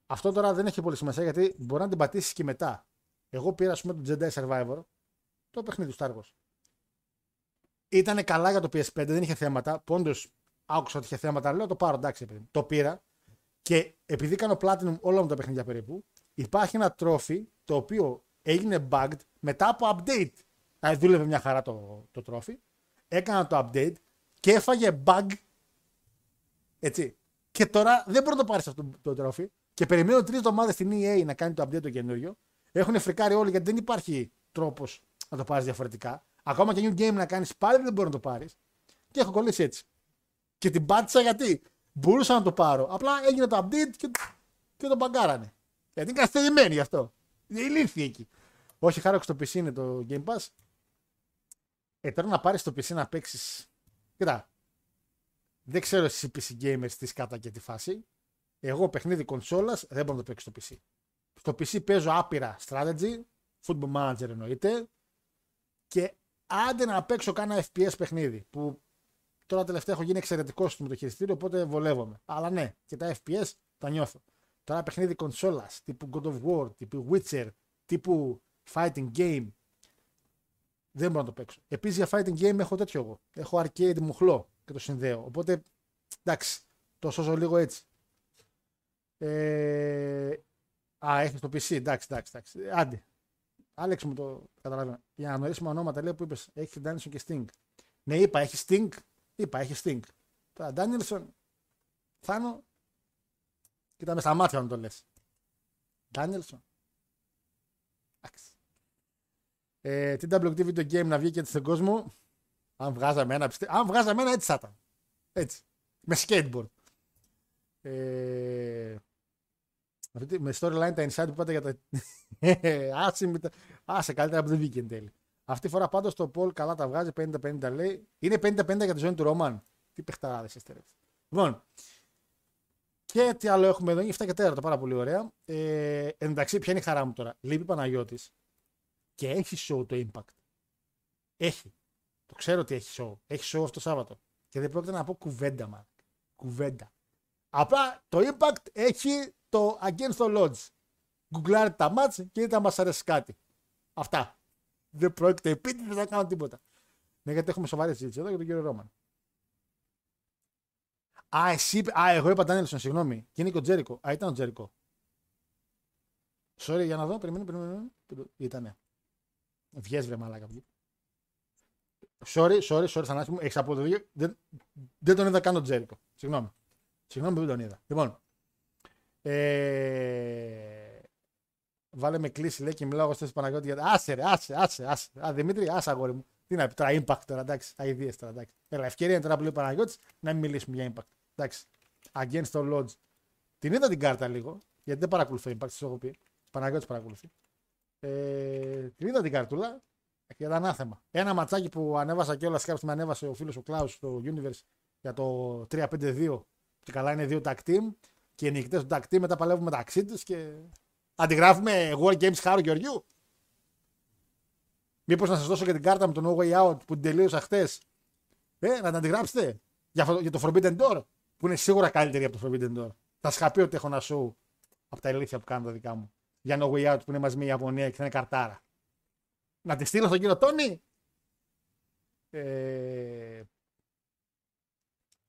Αυτό τώρα δεν έχει πολύ σημασία γιατί μπορεί να την πατήσεις και μετά. Εγώ πήρα, ας πούμε, το Jedi Survivor, το παιχνίδι του Star Wars. Ήταν καλά για το PS5, δεν είχε θέματα. Πόντως άκουσα ότι είχε θέματα, λέω το πάρω, εντάξει, παιδί. μου. Το πήρα και επειδή κάνω Platinum όλα μου τα παιχνίδια περίπου, υπάρχει ένα τρόφι το οποίο έγινε bugged μετά από update. Δηλαδή δούλευε μια χαρά το, το τρόφι, έκανα το update και έφαγε bug. Έτσι. Και τώρα δεν μπορεί να το πάρεις αυτό το, το τρόφι. Και περιμένω τρεις εβδομάδες στην EA να κάνει το update το καινούριο. Έχουν φρικάρει όλοι γιατί δεν υπάρχει τρόπος να το πάρεις διαφορετικά. Ακόμα και new game να κάνεις πάλι δεν μπορεί να το πάρεις. Και έχω κολλήσει έτσι. Και την πάτησα γιατί μπορούσα να το πάρω. Απλά έγινε το update και, και το μπαγκάρανε. Γιατί είναι καθυστερημένοι γι' αυτό. Είναι ηλίθιοι εκεί. Όχι, χάρη στο PC είναι το Game Pass. Ε, τώρα να πάρεις το PC να παίξεις. Κοίτα. Δεν ξέρω εσείς οι PC gamers τι κατά και τη φάση. Εγώ παιχνίδι κονσόλας δεν μπορώ να το παίξω στο PC. Στο PC παίζω άπειρα strategy, football manager εννοείται. Και άντε να παίξω κάνα FPS παιχνίδι. Που τώρα τελευταία έχω γίνει εξαιρετικό με το χειριστήριο, οπότε βολεύομαι. Αλλά ναι, και τα FPS τα νιώθω. Τώρα παιχνίδι κονσόλας τύπου God of War, τύπου Witcher, τύπου fighting game. Δεν μπορώ να το παίξω. Επίσης για fighting game έχω τέτοιο εγώ. Έχω arcade μουχλό και το συνδέω. Οπότε εντάξει, το σώζω λίγο έτσι. Ε, α, έχεις το PC. Εντάξει, εντάξει, εντάξει. Άντε. Άλεξ μου το καταλαβαίνω. Για να γνωρίσουμε ονόματα λέει που είπες. Έχει Danielson και Sting. Ναι, είπα, έχει Sting. Είπα, έχει Sting. Τώρα Danielson, Θάνο, κοίτα με στα μάτια να το λες. Danielson. Εντάξει. Ε, TWT video game να βγει και έτσι στον κόσμο. Αν βγάζαμε ένα, πιστε... αν βγάζαμε ένα έτσι θα ήταν. Έτσι. Με skateboard. Ε, αυτή- με storyline τα inside που είπατε για τα. Άσε, με τα- άσε καλύτερα που δεν βγήκε εν τέλει. Αυτή τη φορά πάντως το Paul καλά τα βγάζει 50-50 λέει. Είναι 50-50 για τη ζώνη του Ρόμαν. Τι παιχταράδες είστε ρε. Λοιπόν. Και τι άλλο έχουμε εδώ, είναι 7 και 4, πάρα πολύ ωραία. Ε, εντάξει, ποια είναι η χαρά μου τώρα. Λείπει Παναγιώτης και έχει show το Impact. Έχει. Το ξέρω ότι έχει show. Έχει show αυτό το Σάββατο. Και δεν πρόκειται να πω κουβέντα, μα. Κουβέντα. Απλά το Impact έχει το Against the Lodge. Γκουγκλάρετε τα μάτς και δείτε αν μας αρέσει κάτι. Αυτά. Δεν πρόκειται επίτηδες να κάνω τίποτα. Ναι, γιατί έχουμε σοβαρή συζήτηση εδώ για τον κύριο Ρόμαν. Α, εσύ, είπε- α, εγώ είπα Ντάνιελσον, συγγνώμη. Και είναι και ο Τζέρικο. Α, ήταν ο Τζέρικο. Sorry, για να δω, περιμένω, περιμένω. Ήτανε. Βγες βρε μαλάκα. βγες. Sorry, sorry, sorry, θανάση μου. Έχεις αποδοχή. Δεν, δεν τον είδα καν τον Τζέρικο. Συγγνώμη. Συγγνώμη που δεν τον είδα. Λοιπόν. Ε, βάλε με κλίση, λέει και μιλάω εγώ στο Παναγιώτη. Γιατί... Άσε, ρε, άσε, άσε, άσε. Α, Δημήτρη, άσε, αγόρι μου. Τι να πει τώρα, impact τώρα, εντάξει. Αιδίε τώρα, εντάξει. Έλα, ευκαιρία είναι τώρα που λέει ο Παναγιώτης να μην μιλήσουμε για impact. Εντάξει. Against the Lodge. Την είδα την κάρτα λίγο, γιατί δεν παρακολουθώ impact, σας έχω πει. Παναγιώτης παρακολουθεί. Ε, την είδα την καρτούλα και ήταν ανάθεμα. Ένα ματσάκι που ανέβασα κιόλας κάποιος με ανέβασε ο φίλος ο Κλάους στο Universe για το 3-5-2. Και καλά είναι δύο tag team. Και οι νικητές του tag team μετά παλεύουν μεταξύ τους και αντιγράφουμε World Games Χάρου Γεωργιού. Μήπως να σας δώσω και την κάρτα με τον No Way Out που την τελείωσα χθες. Ε, να την αντιγράψετε για, αυτό- για το Forbidden Door. Που είναι σίγουρα καλύτερη από το Forbidden Door. Θα σας είχα πει ότι έχω ένα show από τα ηλίθια που κάνω τα δικά μου. Για No Way Out που είναι μαζί με η Ιαπωνία και θα είναι καρτάρα. Να τη στείλω στον κύριο Τόνι. Ε...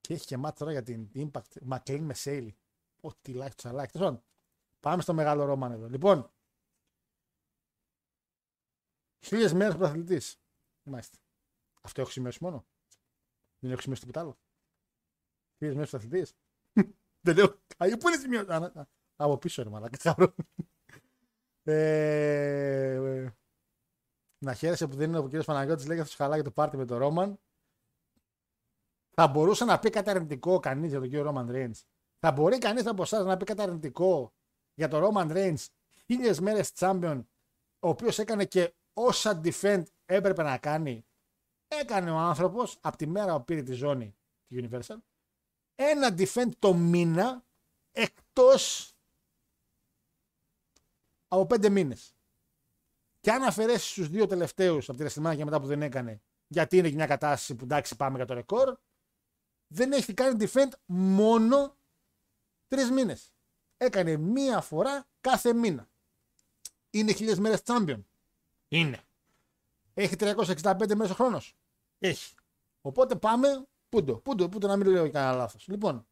Και έχει και μάτς τώρα για την Impact. Μακλίν με Σέιλι. Ό,τι like τους τσαλάκι. Τέλος πάντων, Πάμε στο μεγάλο ρόμαν εδώ. Λοιπόν, χίλιες μέρες πρωταθλητής. Μάλιστα. Αυτό έχω σημειώσει μόνο. Δεν έχω σημειώσει τίποτα άλλο. Χίλιες μέρες πρωταθλητής. Δεν λέω. Α, πού είναι σημειώσει. Α, α, Από πίσω ρε μαλάκα. Χαμπρό. Ε, ε, να χαίρεσαι που δεν είναι ο κύριος Παναγιώτης. Λέγεται στο χαλάκι το πάρτι με τον Ρόμαν. Θα μπορούσε να πει κάτι αρνητικό κανείς για τον κύριο Ρόμαν Ρέιντ. Θα μπορεί κανείς από εσάς να πει κάτι αρνητικό για τον Ρόμαν Ρέιντ χίλιες μέρες champion, ο οποίος έκανε και όσα defend έπρεπε να κάνει. Έκανε ο άνθρωπος από τη μέρα που πήρε τη ζώνη τη Universal ένα defend το μήνα εκτός από πέντε μήνες. Και αν αφαιρέσεις τους δύο τελευταίους από τη WrestleMania και μετά που δεν έκανε, γιατί είναι και μια κατάσταση που εντάξει πάμε για το ρεκόρ, δεν έχει κάνει defend μόνο τρεις μήνες. Έκανε μία φορά κάθε μήνα. Είναι χίλιες μέρες champion. Είναι. Έχει 365 μέρε ο χρόνος. Έχει. Οπότε πάμε. Πούντο, πούντο, πούντο να μην λέω κανένα λάθος. Λοιπόν,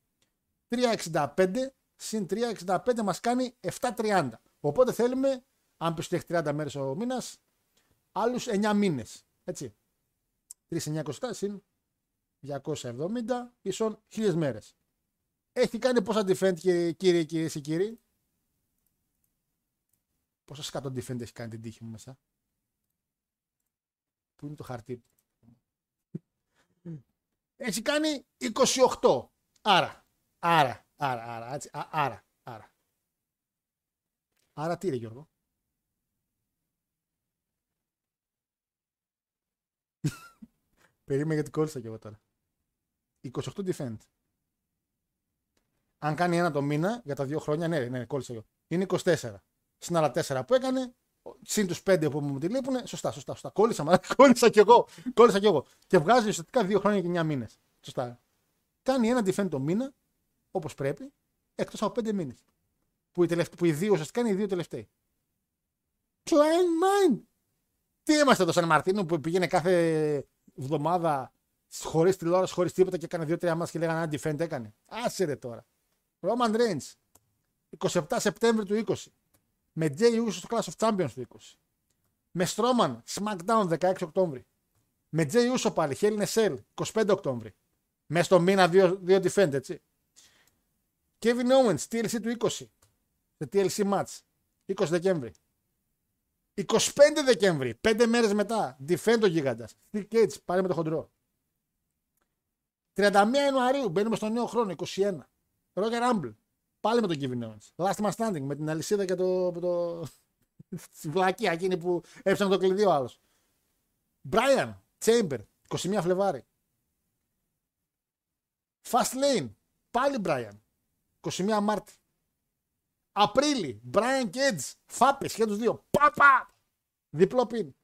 365 συν 365 μας κάνει 730. Οπότε θέλουμε, αν πει ότι έχει 30 μέρες ο μήνας, άλλους 9 μήνες. Έτσι. 3 900 συν 270 ίσον 1000 μέρες. Έχει κάνει πόσα defend και κύριε κυρίε και κύριοι. Πόσα σκάτω defend έχει κάνει την τύχη μου μέσα. Πού είναι το χαρτί; Έχει κάνει 28. Άρα, άρα, άρα, άρα, έτσι, α- άρα, άρα. Άρα τι ρε Γιώργο; Περίμενε γιατί κόλλησα κι εγώ τώρα. 28 defend. Αν κάνει ένα το μήνα για τα δύο χρόνια, ναι, ναι, κόλλησα εγώ. Είναι 24. Συν άλλα 4 που έκανε, συν τους 5 που μου τη λείπουν, σωστά, σωστά, σωστά. Κόλλησα, μα κόλλησα κι εγώ. Κόλλησα κι εγώ. Και βγάζει ουσιαστικά δύο χρόνια και 9 μήνες. Σωστά. Κάνει ένα defend το μήνα, όπως πρέπει, εκτός από 5 μήνες. Που, οι τελευτα- που οι δύο ουσιαστικά είναι οι δύο τελευταίοι. Klein mind! Τι είμαστε εδώ Σαν Μαρτίνο που πήγαινε κάθε εβδομάδα χωρίς τηλεόραση, χωρίς τίποτα και έκανε δύο-τρία μάτια και λέγανε αν defend έκανε. Άσε ρε τώρα. Roman Reigns 27 Σεπτέμβρη του 20. Με Jay Uso στο Clash of Champions του 20. Με Strowman SmackDown 16 Οκτώβρη. Με Jay Uso πάλι Hell in a Cell 25 Οκτώβρη. Μέσα στο μήνα δύο, δύο defend έτσι. Kevin Owens TLC του 20. Σε TLC match 20 Δεκέμβρη. 25 Δεκέμβρη, 5 μέρες μετά, defend ο γίγαντας. Steel Cage, πάλι με το χοντρό. 31 Ιανουαρίου, μπαίνουμε στο νέο χρόνο, 21. Roger Rumble, πάλι με τον Kevin Owens. Last Man Standing, με την αλυσίδα και το... το... Στη βλακία εκείνη που έψανε το κλειδί ο άλλος. Brian, Chamber, 21 Φλεβάρι. Fast Lane, πάλι Brian, 21 Μάρτη. Απρίλη, Brian και Edge, φάπες και τους δύο. Παπα! Διπλό πιν.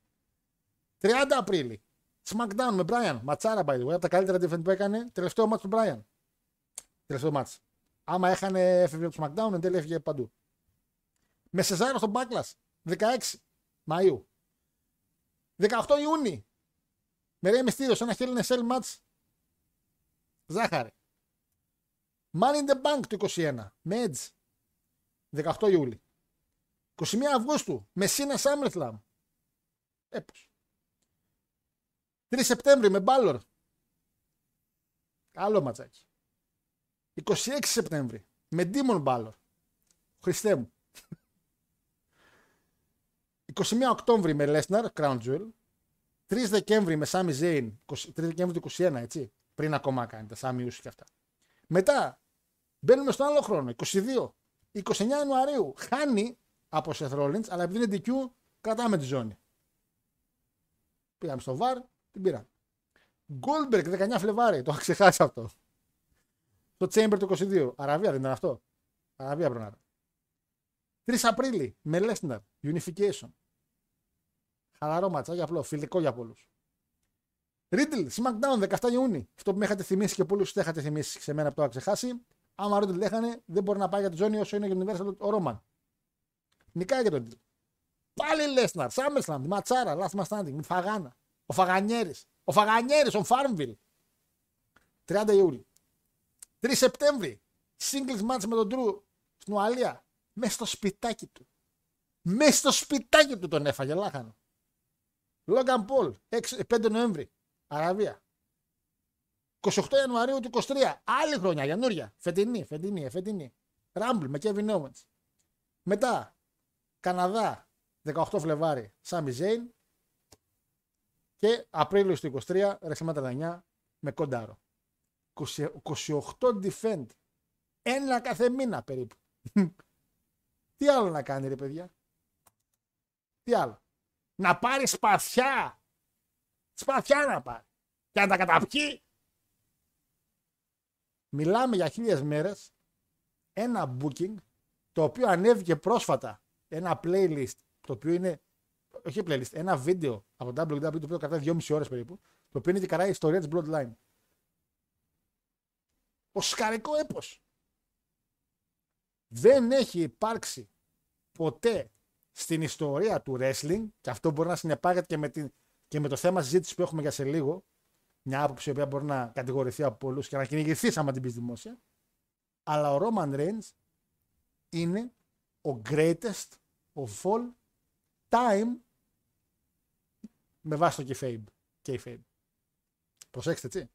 30 Απρίλη, SmackDown με Brian. Ματσάρα, by the way, από τα καλύτερα defend που έκανε. Τελευταίο μάτς του Brian. Τελευταίο μάτς. Άμα έχανε έφευγε από το SmackDown, εν τέλει έφυγε παντού. Με Σεζάρο στο Backlash, 16 Μαΐου. 18 Ιούνι, με Rey Mysterio σε ένα Hell in a Cell match. Ζάχαρη. Money in the Bank του 21, με Edge. 18 Ιούλη. 21 Αυγούστου, Μεσίνα Σάμερθλαμ. Έπως. 3 Σεπτέμβρη με Μπάλορ. Καλό ματσάκι. 26 Σεπτέμβρη με Demon Μπάλορ. Χριστέ μου. 21 Οκτώβρη με Lesnar, Crown Jewel. 3 Δεκέμβρη με Σάμι Ζέιν, 3 Δεκέμβρη του 21, έτσι. Πριν ακόμα κάνετε, Σάμι Ούσι και αυτά. Μετά μπαίνουμε στον άλλο χρόνο, 22. 29 Ιανουαρίου χάνει από Seth Rollins, αλλά επειδή είναι DQ, κρατάμε τη ζώνη. Πήγαμε στο VAR, την πήραμε. Goldberg 19 Φλεβάρι, το είχα ξεχάσει αυτό. Το Chamber του 22. Αραβία δεν ήταν αυτό. Αραβία πρέπει να είναι. 3 Απρίλη με Lesnar, Unification. Χαλαρό ματσάκι απλό, φιλικό για πολλούς. Riddle, SmackDown 17 Ιούνιου. Αυτό που με είχατε θυμίσει και πολλούς δεν είχατε θυμίσει σε μένα που το είχα ξεχάσει. Άμα Riddle έχανε, δεν μπορεί να πάει για τη ζώνη όσο είναι για την Universal ο Roman. Νικάει για τον Riddle. Πάλι Lesnar, SummerSlam, τη Ματσάρα, Last Man Standing, με Φαγάνα. Ο Φαγανιέρης. Ο Φαγανιέρης, ο Farmville. 30 Ιούλη. 3 Σεπτέμβρη. Singles match με τον Drew στην Ουαλία. Μέσα στο σπιτάκι του. Μέσα στο σπιτάκι του τον έφαγε, λάχανο. Λόγκαν Πολ, 5 Νοέμβρη, Αραβία. 28 Ιανουαρίου του 23, άλλη χρονιά, Γιαννούρια. Φετινή, φετινή, φετινή. Ράμπλ με Kevin Owens. Μετά, Καναδά, 18 Φλεβάρι, Σάμι Ζέιν. Και Απρίλιο του 23, Ρεσιμά 39, με Κοντάρο. 20 28 defend. Ένα κάθε μήνα περίπου. Τι άλλο να κάνει ρε παιδιά; Τι άλλο; Να πάρει σπαθιά. Σπαθιά να πάρει. Και να τα καταπιεί. Μιλάμε για χίλιες μέρες ένα booking το οποίο ανέβηκε πρόσφατα ένα playlist το οποίο είναι όχι playlist, ένα βίντεο από το WWE το οποίο κρατάει 2,5 ώρες περίπου το οποίο είναι και καράει η ιστορία της Bloodline. Ο σκαρικό έπος. Δεν έχει υπάρξει ποτέ στην ιστορία του wrestling και αυτό μπορεί να συνεπάγεται και με, την, και με το θέμα συζήτηση που έχουμε για σε λίγο μια άποψη η οποία μπορεί να κατηγορηθεί από πολλούς και να κυνηγηθεί άμα την πεις δημόσια αλλά ο Roman Reigns είναι ο greatest of all time με βάση το kayfabe. kayfabe. Προσέξτε έτσι.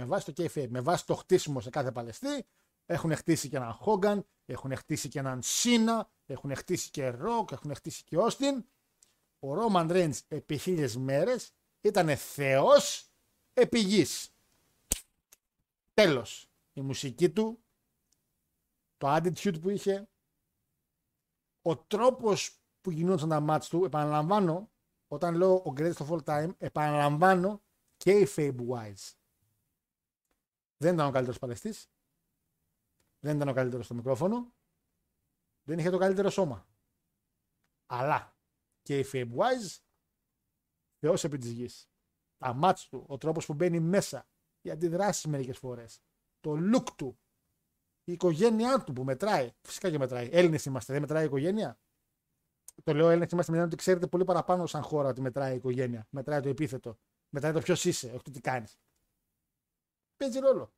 Με βάση το kayfabe, με βάση το χτίσιμο σε κάθε παλαιστή έχουν χτίσει και έναν Χόγκαν, έχουν χτίσει και έναν Σίνα, έχουν χτίσει και Ροκ, έχουν χτίσει και Όστιν. Ο Ρόμαν Ρέντς επί χίλιες μέρες ήταν θεός επί γης. Τέλος. Η μουσική του, το attitude που είχε, ο τρόπος που γινόταν τα μάτς του, επαναλαμβάνω, όταν λέω ο greatest of all time, επαναλαμβάνω και Fabe Wise. Δεν ήταν ο καλύτερος παλαιστής, δεν ήταν ο καλύτερος στο μικρόφωνο. Δεν είχε το καλύτερο σώμα. Αλλά και η Fabe Wise θεός επί της γης. Τα μάτς του, ο τρόπος που μπαίνει μέσα, οι αντιδράσεις μερικές φορές, το look του, η οικογένειά του που μετράει. Φυσικά και μετράει. Έλληνες είμαστε, δεν μετράει η οικογένεια. Το λέω Έλληνες είμαστε με ότι ξέρετε πολύ παραπάνω σαν χώρα ότι μετράει η οικογένεια. Μετράει το επίθετο. Μετράει το ποιος είσαι, όχι το τι κάνεις. Παίζει ρόλο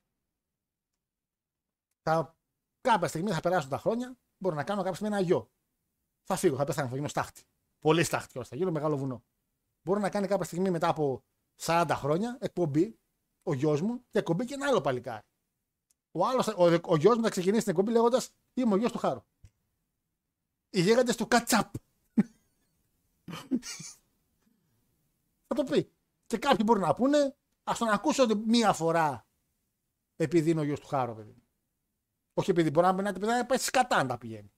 θα, κάποια στιγμή θα περάσουν τα χρόνια, μπορώ να κάνω κάποια στιγμή ένα γιο. Θα φύγω, θα πεθάνω, θα γίνω στάχτη. Πολύ στάχτη κιόλας, θα γίνω μεγάλο βουνό. Μπορεί να κάνει κάποια στιγμή μετά από 40 χρόνια εκπομπή ο γιος μου και εκπομπή και ένα άλλο παλικάρι. Ο, άλλος, ο, ο γιος μου θα ξεκινήσει την εκπομπή λέγοντας Είμαι ο γιος του Χάρου. Οι γίγαντε του Κατσάπ. θα το πει. Και κάποιοι μπορεί να πούνε, ας τον ακούσω μία φορά επειδή είναι ο γιος του Χάρου, παιδί. Όχι επειδή μπορεί να πει να πάει σκατά να τα πηγαίνει.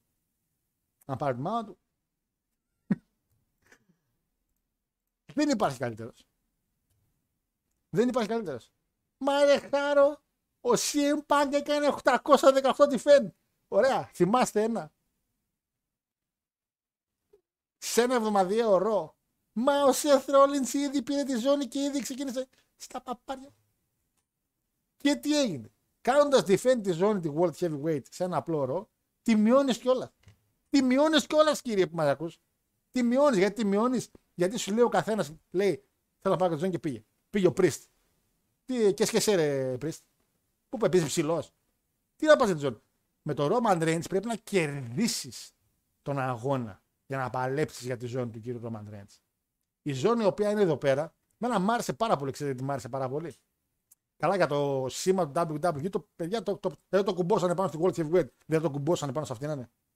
Να πάρει τη μάνα του. Δεν υπάρχει καλύτερος. Δεν υπάρχει καλύτερος. Μα ρε χάρο, ο CM Punk έκανε 818 defend. Ωραία, θυμάστε ένα. Σε ένα εβδομαδιαίο ρο. Μα ο Seth Rollins ήδη πήρε τη ζώνη και ήδη ξεκίνησε στα παπάρια. Και τι έγινε. Κάνοντας defend τη ζώνη τη World Heavyweight σε ένα απλό ρο, τη μειώνεις κιόλας. Τη μειώνεις κιόλας, κύριε που μας ακούς. Τη μειώνεις. Γιατί τη μειώνεις, γιατί σου λέει ο καθένας, λέει, Θέλω να πάω τη ζώνη και πήγε. Πήγε ο Πρίστ. Τι, και σκεσέ, ρε Πρίστ. Πού πάει, πήγε ψηλός. Τι να πας τη ζώνη. Με το Roman Reigns πρέπει να κερδίσεις τον αγώνα για να παλέψεις για τη ζώνη του κύριου Roman Reigns. Η ζώνη η οποία είναι εδώ πέρα, μένα μ' άρεσε πάρα πολύ, ξέρετε τι μ' άρεσε πάρα πολύ; Καλά για το σήμα του WWE, το παιδιά το, το, δεν το κουμπώσανε πάνω στη World Heavyweight. Δεν το κουμπώσανε πάνω σε αυτήν, ναι.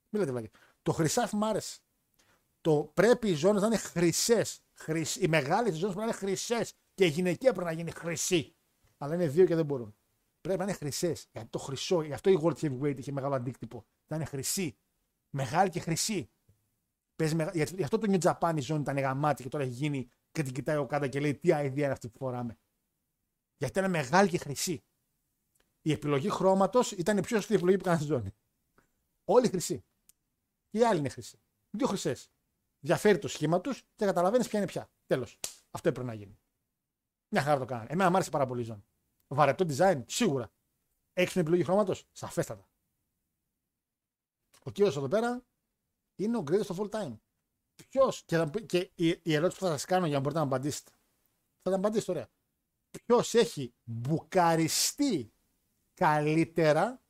Μην λέτε βλάκια. Το χρυσάφι μ' άρεσε. Το πρέπει οι ζώνες να είναι χρυσές. Χρυσ... Οι μεγάλες ζώνες πρέπει να είναι χρυσές. Και η γυναικεία πρέπει να γίνει χρυσή. Αλλά είναι δύο και δεν μπορούν. Πρέπει να είναι χρυσές. Γιατί το χρυσό, γι' αυτό η World Heavyweight είχε μεγάλο αντίκτυπο. Να είναι χρυσή. Μεγάλη και χρυσή. Παίζει μεγα... γιατί- Γι' αυτό το New Japan η ζώνη ήταν γαμάτη και τώρα έχει γίνει και την κοιτάει ο Κάντα και λέει τι idea είναι αυτή που φοράμε. Γιατί ήταν μεγάλη και χρυσή. Η επιλογή χρώματος ήταν η πιο σωστή επιλογή που έκανε στη ζώνη. Όλοι χρυσοί. Και οι άλλοι είναι χρυσοί. Δύο χρυσές. Διαφέρει το σχήμα τους και καταλαβαίνεις ποια είναι πια. Τέλος. Αυτό έπρεπε να γίνει. Μια χαρά το κάνανε. Εμένα μου άρεσε πάρα πολύ η ζώνη. Βαρετό design, σίγουρα. Έχεις την επιλογή χρώματος, σαφέστατα. Ο κύριος εδώ πέρα είναι ο greatest of all time. Ποιος, και, θα- και η, η ερώτηση που θα σας κάνω για να μπορείτε να απαντήσετε. Θα την απαντήσετε, ωραία. Ποιος έχει μπουκαριστεί καλύτερα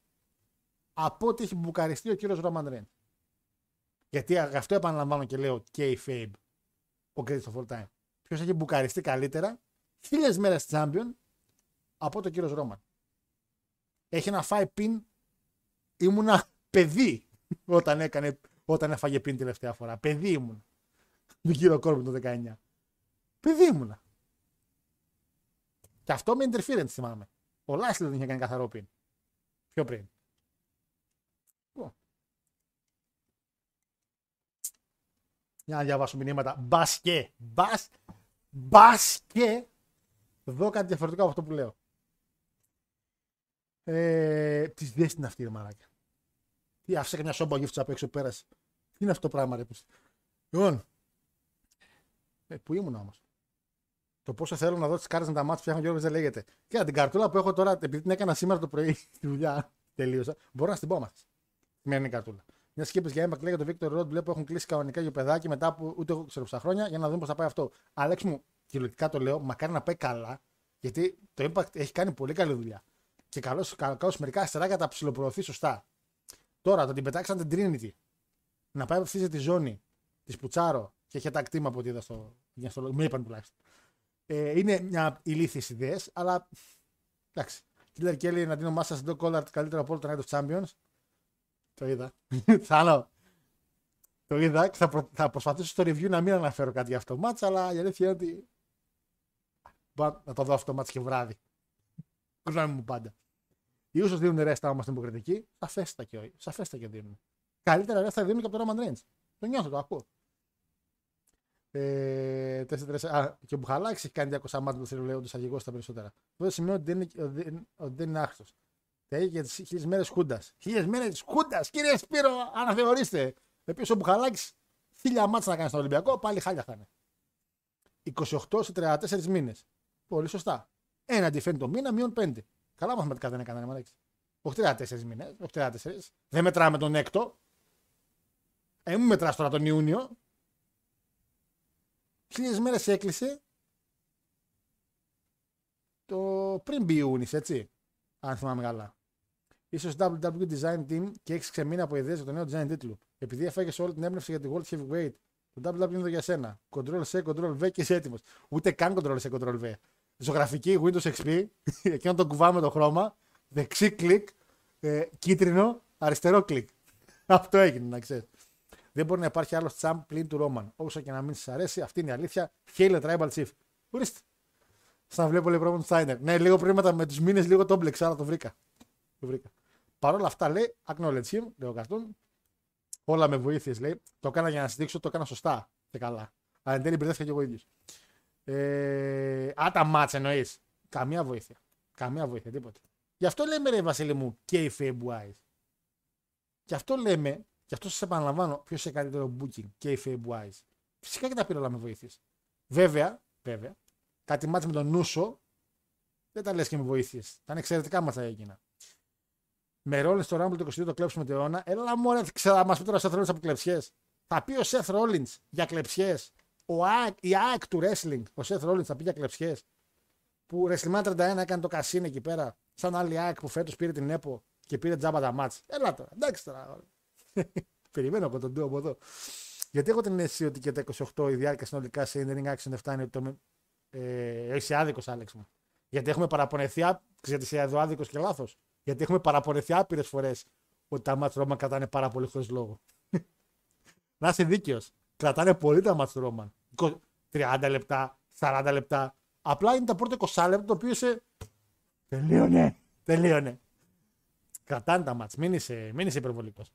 από ό,τι έχει μπουκαριστεί ο κύριος Ρόμαν Ρέν. Γιατί α- αυτό επαναλαμβάνω και λέω K-Fabe, ο greatest of all time. Ποιος έχει μπουκαριστεί καλύτερα, χίλιες μέρες champion, από τον κύριο Ρόμαν. Έχει ένα φάει πιν. Ήμουνα παιδί όταν, έκανε, όταν έφαγε πιν τελευταία φορά. Παιδί ήμουν. Τον κύριο Κόρμπιν το 19. Παιδί ήμουνα. Και αυτό με interference θυμάμαι. Ο Λάσλι δεν είχε κάνει καθαρό πιν. Πιο πριν. Λοιπόν. Για να διαβάσω μηνύματα. Μπασκέ. Μπας. Μπασκέ. Δω κάτι διαφορετικό από αυτό που λέω. Ε, τις δεν είναι αυτή η μαλάκια. Τι άφησε καμιά σόμπα γύφτσα απ' έξω πέρασε. Τι είναι αυτό το πράγμα, ρε. πες. Λοιπόν. Ε, πού ήμουν όμως. Το πόσο θέλω να δω τις κάρτες με τα μάτια φτιάχνω Γιώργος δεν λέγεται. Και την καρτούλα που έχω τώρα, επειδή την έκανα σήμερα το πρωί στη δουλειά, τελείωσα, μπορώ να στην πω μας. Σημερινή καρτούλα. Μια σκέψη για έμπακ λέει για τον Victor Road που έχουν κλείσει κανονικά για παιδάκι μετά από ούτε εγώ ξέρω πόσα χρόνια για να δούμε πώς θα πάει αυτό. Άλεξ μου, κυριολεκτικά το λέω, μακάρι να πάει καλά, γιατί το Impact έχει κάνει πολύ καλή δουλειά. Και καλώς καλώς μερικά αστεράκια τα ψηλοπροωθεί σωστά. Τώρα το ότι πετάξαν την Trinity να πάει απευθεία τη ζώνη τη Πουτσάρο και είχε τα κτήμα από ό,τι είδα στο. Για στο με είπαν τουλάχιστον. Ε, είναι μια ηλίθιες ιδέες, αλλά εντάξει. Killer Kelly εναντίον Μάσα Ντό Κόλλαρτ καλύτερο από όλο το Night of Champions. Το είδα. Θάνο. Το είδα και θα, προ... θα προσπαθήσω στο review να μην αναφέρω κάτι για αυτό το match, αλλά η αλήθεια είναι ότι. Μπορώ να το δω αυτό το match και βράδυ. Γνώμη μου πάντα. Οι ίσω δίνουν ρέστα όμω στην υποκριτική. Σαφέστα και, όχι. σαφέστα και δίνουν. Καλύτερα ρέστα δίνουν και από το Roman Reigns. Το νιώθω, το ακούω. Ε, 4-4, α, και ο Μπουχαλάκης έχει κάνει 200 μάτια του Θεού τους αρχηγό στα περισσότερα. Βέβαια σημαίνει ότι δεν είναι, ότι δεν- ότι δεν είναι άχρηστο. Θα έχει για τις χίλιες μέρες Χούντας. Χίλιες μέρες Χούντας, κύριε Σπύρο, αναθεωρήστε. Επίσης ο Μπουχαλάκης χίλια μάτια να κάνει στον Ολυμπιακό, πάλι χάλια θα είναι. 28 σε 34 μήνες. Πολύ σωστά. Ένα defend το μήνα, μείον 5. Καλά μαθηματικά δεν έκανα, μαλάκι. Όχι 34 μήνες, όχι 34. Δεν μετράμε τον έκτο. Ε, μου μετράς τώρα τον Ιούνιο. Χίλιε μέρες έκλεισε το πριν μπει Ιούνις, έτσι. Αν θυμάμαι καλά. Ίσως WWE Design Team και έχεις ξεμείνει από ιδέες για το νέο design τίτλου. Επειδή έφαγες όλη την έμπνευση για τη World Heavyweight, το WWE είναι εδώ για σένα. Control C, Control V και είσαι έτοιμος. Ούτε καν Control C, Control V. Ζωγραφική Windows XP, εκείνο το κουβά με το χρώμα, δεξί κλικ, ε, κίτρινο, αριστερό κλικ. Αυτό έγινε, να ξέρεις. Δεν μπορεί να υπάρχει άλλος champ πλην του Ρόμαν. Όσο και να μην σας αρέσει, αυτή είναι η αλήθεια. Hail Tribal Chief. Ορίστε. Σαν βλέπω λέει Ρόμαν Στάινερ. Ναι, λίγο πριν μετά με τους μήνες λίγο το μπλεξα, αλλά το βρήκα. Το βρήκα. Παρ' όλα αυτά λέει, acknowledge him, λέει ο καρτούν. Όλα με βοήθειες λέει. Το έκανα για να σας δείξω, το έκανα σωστά και καλά. Αλλά εν τέλει μπερδεύτηκα και εγώ ίδιος. Ε, α, τα μάτσα εννοείς. Καμία βοήθεια. Καμία βοήθεια, τίποτα. Γι' αυτό λέμε ρε Βασίλη μου, kayfabe wise. Γι' αυτό λέμε, γι' αυτό σας επαναλαμβάνω, ποιος έχει καλύτερο booking, kayfabe wise. Φυσικά και τα πήρε όλα με βοήθειες. Βέβαια, βέβαια, κάτι μάτσα με τον Νούσο δεν τα λες και με βοήθειες. Ήταν εξαιρετικά μάτσα έγινα. Με ρόλες στο Rumble το 22 το κλέψουμε τη αιώνα. Έλα μου, ρε, ξέρω, μας πει τώρα ο Seth Rollins από κλεψιές. Θα πει ο Seth Rollins για κλεψιές. Ο ΑΕΚ, η ΑΕΚ του wrestling, ο Seth Rollins θα πει για κλεψιές. Που WrestleMania 31 έκανε το κασίνο εκεί πέρα. Σαν άλλη ΑΕΚ που φέτος πήρε την ΕΠΟ και πήρε τζάμπα τα μάτς. Έλα τώρα, εντάξει τώρα. Περιμένω από τον Ντου από εδώ. Γιατί έχω την αίσθηση ότι και τα 28 η διάρκεια συνολικά σε In Ring Action 7 είναι το. Ε, είσαι άδικος, Άλεξ μου. Γιατί έχουμε παραπονεθεί. ά- Γιατί είσαι εδώ άδικος και λάθος. Γιατί έχουμε παραπονεθεί άπειρες φορές ότι τα μάτς Ρόμαν κρατάνε πάρα πολύ χωρίς λόγο. Να είσαι δίκαιος. Κρατάνε πολύ τα μάτς του Ρόμαν. 30 30 λεπτά, 40 λεπτά. Απλά είναι τα πρώτα 20 λεπτά το οποίο είσαι. Τελείωνε. Τελείωνε. Κρατάνε τα μάτς. Μην είσαι, μην είσαι υπερβολικός.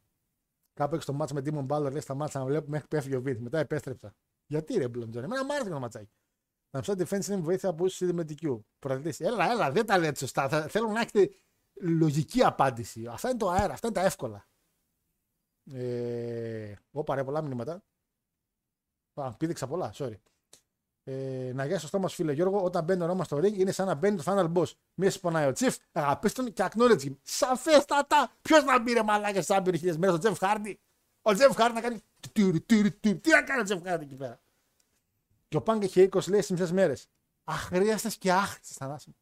Κάπου έξω το μάτς με Demon Balor λέει στα μάτσα να βλέπω μέχρι που έφυγε ο Βίτ. Μετά επέστρεψα. Γιατί ρε Μπλον Τζον, εμένα μου άρεσε το ματσάκι. Να ψάχνει defense είναι βοήθεια από όσου με DQ. Πρωταθλητής. Έλα, έλα, δεν τα λέτε σωστά. Θα, θέλω να έχετε λογική απάντηση. Αυτά είναι το αέρα, αυτά είναι τα εύκολα. Ε, Ωπα ρε, πολλά μηνύματα. Α, πήδηξα πολλά, sorry. Ε, ν' αγιάσει το στόμα σου, φίλε Γιώργο, όταν μπαίνει ο Ρόμαν στο ring είναι σαν να μπαίνει το final boss. Μία σπονάει ο Chief, αγαπήστε τον και acknowledge him. Σαφέστατα! Ποιος να μπει ρε μαλάκα σαν μπει χιλιάδε μέρες, ο Τζεφ Χάρντι. Ο Τζεφ Χάρντι να κάνει. τουρ, τουρ, τουρ. Τι να κάνει ο Τζεφ Χάρντι εκεί πέρα; Και ο Πάγκ έχει 20 λέει στι μισές μέρες. Αχρίαστες και άχρηστες, Θανάσιμο.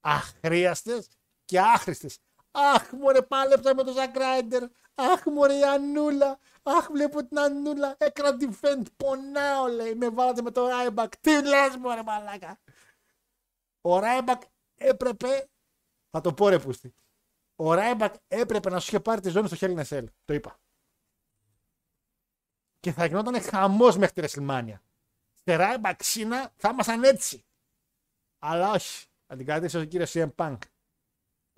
Αχρίαστες και άχρηστες. Αχ, μωρέ, πάλεψα με τον Ζακ Ράιντερ. Αχ, μωρέ, η Ανούλα. Αχ, βλέπω την Ανούλα. Έκανα defend. Πονάω, λέει. Με βάλατε με το Ράιμπακ. Τι λες, μωρέ, μαλάκα. Ο Ράιμπακ έπρεπε. Θα το πω, ρε πούστη. Ο Ράιμπακ έπρεπε να σου είχε πάρει τη ζώνη στο Hell in a Cell. Το είπα. Και θα γινόταν χαμός μέχρι τη WrestleMania. Σε Ράιμπακ Σίνα θα ήμασταν έτσι. Αλλά όχι. Θα την κρατήσει ο κύριο CM Punk.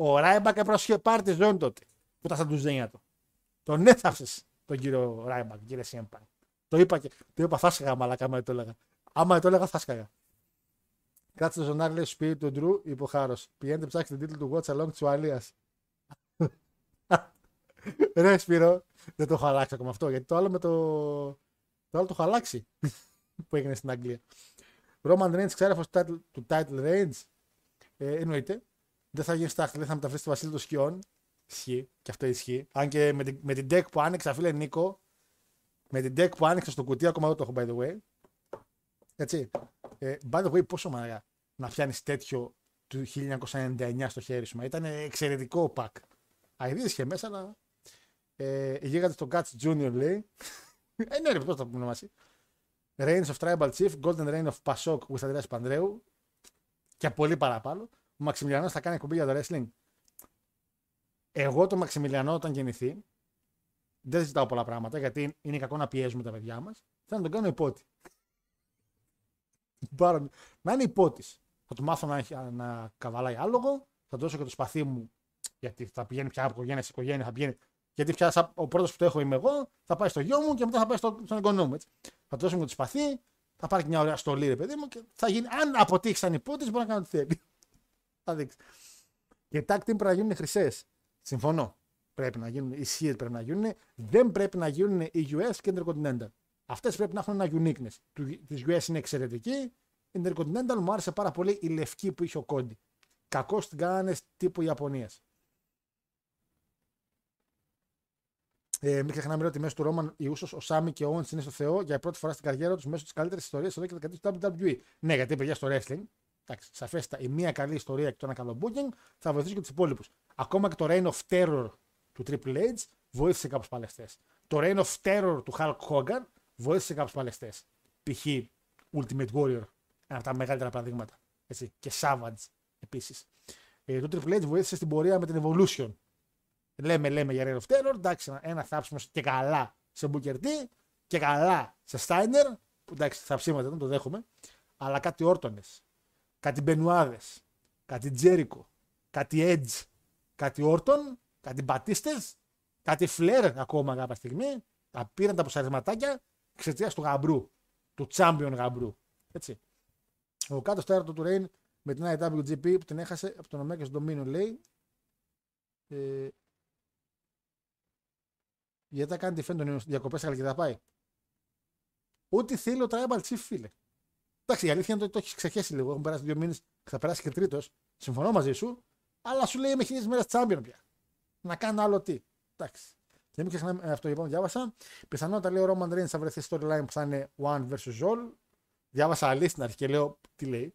Ο Ράιμπακ έπρεπε να σου είχε πάρει τη ζώνη τότε. Που ήταν στα ντουζένια του. Τον έθαψε τον κύριο Ράιμπακ, κύριε CM Punk. Το είπα και το είπα, θα σκαγα μαλακά, άμα το έλεγα. Άμα το έλεγα, θα σκαγα. Κάτσε το ζωνάρι, λέει σπίτι του Ντρου, είπε ο Χάρο. Πηγαίνετε ψάξτε την τίτλο του Watch Along της Ουαλίας. Ρε Σπύρο, δεν το έχω αλλάξει ακόμα αυτό. Γιατί το άλλο με το. Το άλλο το έχω αλλάξει. που έγινε στην Αγγλία. Roman Reigns ξέρει του, του title range. Ε, εννοείται. Δεν θα γίνεις στάχτη, δεν θα μεταφράσει στη Βασίλη των Σκιών. Ισχύει. Και αυτό ισχύει. Αν και με την, με την deck που άνοιξα, φίλε Νίκο, με την deck που άνοιξα στο κουτί, ακόμα δεν το έχω by the way. Έτσι. Ε, by the way, πόσο μαγά να πιάνει τέτοιο του 1999 στο χέρι σου. Ήταν εξαιρετικό pack. Αιδίε είχε μέσα, αλλά. Ε, γίγαντε στον Guts Junior λέει. ε, ναι, ρε, πώς θα πούμε μαζί. Reigns of Tribal Chief, Golden Reign of Pasok with Andreas Πανδρέου και πολύ παραπάνω. Ο Μαξιμιλιανός θα κάνει εκπομπή για το wrestling. Εγώ το Μαξιμιλιανό όταν γεννηθεί, δεν ζητάω πολλά πράγματα γιατί είναι κακό να πιέζουμε τα παιδιά μας. Θέλω να τον κάνω υπότι. να είναι υπότης. Θα του μάθω να, έχει, να καβαλάει άλογο, θα δώσω και το σπαθί μου γιατί θα πηγαίνει πια από οικογένεια σε οικογένεια, θα πηγαίνει. Γιατί πια ο πρώτος που το έχω είμαι εγώ, θα πάει στο γιο μου και μετά θα πάει στο, στον εγγονό μου. Έτσι. Θα του δώσουμε το σπαθί, θα πάρει και μια ωραία στολή, ρε παιδί μου, και θα γίνει. Αν αποτύχει σαν υπότης, μπορεί να κάνει ό,τι θέλει. Θα δείξεις. Και tag team πρέπει να γίνουν χρυσές. Συμφωνώ. Πρέπει να γίνουν, οι Shield πρέπει να γίνουν. Δεν πρέπει να γίνουν οι US και Intercontinental. Αυτές πρέπει να έχουν ένα uniqueness. Της US είναι εξαιρετική. Η Intercontinental μου άρεσε πάρα πολύ η λευκή που είχε ο Κόντι. Κακώ την κάνανε τύπου Ιαπωνίας. Ε, μην ξεχνάμε ότι μέσω του Ρόμαν οι Ούσο, ο Σάμι και ο Όντ είναι στο Θεό για πρώτη φορά στην καριέρα τους μέσω της καλύτερης ιστορίας εδώ και δεκαετία του WWE. Ναι, γιατί παιδιά στο wrestling, εντάξει, σαφέστα η μία καλή ιστορία και το ένα καλό booking θα βοηθήσει και τους υπόλοιπους. Ακόμα και το Reign of Terror του Triple H βοήθησε κάποιου παλαιστές. Το Reign of Terror του Hulk Hogan βοήθησε κάποιου παλαιστές. Π.χ. Ultimate Warrior, ένα από τα μεγαλύτερα παραδείγματα. Έτσι. Και Savage επίσης. Ε, το Triple H βοήθησε στην πορεία με την Evolution λέμε, λέμε για Reign of Terror, εντάξει, ένα θάψιμος και καλά σε Booker T και καλά σε Steiner, που εντάξει, θαψίματα δεν το δέχομαι, αλλά κάτι Όρτονες, κάτι Μπενουάδε, κάτι Τζέρικο, κάτι Edge, κάτι Όρτον, κάτι Μπατίστες, κάτι Φλερ ακόμα κάποια στιγμή, τα πήραν τα ποσαρισματάκια εξαιτίας του γαμπρού, του champion γαμπρού. Έτσι. Ο κάτω τέταρτο του Reign με την IWGP που την έχασε από τον Omega στο Dominion λέει. Ε, γιατί θα κάνει τη τον διακοπές αλλά και θα πάει. Ό,τι θέλει ο Tribal Chief, φίλε. Εντάξει, η αλήθεια είναι ότι το έχεις ξεχέσει λίγο. Έχουν περάσει δύο μήνες και θα περάσει και τρίτος. Συμφωνώ μαζί σου. Αλλά σου λέει με χίλιες μέρες champion πια. Να κάνω άλλο τι. Εντάξει. Και μην ξεχνάμε αυτό λοιπόν, διάβασα. Πιθανότατα λέει ο Roman Reigns θα βρεθεί storyline που θα είναι one versus all. Διάβασα αλήθεια στην αρχή και λέω τι λέει.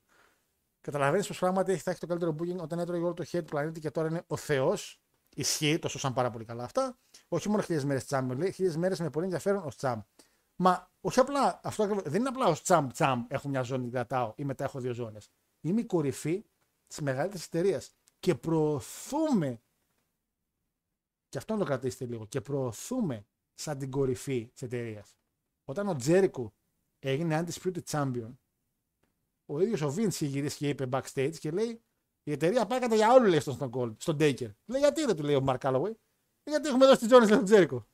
Καταλαβαίνεις πως πράγματι θα έχει το καλύτερο booking όταν έτρωγε όλο το hate του πλανήτη και τώρα είναι ο Θεός. Ισχύει, το σώσαν πάρα πολύ καλά αυτά. Όχι μόνο χίλιες μέρες τσάμπ, λέει χίλιες μέρες με πολύ ενδιαφέρον ως τσάμπ. Μα όχι απλά, αυτό δεν είναι απλά ως τσάμπ τσάμπ έχω μια ζώνη κρατάω ή μετά έχω δύο ζώνες. Είμαι η κορυφή της μεγαλύτερης εταιρείας και προωθούμε. Και αυτό να το κρατήσετε λίγο. Και προωθούμε σαν την κορυφή της εταιρείας. Όταν ο Τζέρικο έγινε undisputed champion. Ο ίδιος ο Vince είχε γυρίσει και είπε backstage και λέει: Η εταιρεία πάει κατά για όλους λέει στον Stone Cold, στον Taker. Λέει: Γιατί δεν του λέει ο Mark Calloway. Γιατί έχουμε δώσει τη Jones στον Τζέρικο.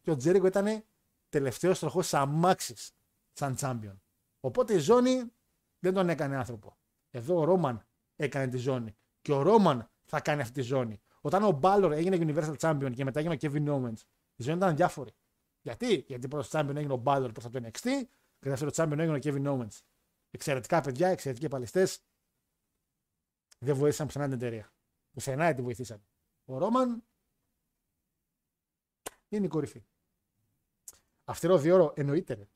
Και ο Τζέρικο ήταν τελευταίο τροχό αμάξι σαν champion. Οπότε η ζώνη δεν τον έκανε άνθρωπο. Εδώ ο Ρόμαν έκανε τη ζώνη. Και ο Ρόμαν θα κάνει αυτή τη ζώνη. Όταν ο Μπάλλορ έγινε Universal Champion και μετά έγινε ο Kevin Owens, η ζώνη ήταν διάφορη. Γιατί, Γιατί πρώτος champion έγινε ο Μπάλλορ προ το NXT και δεύτερος champion έγινε ο Kevin Owens. Εξαιρετικά παιδιά, εξαιρετικοί παλιστέ. Δεν βοήθησαν πουθενά την εταιρεία. Πουθενά τη βοηθήσαν. Ο Ρόμαν είναι η κορυφή. Αυστηρό διόρο εννοείται. Ρε.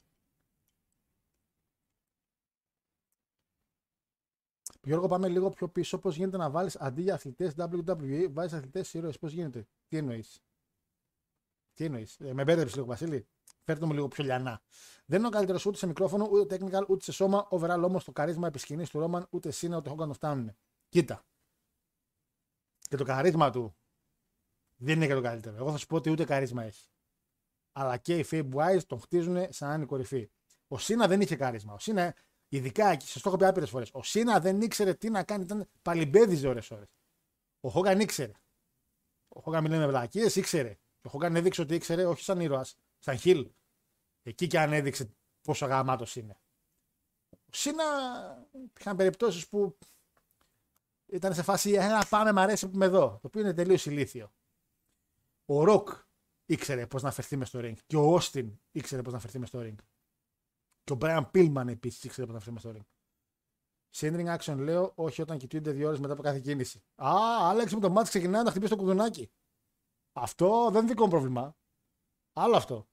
Γιώργο, πάμε λίγο πιο πίσω. Πώς γίνεται να βάλεις αντί για αθλητές WWE, βάζεις αθλητές ήρωε. Πώς γίνεται, τι εννοείς; Τι εννοείς; Ε, με μπέρδεψε λίγο, Βασίλη. Φέρτε μου λίγο πιο λιανά. Δεν είναι ο καλύτερος ούτε σε μικρόφωνο, ούτε technical, ούτε σε σώμα. Overall όμως το καρίσμα επισκηνής του Ρόμαν, ούτε Σίνα, ούτε Χόγκαν φτάνουν. Κοίτα. Και το καρίσμα του δεν είναι και το καλύτερο. Εγώ θα σου πω ότι ούτε καρίσμα έχει. Αλλά και οι Fabe Wise τον χτίζουν σαν να είναι κορυφή. Ο Σίνα δεν είχε καρίσμα. Ο Σίνα, ειδικά εκεί, σας το έχω πει άπειρες φορές. Ο Σίνα δεν ήξερε τι να κάνει, ήταν παλιμπέδιζε ώρε-ώρε. Ο Χόγκαν ήξερε. Ο Χόγκαν μιλάει με βλακίες, ήξερε. Ο Χόγκαν έδειξε ότι ήξερε, όχι σαν ήρωας, σαν χιλ. Εκεί και αν έδειξε πόσο γαμάτος είναι. Ο Σίνα είχαν περιπτώσεις που ήταν σε φάση ένα πάμε, μ' αρέσει που είμαι εδώ. Το οποίο είναι τελείως ηλίθιο. Ο Ροκ ήξερε πώς να φερθεί μες στο ring. Και ο Όστιν ήξερε πώς να φερθεί μες στο ring. Και ο Brian Pillman επίσης ήξερε πώς να φερθεί μες στο ring. Sending action λέω, όχι όταν κοιτούνται δύο ώρες μετά από κάθε κίνηση. Α, Άλεξ με το μάτι ξεκινάει να χτυπήσει το κουδουνάκι. Αυτό δεν είναι δικό μου πρόβλημα. Άλλο αυτό.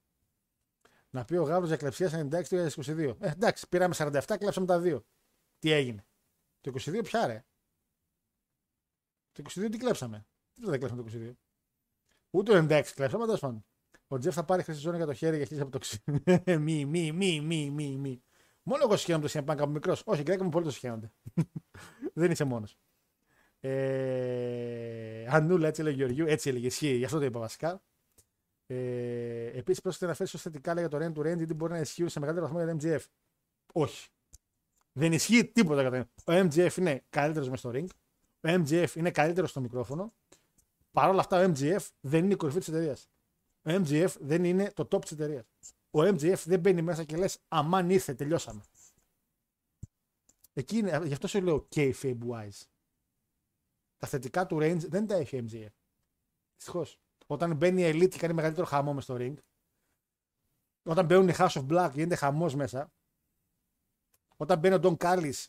Να πει ο Γάβρος για κλεψία 96 το 2022. Ε, εντάξει, πήραμε 47, κλέψαμε τα δύο. Τι έγινε. Το 22 πια ρε. Το 22 τι κλέψαμε. Τι δεν κλέψαμε το 22. Ούτε το 96 κλέψαμε, τέλος πάντων. Ο Τζεφ θα πάρει χρυσή ζώνη για το χέρι για χίλια από το ξύλο. μη, μη, μη, μη, μη, μη. Μόνο εγώ συγχαίρομαι το CM Punk από μικρός. Όχι, και μου πολύ το συγχαίρονται. δεν είσαι μόνος. Ε, Ανούλα, έτσι έλεγε Γεωργιού, έτσι έλεγε. Ισχύει, γι' αυτό το είπα βασικά. Ε, Επίσης, πρόσεχε να φέρεις ως θετικά για το Rent to Rent, γιατί μπορεί να ισχύει σε μεγαλύτερο βαθμό για το MGF. Όχι. Δεν ισχύει τίποτα κατά Ο MGF είναι καλύτερος μες στο ring. Ο MGF είναι καλύτερος στο μικρόφωνο. Παρ' όλα αυτά, ο MGF δεν είναι η κορυφή της εταιρείας. Ο MGF δεν είναι το top της εταιρείας. Ο MGF δεν μπαίνει μέσα και λες, αμάν ήρθε, τελειώσαμε. Εκεί είναι, γι' αυτό σου λέω kayfabe wise. Τα θετικά του range δεν τα έχει ο MGF. Δυστυχώς. Όταν μπαίνει η Elite και κάνει μεγαλύτερο χαμό μες στο ring, όταν μπαίνουν οι House of Black γίνεται χαμός μέσα, όταν μπαίνει ο Don Callis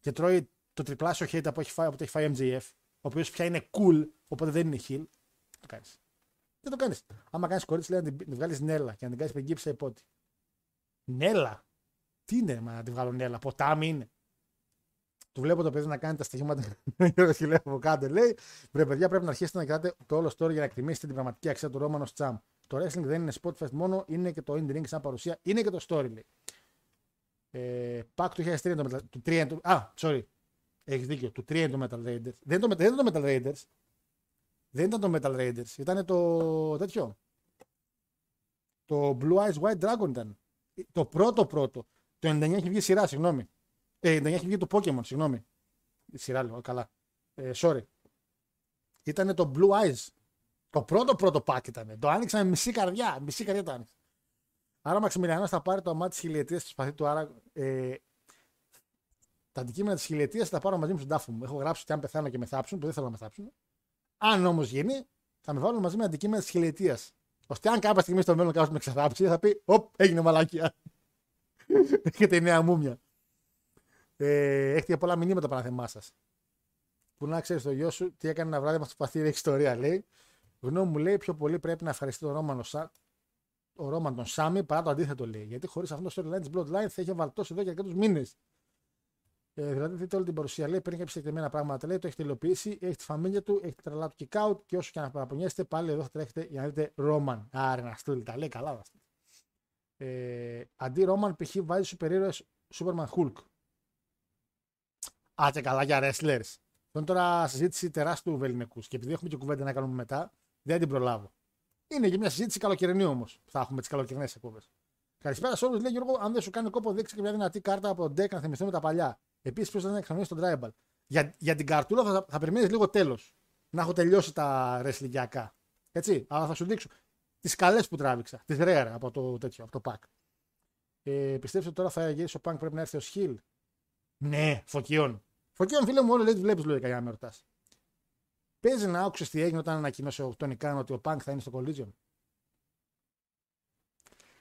και τρώει το τριπλάσιο hate από, έχει φάει, από το έχει φάει MJF, ο οποίος πια είναι cool, οπότε δεν είναι heel, το κάνεις. Δεν το κάνεις. Άμα κάνεις κορίτσι, λέει να την βγάλεις νέλα και να την κάνεις πεγκύψη υπότι. Νέλα; Τι είναι μα, να την βγάλω νέλα, ποτάμι είναι. Του βλέπω το παιδί να κάνει τα στοιχήματα. και λέει από κάτω. Λέει: Βρε παιδιά, πρέπει να αρχίσετε να κοιτάτε το όλο story για να εκτιμήσετε την πραγματική αξία του Ρόμανο Τσάμ. Το wrestling δεν είναι spot fest μόνο, είναι και το in ring σαν παρουσία, είναι και το story λέει. Ε, Πακ του 2003 το Metal, του 3 Α, sorry. Έχεις δίκιο. Του 3 το Metal Raiders. Δεν ήταν το, δεν το Metal Raiders. Δεν ήταν το Metal Raiders. Ήταν το τέτοιο. Το Blue Eyes White Dragon ήταν. Το πρώτο πρώτο. Το 99 έχει βγει σειρά, συγγνώμη. Ε, 99 έχει βγει το Pokemon, συγγνώμη. Η σειρά λέω, καλά. Ε, sorry. Ήταν το Blue Eyes. Το πρώτο πρώτο pack ήταν. Το άνοιξα με μισή καρδιά. Μισή καρδιά το άνοιξα. Άρα ο Μαξιμιλιανός θα πάρει το μάτι της χιλιετίας στο σπαθί του. Άρα ε, τα αντικείμενα της χιλιετίας θα τα πάρω μαζί μου στον τάφο μου. Έχω γράψει ότι αν πεθάνω και με θάψουν, που δεν θέλω να με θάψουν. Αν όμως γίνει, θα με βάλουν μαζί με αντικείμενα της χιλιετίας. Ώστε αν κάποια στιγμή στο μέλλον κάποιος με ξεθάψει, θα πει: Οπ, έγινε μαλάκια. Έχετε η νέα μούμια. Ε, έχετε πολλά μηνύματα παραθεμά σας. Που να ξέρεις το γιο σου τι έκανε ένα βράδυ με αυτό το παθήρι, έχει ιστορία λέει. Γνώμη μου λέει πιο πολύ πρέπει να ευχαριστεί τον Ρόμανο Σα... ο Ρόμαν τον Σάμι παρά το αντίθετο λέει. Γιατί χωρίς αυτό το storyline της Bloodline θα είχε βαλτώσει εδώ και αρκετούς μήνες. Ε, δηλαδή, δείτε όλη την παρουσία. Λέει: Παίρνει κάποια συγκεκριμένα πράγματα. Λέει: Το έχει τελειοποιήσει, έχει τη φαμίλια του, έχει τη τρελά του kick out και όσο και να παραπονιέστε, πάλι εδώ θα τρέχετε για να δείτε Ρόμαν. Άρα να στείλει τα λέει καλά. Να ε, αντί Ρόμαν, π.χ. βάζει σου περίεργο Superman Hulk. Α, και καλά για wrestlers. Αυτό είναι τώρα συζήτηση τεράστιου βεληνικού. Και επειδή έχουμε και κουβέντα να κάνουμε μετά, δεν την προλάβω. Είναι και μια συζήτηση καλοκαιρινή όμως. Θα έχουμε τις καλοκαιρινές εκπομπές. Καλησπέρα σε όλους. Λέει Γιώργο, αν δεν σου κάνει κόπο, δείξει και μια δυνατή κάρτα από τον deck να θυμηθούμε τα παλιά. Επίσης, ποιο δεν εξαμείνει στον tribal. Για, για την καρτούλα θα, θα περιμένεις λίγο τέλος. Να έχω τελειώσει τα ρεσλικιακά. Έτσι, αλλά θα σου δείξω τις καλές που τράβηξα. Τις rare από το τέτοιο, από το pack. Ε, πιστεύετε ότι τώρα θα γυρίσει ο Punk πρέπει να έρθει ως Hill. Ναι, φωκίων. Φωκίων, φίλε μου, όλο λέει βλέπεις λογικά για να με ρωτάς. Παίζει να άκουσες τι έγινε όταν ανακοίνωσε ο Τόνι Καν ότι ο Punk θα είναι στο Collision.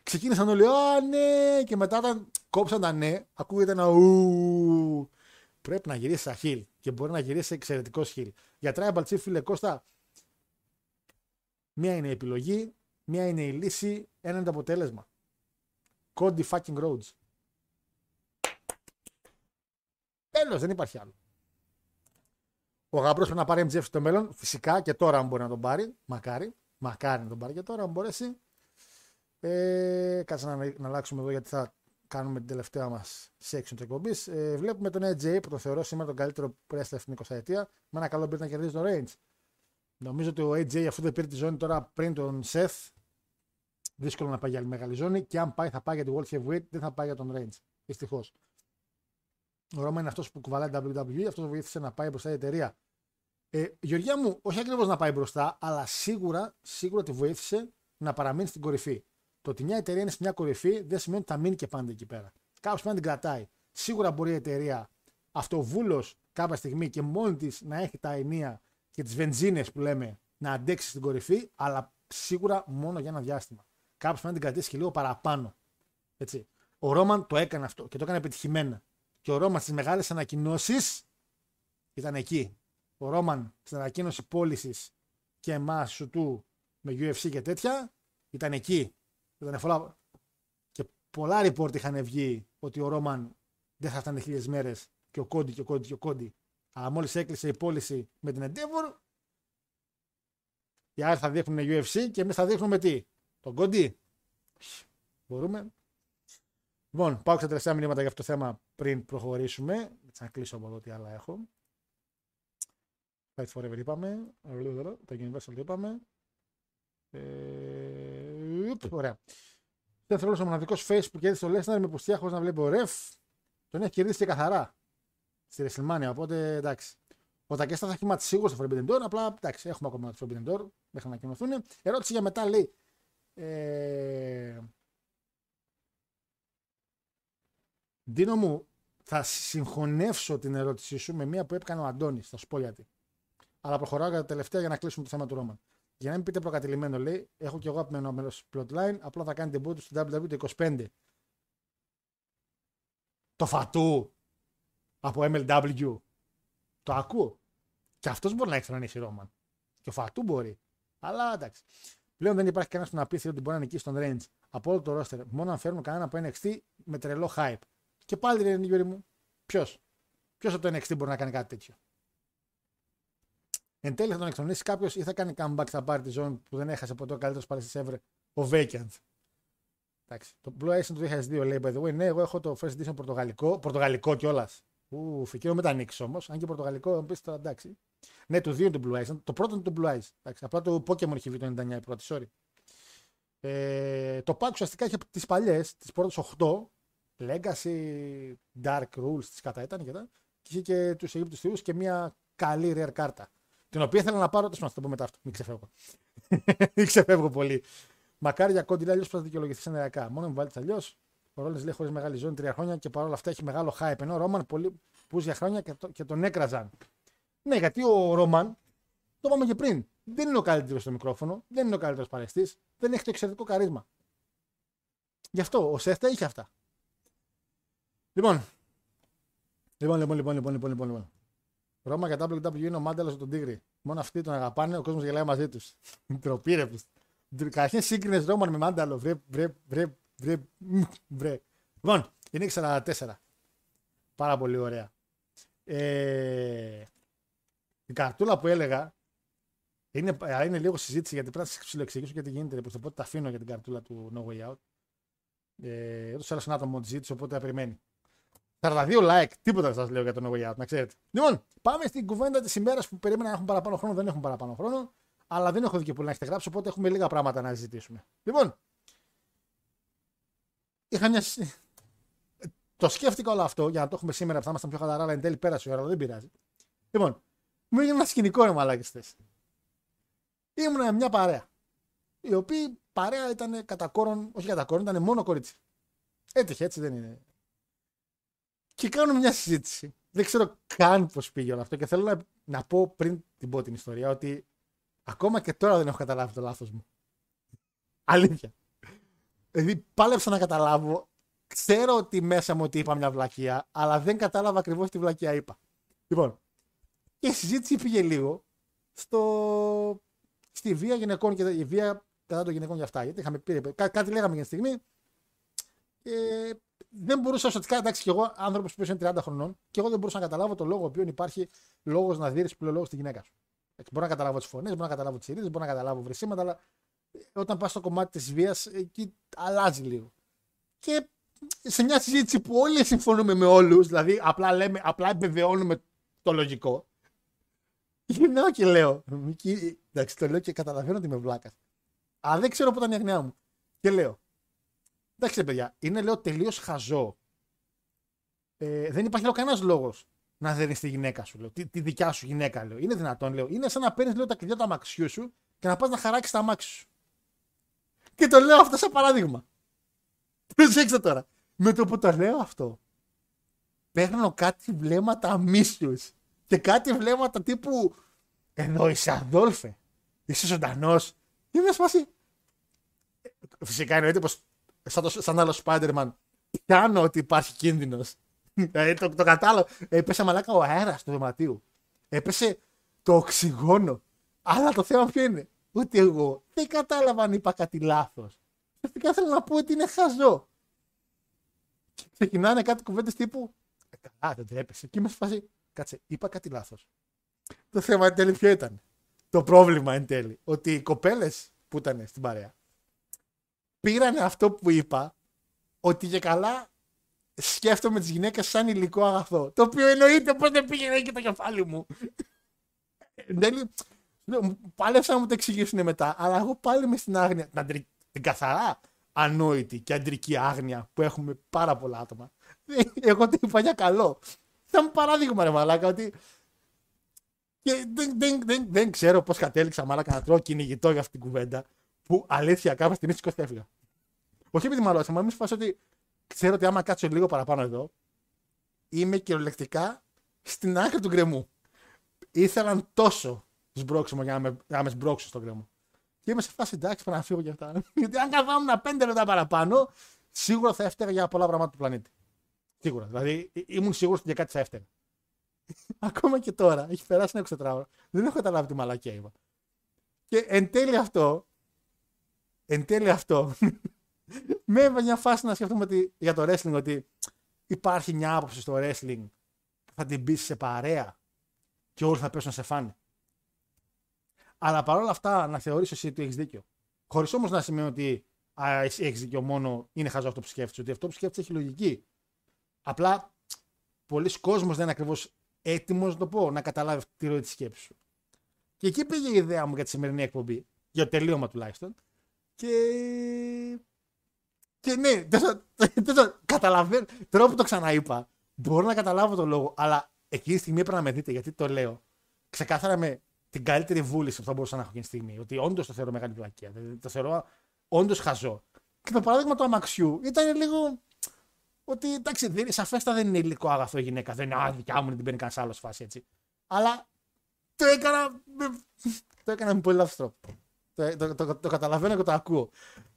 Ξεκίνησαν όλοι, Α, ναι, και μετά όταν κόψαν τα ναι, ακούγεται ένα ου. Πρέπει να γυρίσει σαν χιλ και μπορεί να γυρίσει εξαιρετικό χιλ. Για Tribal Chief, φίλε Κώστα, μία είναι η επιλογή, μία είναι η λύση, ένα είναι το αποτέλεσμα. Cody fucking Rhodes. Τέλος, δεν υπάρχει άλλο. Ο Γαμπρός πρέπει να πάρει MJF στο μέλλον. Φυσικά και τώρα αν μπορεί να τον πάρει. Μακάρι. Μακάρι να τον πάρει και τώρα, αν μπορέσει. Ε, κάτσε να, να αλλάξουμε εδώ γιατί θα κάνουμε την τελευταία μας section της εκπομπής. Ε, βλέπουμε τον AJ που το θεωρώ σήμερα τον καλύτερο wrestler στην 20 ετία. Με ένα καλό μπήρε να κερδίζει τον Range. Νομίζω ότι ο AJ αφού δεν πήρε τη ζώνη τώρα πριν τον Seth, δύσκολο να πάει για άλλη μεγάλη ζώνη. Και αν πάει, θα πάει για τη World Heavyweight, δεν θα πάει για τον Range. Δυστυχώς. Ο Ρώμα είναι αυτός που κουβαλάει WWE, αυτός βοήθησε να πάει μπροστά η εταιρεία. Ε, Γεωργία μου, όχι ακριβώς να πάει μπροστά, αλλά σίγουρα, σίγουρα τη βοήθησε να παραμείνει στην κορυφή. Το ότι μια εταιρεία είναι σε μια κορυφή δεν σημαίνει ότι θα μείνει και πάντα εκεί πέρα. Κάποιος πρέπει να την κρατάει. Σίγουρα μπορεί η εταιρεία αυτοβούλος κάποια στιγμή και μόνη της να έχει τα ενία και τις βενζίνες που λέμε να αντέξει στην κορυφή, αλλά σίγουρα μόνο για ένα διάστημα. Κάποιος πρέπει να την κρατήσει και λίγο παραπάνω. Έτσι. Ο Ρόμαν το έκανε αυτό και το έκανε επιτυχημένα. Και ο Ρόμαν στις μεγάλες ανακοινώσεις ήταν εκεί. Ο Ρόμαν στην ανακοίνωση πώλησης και εμάς σου του με UFC και τέτοια ήταν εκεί. Ήταν φολά... Και πολλά report είχαν βγει ότι ο Ρόμαν δεν θα φτάνει χίλιες μέρες και ο Κόντι και ο Κόντι και ο Κόντι. Αλλά μόλις έκλεισε η πώληση με την Endeavor, οι άλλοι θα δείχνουν UFC και εμείς θα δείχνουμε τι. Τον Κόντι. Μπορούμε. Λοιπόν, πάω στα τελευταία μηνύματα για αυτό το θέμα πριν προχωρήσουμε. Έτσι να κλείσω από εδώ τι άλλα έχω. Fight Forever είπαμε. Το Universal είπαμε. Ε, ωραία. Δεν θέλω ο μοναδικός face που κέρδισε το Lesnar με πουστιά χωρί να βλέπει ο ρεφ. Τον έχει κερδίσει και καθαρά στη WrestleMania. Οπότε εντάξει. Ο Τακέστα θα έχει μάθει σίγουρα στο Forbidden Door. Απλά εντάξει, έχουμε ακόμα το Forbidden Door μέχρι να ανακοινωθούν. Ερώτηση για μετά λέει. Ε, Δίνω μου, θα συγχωνεύσω την ερώτησή σου με μία που έπαιρνε ο Αντώνης. Θα σου πω γιατί. Αλλά προχωράω για τα τελευταία για να κλείσουμε το θέμα του Ρόμαν. Για να μην πείτε προκατηλημένο, λέει, έχω και εγώ αγαπημένο μέρο plotline, απλά θα κάνει την του στο WWE 25. Το φατού από MLW. Το ακούω. Και αυτός μπορεί να έχει Ρόμαν. Και ο φατού μπορεί. Αλλά εντάξει. Πλέον δεν υπάρχει κανένας που να πει ότι μπορεί να νικήσει τον Range από όλο το roster. Μόνο αν φέρνουν κανένα από NXT με τρελό hype. Και πάλι δεν είναι Γιώργη μου. Ποιος; Ποιος από το NXT μπορεί να κάνει κάτι τέτοιο; Εν τέλει θα τον εξονίσει κάποιος ή θα κάνει comeback θα πάρει τη ζώνη που δεν έχασε ποτέ ο καλύτερος παλαιστή ever, ο Vacant. Εντάξει. Το Blue Eyes του 2002 λέει by the way. Ναι, εγώ έχω το first edition πορτογαλικό, πορτογαλικό κιόλας. Ου, φυκείο με τα ανοίξει όμως. Αν και πορτογαλικό, πεις τώρα εντάξει. Ναι, το 2 είναι το Blue Eyes. Το πρώτο είναι το Blue Eyes. Εντάξει. Απλά το Pokémon έχει βγει το 99 η πρώτη, sorry. Ε, το pack ουσιαστικά είχε τις παλιές, τις πρώτες 8 Legacy, Dark Rules, τη κατά ήταν και τα. Και είχε και τους Αιγύπτους Θεούς και μια καλή rare κάρτα. Την οποία ήθελα να πάρω. Τέλος να το πω μετά αυτό. Μην ξεφεύγω. Μην ξεφεύγω πολύ. Μακάρι για κόντι αλλιώς που θα δικαιολογηθείς ενεργειακά. Μόνο με βάλεις αλλιώς. Ο Ρόλε λέει χωρίς μεγάλη ζώνη τρία χρόνια και παρόλα αυτά έχει μεγάλο hype. Ενώ ο Ρόμαν πολύ που για χρόνια και, το, και τον έκραζαν. Ναι, γιατί ο Ρόμαν, το είπαμε και πριν, δεν είναι ο καλύτερος στο μικρόφωνο, δεν είναι ο καλύτερος παρεστής, δεν έχει το εξαιρετικό καρίσμα. Γι' αυτό ο Σεφτα είχε αυτά. Λοιπόν. Λοιπόν, λοιπόν, λοιπόν, λοιπόν, λοιπόν, λοιπόν. Λοιπόν. Ρώμα για WWE είναι ο μάνταλο τον Τίγρη. Μόνο αυτοί τον αγαπάνε, ο κόσμος γελάει μαζί τους. Τροπή ρε. Καταρχήν σύγκρινες Ρόμαν με μάνταλο. Βρε, βρε, βρε, βρε, βρε. Λοιπόν, είναι 44. Πάρα πολύ ωραία. Ε, η καρτούλα που έλεγα είναι, είναι λίγο συζήτηση γιατί πρέπει να σας ψηλοεξηγήσω γιατί γίνεται. Προ το πότε τα αφήνω για την καρτούλα του No Way Out. Ε, ούτω ή ένα άτομο τη ζήτηση, οπότε θα περιμένει. 42 like, τίποτα δεν σας λέω για τον No Way Out, να ξέρετε. Λοιπόν, πάμε στην κουβέντα της ημέρας που περίμενα να έχουν παραπάνω χρόνο, δεν έχουν παραπάνω χρόνο. Αλλά δεν έχω δει και πολύ να έχετε γράψει, οπότε έχουμε λίγα πράγματα να συζητήσουμε. Λοιπόν, είχα μια. συ- Το σκέφτηκα όλο αυτό για να το έχουμε σήμερα που θα ήμασταν πιο χαλαρά, αλλά εν τέλει πέρασε η ώρα, αλλά δεν πειράζει. Λοιπόν, μου έγινε ένα σκηνικό ρε μαλάκες χθες. Ήμουν μια παρέα. Η οποία παρέα ήταν κατά κόρον, όχι κατά κόρον, ήταν μόνο κορίτσι. Έτυχε, έτσι δεν είναι. Και κάνουμε μια συζήτηση. Δεν ξέρω καν πώς πήγε όλο αυτό και θέλω να, να πω πριν την πω την ιστορία ότι ακόμα και τώρα δεν έχω καταλάβει το λάθος μου. Αλήθεια. Δηλαδή πάλεψα να καταλάβω. Ξέρω ότι μέσα μου ότι είπα μια βλακεία, αλλά δεν κατάλαβα ακριβώς τι βλακεία είπα. Λοιπόν, και η συζήτηση πήγε λίγο στο... στη βία γυναικών και η βία κατά των γυναικών για αυτά. Γιατί είχαμε πει, κά- κάτι λέγαμε για τη στιγμή και δεν μπορούσα ουσιαστικά, εντάξει, και εγώ άνθρωπος που είναι 30 χρονών, και εγώ δεν μπορούσα να καταλάβω το λόγο ο οποίο υπάρχει λόγος να δίνεις πλέον στη γυναίκα σου. Εντάξει, μπορώ να καταλάβω τις φωνές, μπορώ να καταλάβω τις ειρήνε, μπορώ να καταλάβω βρυσίματα, αλλά όταν πας στο κομμάτι της βίας, εκεί αλλάζει λίγο. Και σε μια συζήτηση που όλοι συμφωνούμε με όλους, δηλαδή απλά, λέμε, απλά επιβεβαιώνουμε το λογικό, γυρνάω και λέω. και- Εντάξει, το λέω και καταλαβαίνω ότι είμαι βλάκας. Αλλά δεν ξέρω πού ήταν η αγνιά μου. Και λέω. Εντάξει, ρε παιδιά, είναι λέω τελείως χαζό. Ε, δεν υπάρχει λέω κανένας λόγος να δένεις τη γυναίκα σου. Λέω, τη, τη δικιά σου γυναίκα, λέω. Είναι δυνατόν, λέω. Είναι σαν να παίρνεις λέω, τα κλειδιά του αμαξιού σου και να πας να χαράξεις τα αμάξι σου. Και το λέω αυτό σαν παράδειγμα. Προσέξτε τώρα. Με το που το λέω αυτό, παίρνω κάτι βλέμματα μίσου και κάτι βλέμματα τύπου εδώ είσαι Αδόλφε, είσαι ζωντανός. Είμαι σε φάση. Φυσικά εννοείται πως σαν, το, σαν άλλο Spider-Man πιάνω ότι υπάρχει κίνδυνος. Δηλαδή το, το κατάλαβα. Έπεσε μαλάκα ο αέρας του δωματίου. Έπεσε το οξυγόνο. Αλλά το θέμα ποιο είναι; Ούτε εγώ δεν κατάλαβα αν είπα κάτι λάθος. Ουσιαστικά θέλω να πω ότι είναι χαζό. Και ξεκινάνε κάτι κουβέντες τύπου. «Ε, Καλά, δεν τρέπεσαι. Και είμαι σε φάση. Κάτσε, είπα κάτι λάθος. Το θέμα εν τέλει ποιο ήταν; Το πρόβλημα εν τέλει. Ότι οι κοπέλες που ήταν στην παρέα πήρανε αυτό που είπα ότι και καλά σκέφτομαι τις γυναίκες σαν υλικό αγαθό. Το οποίο εννοείται πω δεν πήγαινε και το κεφάλι μου. Εν τέλει, ναι, μου- πάλεψαν να μου το εξηγήσουν μετά, αλλά εγώ πάλι είμαι στην άγνοια, την, αντρι- την καθαρά ανόητη και αντρική άγνοια που έχουμε πάρα πολλά άτομα. Εγώ το είπα για καλό. Σαν παράδειγμα, ρε Μαλάκα, ότι. Και δεν, δεν, δεν, δεν ξέρω πώς κατέληξα μαλάκα να τρώω κυνηγητό για αυτή την κουβέντα. Που αλήθεια κάποια στιγμή σηκώθηκα και έφυγα. Όχι επειδή μαλώσαμε, αλλά μη φάση ότι ξέρω ότι άμα κάτσω λίγο παραπάνω εδώ, είμαι κυριολεκτικά στην άκρη του γκρεμού. Ήθελαν τόσο σμπρόξιμο για να με, για να με σμπρώξουν στον γκρεμό. Και είμαι σε φάση εντάξει, πρέπει να φύγω για αυτά. Γιατί αν καθόμουν πέντε λεπτά παραπάνω, σίγουρα θα έφταιγα για πολλά πράγματα του πλανήτη. Σίγουρα. Δηλαδή ή- ήμουν σίγουρος ότι για κάτι θα έφταιγα. Ακόμα και τώρα, έχει περάσει ένα 24 ώρα, δεν έχω καταλάβει τι μαλακία είπα. Και εν τέλει αυτό, εν τέλει αυτό, με έβαλε μια φάση να σκεφτούμε ότι, για το wrestling ότι υπάρχει μια άποψη στο wrestling που θα την πει σε παρέα και όλοι θα πέσουν σε φάνη. Αλλά παρόλα αυτά να θεωρήσει εσύ ότι έχεις δίκιο. Χωρίς όμως να σημαίνει ότι α, εσύ έχεις δίκιο μόνο είναι χαζό αυτό που σκέφτεσαι. Ότι αυτό που σκέφτεσαι έχει λογική. Απλά πολλοί κόσμος δεν είναι ακριβώς έτοιμος να το πω, να καταλάβει αυτή τη ροή της σκέψης σου. Και εκεί πήγε η ιδέα μου για τη σημερινή εκπομπή, για το τελείωμα τουλάχιστον. Και. Και ναι, δεν θα- δεν θα- καταλαβαίνω. Τώρα που το ξαναείπα, μπορώ να καταλάβω το λόγο, αλλά εκείνη τη στιγμή έπρεπε να με δείτε γιατί το λέω. Ξεκάθαρα με την καλύτερη βούληση που θα μπορούσα να έχω εκείνη τη στιγμή. Ότι όντως το θεωρώ μεγάλη βλακία. Δηλαδή, το θεωρώ όντως χαζό. Και το παράδειγμα του αμαξιού ήταν λίγο. Ότι εντάξει, δεν, σαφέστα δεν είναι υλικό αγαθό η γυναίκα. Δεν είναι α, δικιά μου, δεν την παίρνει κανένα άλλο φάση έτσι. Αλλά το έκανα. με- το έκανα με πολύ λάθος τρόπο. Το, το, το, το καταλαβαίνω και το ακούω.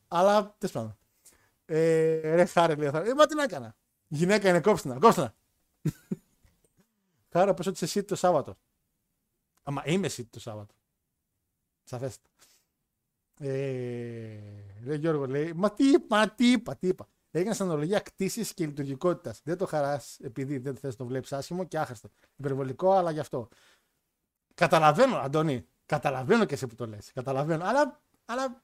Αλλά τέλος πάντων. Ε, ρε χάρη, λέει. ο Θάρη. Ε, μα τι να έκανα. Η γυναίκα είναι κόψινα. Κόψινα. Χάρα, πες ότι είσαι εσύ το Σάββατο. Αμα είμαι εσύ το Σάββατο. Σαφέστα. Ε, λέει Γιώργο, λέει, μα τι είπα, μα τι είπα, τι είπα. Έγινε σαν αναλογία κτήση και λειτουργικότητας. Δεν το χαράς επειδή δεν θες να το βλέπεις άσχημο και άχρηστο. Υπερβολικό, αλλά γι' αυτό. Καταλαβαίνω, Αντώνη. Καταλαβαίνω και εσύ που το λες. Καταλαβαίνω. Αλλά. Αλλά.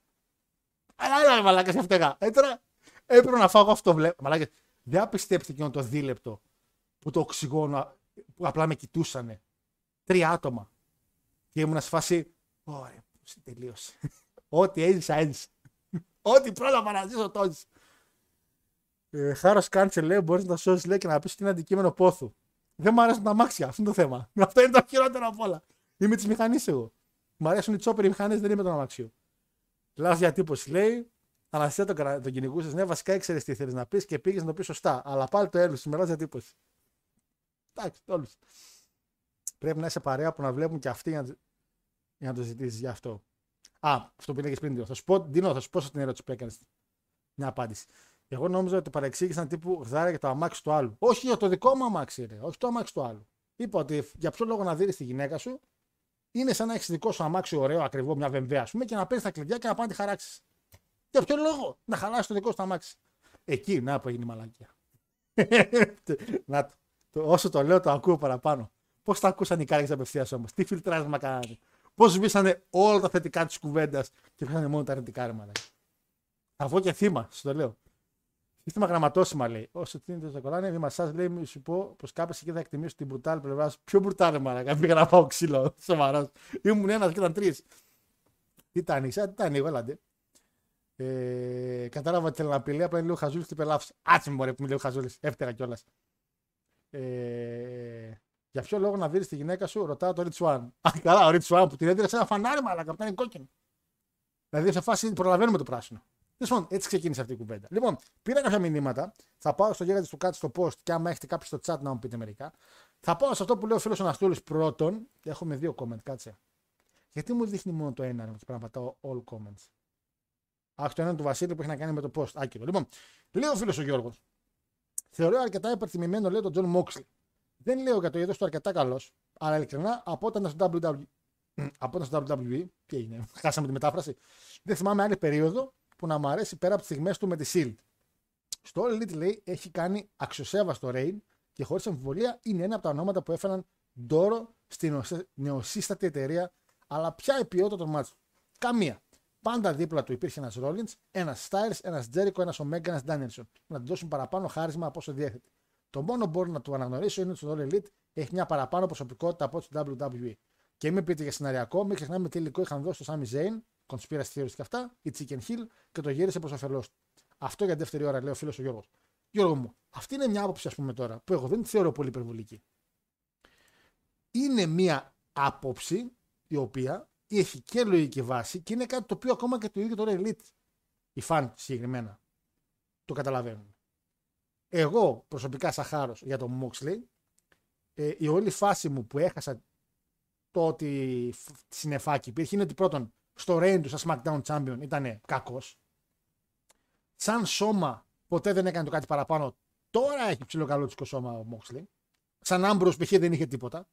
Αλλά άλλα μαλάκα σε φταίγα. Ε, τώρα έπρεπε να φάω αυτό το βλέπω. Μαλάκα, δεν πιστέψτε εκείνο το δίλεπτο που το οξυγόνο που απλά με κοιτούσανε. Τρία άτομα. Και ήμουν σε φάση. Ωραία, πώς τελείωσε. Ό,τι έζησα, έζησα. Ό,τι πρόλαβα να ζήσω, το έζησα. Ε, Χάρο Κάντσελ λέει: Μπορείς να τα σώσεις λέει, και να πεις ότι είναι αντικείμενο πόθου. Δεν μου αρέσουν τα αμάξια. Αυτό είναι το θέμα. Αυτό είναι το χειρότερο από όλα. Είμαι της μηχανής εγώ. Μ' αρέσουν οι τσόπεροι μηχανές, δεν είμαι τον αμαξιού. Λάθος διατύπωση λέει: Αναστασία τον, κρα- τον κυνηγούσες. Ναι, βασικά ήξερες τι θέλεις να πεις και πήγες να το πεις σωστά. Αλλά πάλι το έλυσες. Με λάθος διατύπωση. Εντάξει, όλου. Πρέπει να είσαι παρέα που να βλέπουν και αυτοί για να, για να το ζητήσεις γι' αυτό. Α, αυτό που έλεγε πριν. Δίνο. Θα σου πω, Δίνο, θα σου πω στην ερώτηση που έκανες. Μια απάντηση. Εγώ νόμιζα ότι παρεξήγησαν τύπου γδάρια για το αμάξι του άλλου. Όχι για το δικό μου αμάξι, ρε. Όχι το αμάξι του άλλου. Είπα ότι για ποιο λόγο να δει τη γυναίκα σου είναι σαν να έχεις δικό σου αμάξι ωραίο, ακριβό, μια βεμβαία, ας πούμε, και να παίρνεις τα κλειδιά και να πάνε να τη χαράξεις. Για ποιο λόγο; Να χαλάσεις το δικό σου το αμάξι. Εκεί, να που έγινε η μαλακία. να το. το. Όσο το λέω, το ακούω παραπάνω. Πώς τα ακούσαν οι κάρτε απευθείας όμως, τι φιλτράσμα κάνανε; Πώς σβήσανε όλα τα θετικά της κουβέντας και πήγανε μόνο τα αρνητικά ρε μαλακία; Θα βγω και θύμα, σου το λέω. Σύστημα γραμματόσημα λέει. Όσο τίνεται στο κολλάνε, μη σας λέει, μη σου πω πως κάποιε εκεί θα εκτιμήσουν την μπρουτάλ πλευράς. Πιο μπρουτάλ, ρε μαλακά. Πήγα να πάω ξύλο. Σοβαρός. Ήμουν ένας και ήταν τρεις. Τι ήταν, είσαι, τι ήταν, εγώ, έλαντε. Ε, κατάλαβα ότι θέλει να πει, λέει, απλά είναι λίγο χαζούλης και πελάφο. Άτσε μου, ρε, που μου λέει ο χαζούλης. Έφτερα κιόλας. Ε, για ποιο λόγο να δεις τη γυναίκα σου, ρωτάω το Ριτσουάν. Α, καλά, ο Ριτσουάν που την έδινε σε ένα φανάρι, μαλακά, που ήταν κόκκινο. Δηλαδή σε φάση προλαβαίνουμε το πράσινο. Τέλος πάντων, έτσι ξεκίνησε αυτή η κουβέντα. Λοιπόν, πήρα κάποια μηνύματα. Θα πάω στο γίγαντα του κάτω στο post και άμα έχετε κάποιο στο chat να μου πείτε μερικά. Θα πάω σε αυτό που λέει ο φίλος Αναστούλη πρώτον. Έχουμε δύο comment, κάτσε. Γιατί μου δείχνει μόνο το ένα, πρέπει να πατάω all comments. Αχ, το ένα του Βασίλη που έχει να κάνει με το post. Άκυρο. Λοιπόν, λέει ο φίλος ο Γιώργος. Θεωρώ αρκετά υπερτιμημένο, λέει τον Τζον Μόξλι. Δεν λέω για το είδος του αρκετά καλός, αλλά ειλικρινά από όταν στο WWE. από όταν στο WWE. Τι έγινε, χάσαμε τη μετάφραση. Δεν θυμάμαι άλλη περίοδο που να μου αρέσει πέρα από τις στιγμές του με τη Shield. Στο All Elite λέει έχει κάνει αξιοσέβαστο Reign και χωρίς αμφιβολία είναι ένα από τα ονόματα που έφεραν ντόρο στην νεοσύστατη εταιρεία. Αλλά ποια η ποιότητα των μάτσων; Καμία. Πάντα δίπλα του υπήρχε ένας Rollins, ένας Styles, ένας Jericho, ένας Omega, ένας Danielson. Να του δώσουν παραπάνω χάρισμα από όσο διέθετε. Το μόνο που μπορώ να του αναγνωρίσω είναι ότι στο All Elite έχει μια παραπάνω προσωπικότητα από ό,τι WWE. Και μην πείτε για σεναριακό, μην ξεχνάμε τι υλικό είχαν δώσει στο Sami Zayn, conspiracy theories και αυτά, η Chicken Hill και το γύρισε προς όφελό του. Αυτό για δεύτερη ώρα, λέει ο φίλος ο Γιώργος. Γιώργο μου, αυτή είναι μια άποψη, ας πούμε τώρα, που εγώ δεν τη θεωρώ πολύ υπερβολική. Είναι μια άποψη η οποία έχει και λογική βάση και είναι κάτι το οποίο ακόμα και το ίδιο τώρα elite, οι φαν συγκεκριμένα, το καταλαβαίνουν. Εγώ προσωπικά σαν χάρος για τον Moxley, ε, η όλη φάση μου που έχασα το ότι συνεφάκι υπήρχε είναι ότι πρώτον στο reign του σαν SmackDown Champion ήταν κακός. Σαν σώμα ποτέ δεν έκανε το κάτι παραπάνω. Τώρα έχει ψηλό καλό σώμα ο Moxley. Σαν Άμπρος π.χ. δεν είχε τίποτα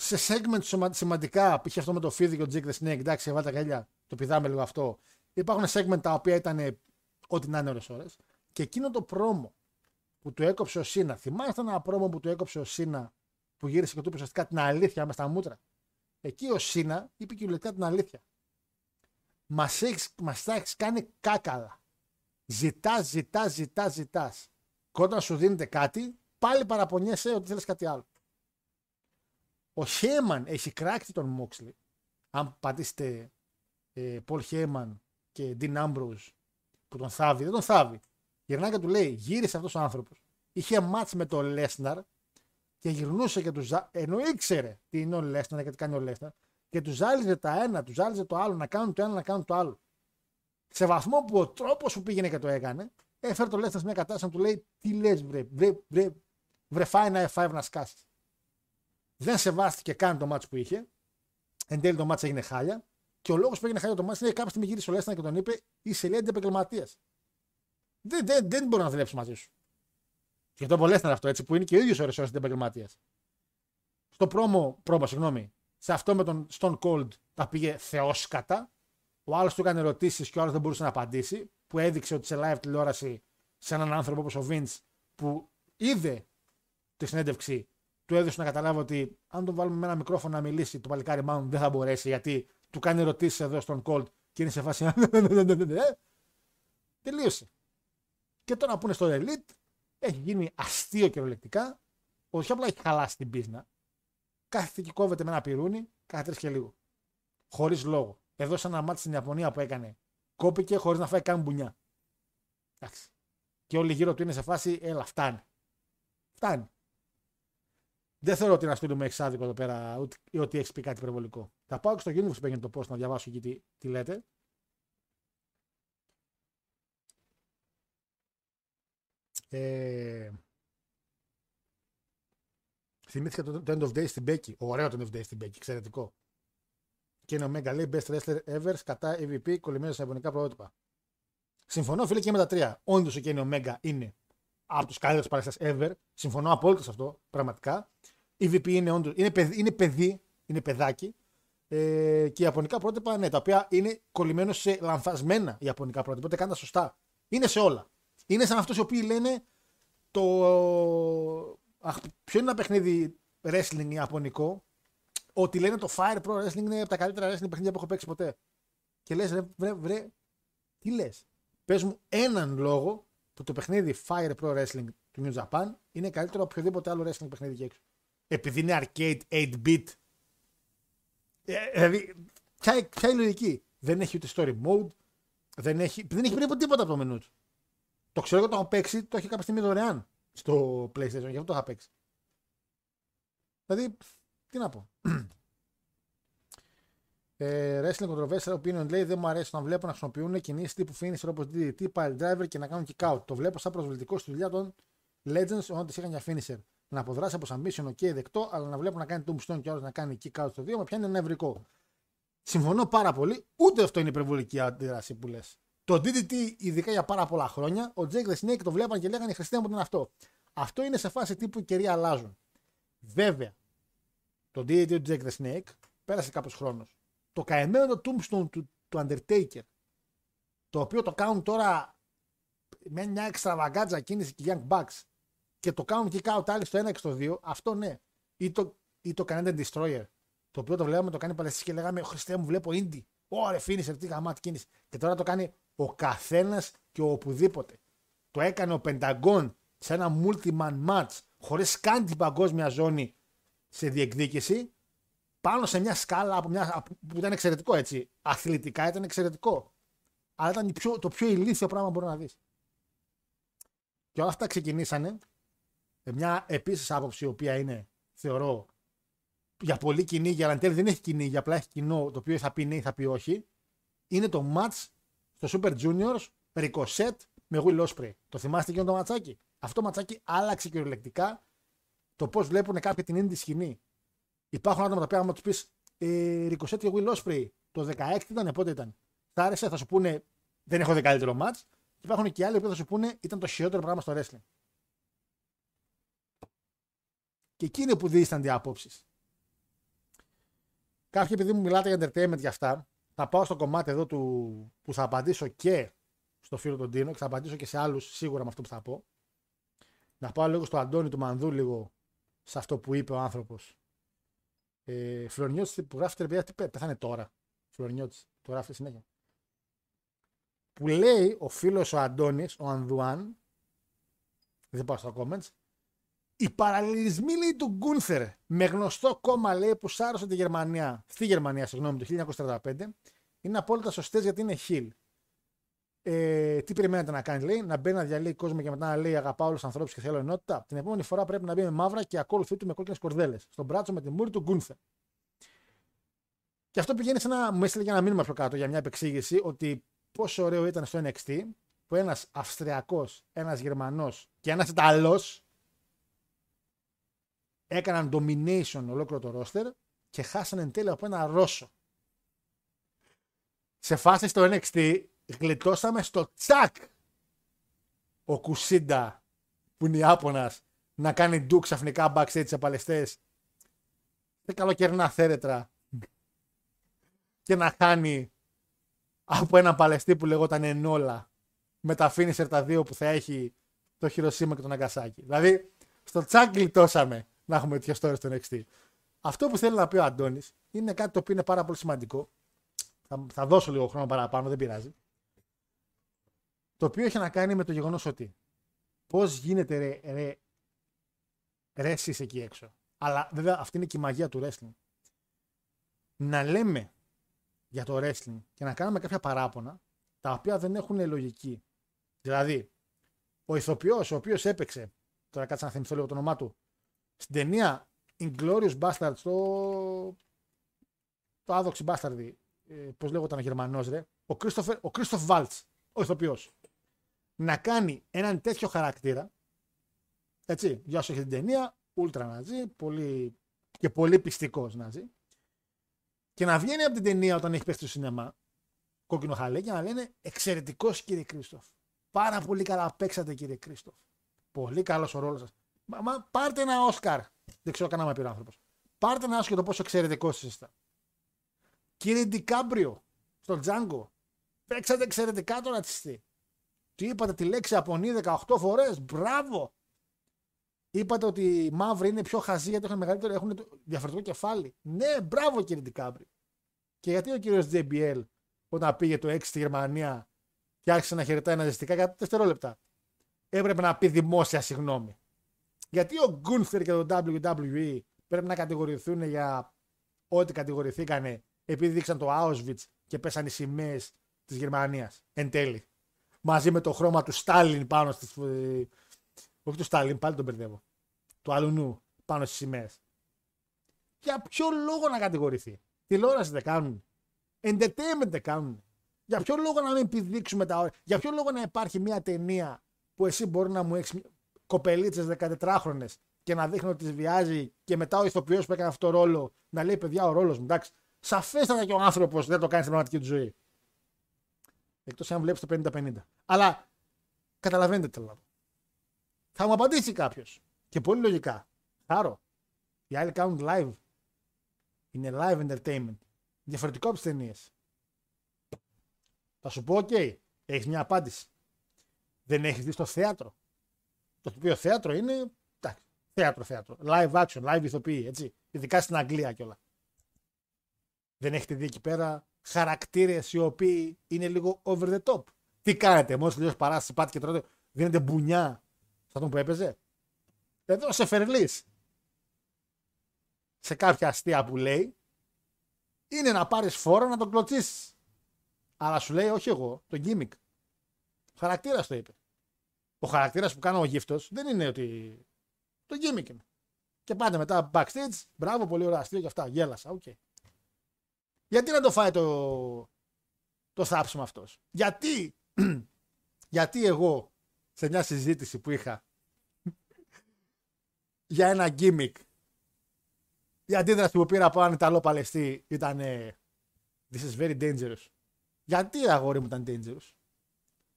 σε segment σωμα- σημαντικά, π.χ. αυτό με το Φίδι και ο Jake the Snake, εντάξει, βάλτε τα γέλια, το πηδάμε λίγο αυτό. Υπάρχουν segment τα οποία ήταν ό,τι να είναι ώρες ώρες. Και εκείνο το πρόμο που του έκοψε ο Σίνα, θυμάστε ένα πρόμο που του έκοψε ο Σίνα που γύρισε και του είπε ουσιαστικά την αλήθεια με στα μούτρα; Εκεί ο Σίνα είπε κυριολεκτικά την αλήθεια. Μας μας τα έχεις κάνει κάκαλα. Ζητάς, ζητάς, ζητάς, ζητάς. Και όταν σου δίνεται κάτι, πάλι παραπονιέσαι ότι θέλεις κάτι άλλο. Ο Χέμαν έχει κράξει τον Μόξλι. Αν πατήσετε ε, Πολ Χέμαν και Dean Ambrose που τον θάβει, δεν τον θάβει. Γυρνάει και του λέει: Γύρισε αυτός ο άνθρωπος. Είχε μάτς με τον Λέσναρ και γυρνούσε και τους ζά... ενώ ήξερε τι είναι ο Λέσναρ και τι κάνει ο Λέσναρ και τους ζάλιζε τα ένα, τους ζάλιζε το άλλο, να κάνουν το ένα, να κάνουν το άλλο. Σε βαθμό που ο τρόπος που πήγαινε και το έκανε, έφερε το Λέσναρ σε μια κατάσταση να του λέει: Τι λες, βρε, βρε, βρε, βρε, φάει ένα F5 να σκάσεις. Δεν σεβάστηκε καν το μάτσο που είχε. Εν τέλει το μάτσο έγινε χάλια. Και ο λόγος που έγινε χάλια το μάτσο είναι κάποια στιγμή γύρισε ο Λέσνα και τον είπε: Είσαι λέει επαγγελματία. Δεν, δεν, δεν μπορώ να δουλέψω μαζί σου. Και το απολέσταν αυτό έτσι που είναι και ο ίδιος ώρε ώρε επαγγελματία. Στο πρόμο, πρόμο, συγγνώμη, σε αυτό με τον Stone Cold τα πήγε θεόσκατα. Ο άλλος του έκανε ερωτήσεις και ο άλλος δεν μπορούσε να απαντήσει. Που έδειξε ότι σε live τηλεόραση σε έναν άνθρωπο όπως ο Vince που είδε τη συνέντευξη του έδωσε να καταλάβει ότι αν τον βάλουμε με ένα μικρόφωνο να μιλήσει, το παλικάρι μάλλον δεν θα μπορέσει γιατί του κάνει ερωτήσεις εδώ στον Colt και είναι σε φάση. Τελείωσε. Και τώρα που είναι στο Elite, έχει γίνει αστείο κυριολεκτικά. Όχι απλά έχει χαλάσει την πίσνα. Κάθεται και κόβεται με ένα πυρούνι κάθε τρεις και λίγο. Χωρίς λόγο. Εδώ σε ένα μάτι στην Ιαπωνία που έκανε, κόπηκε χωρίς να φάει καν μπουνιά. Εντάξει. Και όλοι γύρω του είναι σε φάση, έλα, φτάνει. Φτάνει. Δεν θεωρώ ότι ένα στούντιο με έχει άδικο εδώ πέρα ούτε, ή ότι έχεις πει κάτι υπερβολικό. Θα πάω και στο Universe που έγινε το post να διαβάσω εκεί τι, τι λέτε. Ε, θυμήθηκα το, το End of Day στην Becky. Ωραίο το End of Day στην Becky, εξαιρετικό. Και είναι ο Mega λέει Best Wrestler Ever κατά EVP κολλημένος σε ιαπωνικά πρότυπα. Συμφωνώ, φίλε, και με τα τρία. Όντως ο Kenny Omega είναι από τους καλύτερους παραστάσει ever. Συμφωνώ απόλυτα σε αυτό, πραγματικά. Η VP είναι, όντως, είναι, παιδί, είναι παιδί, είναι παιδάκι. Ε, και ιαπωνικά πρότυπα, ναι, τα οποία είναι κολλημένο σε λανθασμένα ιαπωνικά πρότυπα. Οπότε κάνει τα σωστά. Είναι σε όλα. Είναι σαν αυτούς οι οποίοι λένε το. Αχ, ποιο είναι ένα παιχνίδι wrestling ιαπωνικό, ότι λένε το Fire Pro Wrestling είναι από τα καλύτερα wrestling παιχνίδια που έχω παίξει ποτέ. Και λες, βρε, βρε, βρε, τι λες. Πες μου έναν λόγο που το παιχνίδι Fire Pro Wrestling του New Japan είναι καλύτερο από οποιοδήποτε άλλο wrestling παιχνίδι εκεί έξω. Επειδή είναι arcade 8-bit. Ε, δηλαδή, ποια, ποια είναι η λογική. Δεν έχει ούτε story mode, δεν έχει, δεν έχει περίπου τίποτα από το μενού του. Το ξέρω εγώ το έχω παίξει, το έχει κάποια στιγμή δωρεάν στο PlayStation, γι' αυτό το είχα παίξει. Δηλαδή, τι να πω. Ε, wrestling controversial opinion λέει δεν μου αρέσει να βλέπω να χρησιμοποιούν κινήσεις τύπου finisher όπως DDT, pile driver και να κάνουν kick out. Το βλέπω σαν προσβλητικό στη δουλειά των Legends όταν τι είχαν για finisher. Να αποδράσει από submission, ok, δεκτό, αλλά να βλέπω να κάνει tombstone και άλλος να κάνει kick out στο 2 με πιάνει ένα ευρικό. Συμφωνώ πάρα πολύ, ούτε αυτό είναι υπερβολική αντίδραση που λες. Το DDT, ειδικά για πάρα πολλά χρόνια, ο Jake the Snake το βλέπαν και λέγανε Χριστέ μου είναι αυτό. Αυτό είναι σε φάση τύπου οι καιροί αλλάζουν. Βέβαια, το DDT του Jake the Snake πέρασε κάποιος χρόνος. Το καημένο το tombstone του, του Undertaker, το οποίο το κάνουν τώρα με μια εξτραβαγκάτζα κίνηση και Young Bucks και το κάνουν και out άλλοι στο 1 και στο 2, αυτό ναι. Ή το, ή το Canadian Destroyer, το οποίο το βλέπαμε το κάνει παλαιστή και λέγαμε Χριστέ μου, βλέπω indie. Ωρε finisher, τι γαμάτη κίνηση. Και τώρα το κάνει ο καθένας και ο οπουδήποτε. Το έκανε ο Πενταγκόν σε ένα multi-man match χωρίς καν την παγκόσμια ζώνη σε διεκδίκηση πάνω σε μια σκάλα από μια, που ήταν εξαιρετικό έτσι. Αθλητικά ήταν εξαιρετικό. Αλλά ήταν πιο, το πιο ηλίθιο πράγμα που μπορεί να δεις. Και όλα αυτά ξεκινήσανε με μια επίσης άποψη, η οποία είναι, θεωρώ, για πολύ κοινή, για εν τέλει δεν έχει κοινή, για απλά έχει κοινό, το οποίο θα πει ναι ή θα πει όχι. Είναι το match στο Super Juniors Ricochet με Will Ospreay. Το θυμάστε εκείνο το ματσάκι; Αυτό το ματσάκι άλλαξε κυριολεκτικά το πώς βλέπουν κάποιοι την ίδια σκηνή. Υπάρχουν άτομα τα οποία, άμα τους πεις ε, Ricochet και Will Ospreay το 16 ήταν, πότε ήταν; Θα άρεσε, θα σου πούνε δεν έχω δει καλύτερο match. Και υπάρχουν και άλλοι που θα σου πούνε ήταν το χειρότερο πράγμα στο wrestling. Και εκεί είναι που δίστανται οι απόψεις. Κάποιοι επειδή μου μιλάτε για entertainment για αυτά, θα πάω στο κομμάτι εδώ του που θα απαντήσω και στο φίλο τον Τίνο και θα απαντήσω και σε άλλους σίγουρα με αυτό που θα πω. Να πάω λίγο στο Αντώνη του Μανδού λίγο σε αυτό που είπε ο άνθρωπος. Ε, Φλωρινιώτη που γράφει παιδιά, τι πέθανε τώρα. Φλωρινιώτη, το γράφει συνέχεια. Που λέει ο φίλος ο Αντώνης, ο Ανδουάν, δεν πάω στα comments, οι παραλληλισμοί λέει του Γκούνθερ με γνωστό κόμμα λέει που σάρωσε τη Γερμανία, στη Γερμανία, συγγνώμη, το 1945, είναι απόλυτα σωστές γιατί είναι χιλ. Ε, τι περιμένετε να κάνει, λέει, να μπαίνει να διαλύει κόσμο και μετά να λέει Αγαπάω όλους τους ανθρώπους και θέλω ενότητα. Την επόμενη φορά πρέπει να μπει με μαύρα και ακόλουθή του με κόκκινες κορδέλες. Στον μπράτσο με τη μούρη του Γκούνθερ. Και αυτό πηγαίνει σε ένα. Μου έστειλε για ένα μήνυμα πιο κάτω για μια επεξήγηση ότι πόσο ωραίο ήταν στο NXT που ένας Αυστριακός, ένας Γερμανός και ένας Ιταλός έκαναν domination ολόκληρο το roster και χάσανε εν τέλει από ένα Ρώσο. Σε φάση στο NXT γλιτώσαμε στο τσακ ο Κουσίντα που είναι Ιάπωνας να κάνει ντου ξαφνικά backstage σε παλαιστές σε καλοκαιρινά θέρετρα και να χάνει από ένα παλαιστή που λεγόταν Ενόλα με τα finisher τα δύο που θα έχει το Χειροσύμα και τον Αγκασάκι. Δηλαδή, στο τσακ γλιτώσαμε να έχουμε τέτοια story στο NXT. Αυτό που θέλει να πει ο Αντώνης είναι κάτι το οποίο είναι πάρα πολύ σημαντικό. Θα, θα δώσω λίγο χρόνο παραπάνω, δεν πειράζει. Το οποίο έχει να κάνει με το γεγονός ότι πώς γίνεται ρε, ρε, ρε εσείς εκεί έξω. Αλλά βέβαια αυτή είναι και η μαγεία του wrestling. Να λέμε για το wrestling και να κάνουμε κάποια παράπονα τα οποία δεν έχουν λογική. Δηλαδή, ο ηθοποιός ο οποίος έπαιξε, τώρα κάτσε να θυμηθώ λίγο το όνομά του, στην ταινία Inglourious Bastard, το, το άδοξη μπάσταρδι, ε, πώς λέγονταν ο Γερμανός, ρε, ο Κρίστοφερ, ο Κρίστοφ Βάλτ, ο ηθοποιός, να κάνει έναν τέτοιο χαρακτήρα. Έτσι, για όσο έχει την ταινία, ούλτρα ναζί, πολύ, και πολύ πιστικός ναζί. Και να βγαίνει από την ταινία όταν έχει πέσει στο σινεμά, κόκκινο χαλέ, και να λένε εξαιρετικός κύριε Κρίστοφ. Πάρα πολύ καλά παίξατε κύριε Κρίστοφ. Πολύ καλός ο ρόλος σας. Μα, μα πάρτε ένα Όσκαρ. Δεν ξέρω καν άμα πήρε ο άνθρωπος. Πάρτε ένα Όσκαρ για το πόσο εξαιρετικό είστε. Κύριε Ντικάμπριο, στο Τζάγκο, παίξατε εξαιρετικά τον ρατσιστή. Του είπατε τη λέξη απονή 18 φορές. Μπράβο! Είπατε ότι οι μαύροι είναι πιο χαζοί γιατί έχουν μεγαλύτερο, έχουν το διαφορετικό κεφάλι. Ναι, μπράβο κύριε Ντικάμπριο. Και γιατί ο κύριος JBL όταν πήγε το 6 στη Γερμανία και άρχισε να χαιρετάει ναζιστικά για δευτερόλεπτα. Έπρεπε να πει δημόσια συγγνώμη. Γιατί ο Γκούνθερ και το WWE πρέπει να κατηγορηθούν για ό,τι κατηγορηθήκανε επειδή δείξαν το Auschwitz και πέσαν οι σημαίες της Γερμανίας εν τέλει. Μαζί με το χρώμα του Στάλιν πάνω στις. Όχι του Στάλιν, πάλι τον μπερδεύω. Του αλουνού πάνω στις σημαίες. Για ποιο λόγο να κατηγορηθεί; Τηλεόραση δεν κάνουν. Entertainment δεν κάνουν. Για ποιο λόγο να μην επιδείξουμε τα όρια; Για ποιο λόγο να υπάρχει μια ταινία που εσύ μπορεί να μου έχεις κοπελίτσες 14χρονε και να δείχνει ότι τις βιάζει και μετά ο ηθοποιός που έκανε αυτό το ρόλο να λέει παιδιά ο ρόλος μου. Εντάξει, σαφέστατα και ο άνθρωπος δεν το κάνει στην πραγματική του ζωή. Εκτός αν βλέπεις το 50-50. Αλλά καταλαβαίνετε τι λέω. Θα μου απαντήσει κάποιος. Και πολύ λογικά. Χάρο. Οι άλλοι κάνουν live. Είναι live entertainment. Διαφορετικό από τις ταινίες. Θα σου πω, OK, έχεις μια απάντηση. Δεν έχεις δει στο θέατρο. Το οποίο θέατρο είναι. Εντάξει, θέατρο, θέατρο. Live action, live ηθοποιοί, έτσι. Ειδικά στην Αγγλία κιόλα. Δεν έχετε δει εκεί πέρα χαρακτήρες οι οποίοι είναι λίγο over the top. Τι κάνετε, μόλις τελειώσει παράσταση, πάτε και τρώτε, δίνετε μπουνιά σε αυτόν που έπαιζε. Εδώ σε φερλής. Σε κάποια αστεία που λέει, είναι να πάρεις φόρο να τον κλωτσίσεις. Αλλά σου λέει, όχι εγώ, το gimmick. Ο χαρακτήρας το είπε. Ο χαρακτήρας που κάνω ο γύφτος δεν είναι ότι. Το gimmick είναι. Και πάτε μετά backstage, μπράβο, πολύ ωραία αστείο και αυτά. Γέλασα, οκ. Okay. Γιατί να το φάει το, το θάψιμο αυτός; Γιατί, γιατί εγώ σε μια συζήτηση που είχα για ένα gimmick η αντίδραση που πήρα από έναν Ιταλό Παλαιστή ήταν This is very dangerous. Γιατί αγόρι μου ήταν dangerous;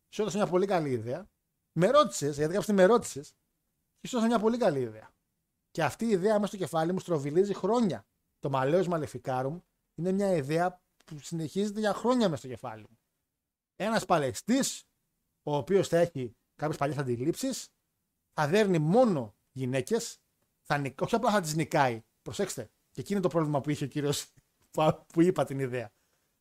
Σου έδωσα μια πολύ καλή ιδέα. Με ρώτησες, γιατί κάποια με ρώτησες, και σου έδωσα μια πολύ καλή ιδέα. Και αυτή η ιδέα μέσα στο κεφάλι μου στροβιλίζει χρόνια. Το μαλέο μαλεφικάρουμ είναι μια ιδέα που συνεχίζεται για χρόνια μέσα στο κεφάλι μου. Ένας Παλαιστής, ο οποίος θα έχει κάποιες παλιές αντιλήψεις, θα δέρνει μόνο γυναίκες, όχι απλά θα τις νικάει. Προσέξτε, και εκεί είναι το πρόβλημα που είχε ο κύριος που είπα την ιδέα.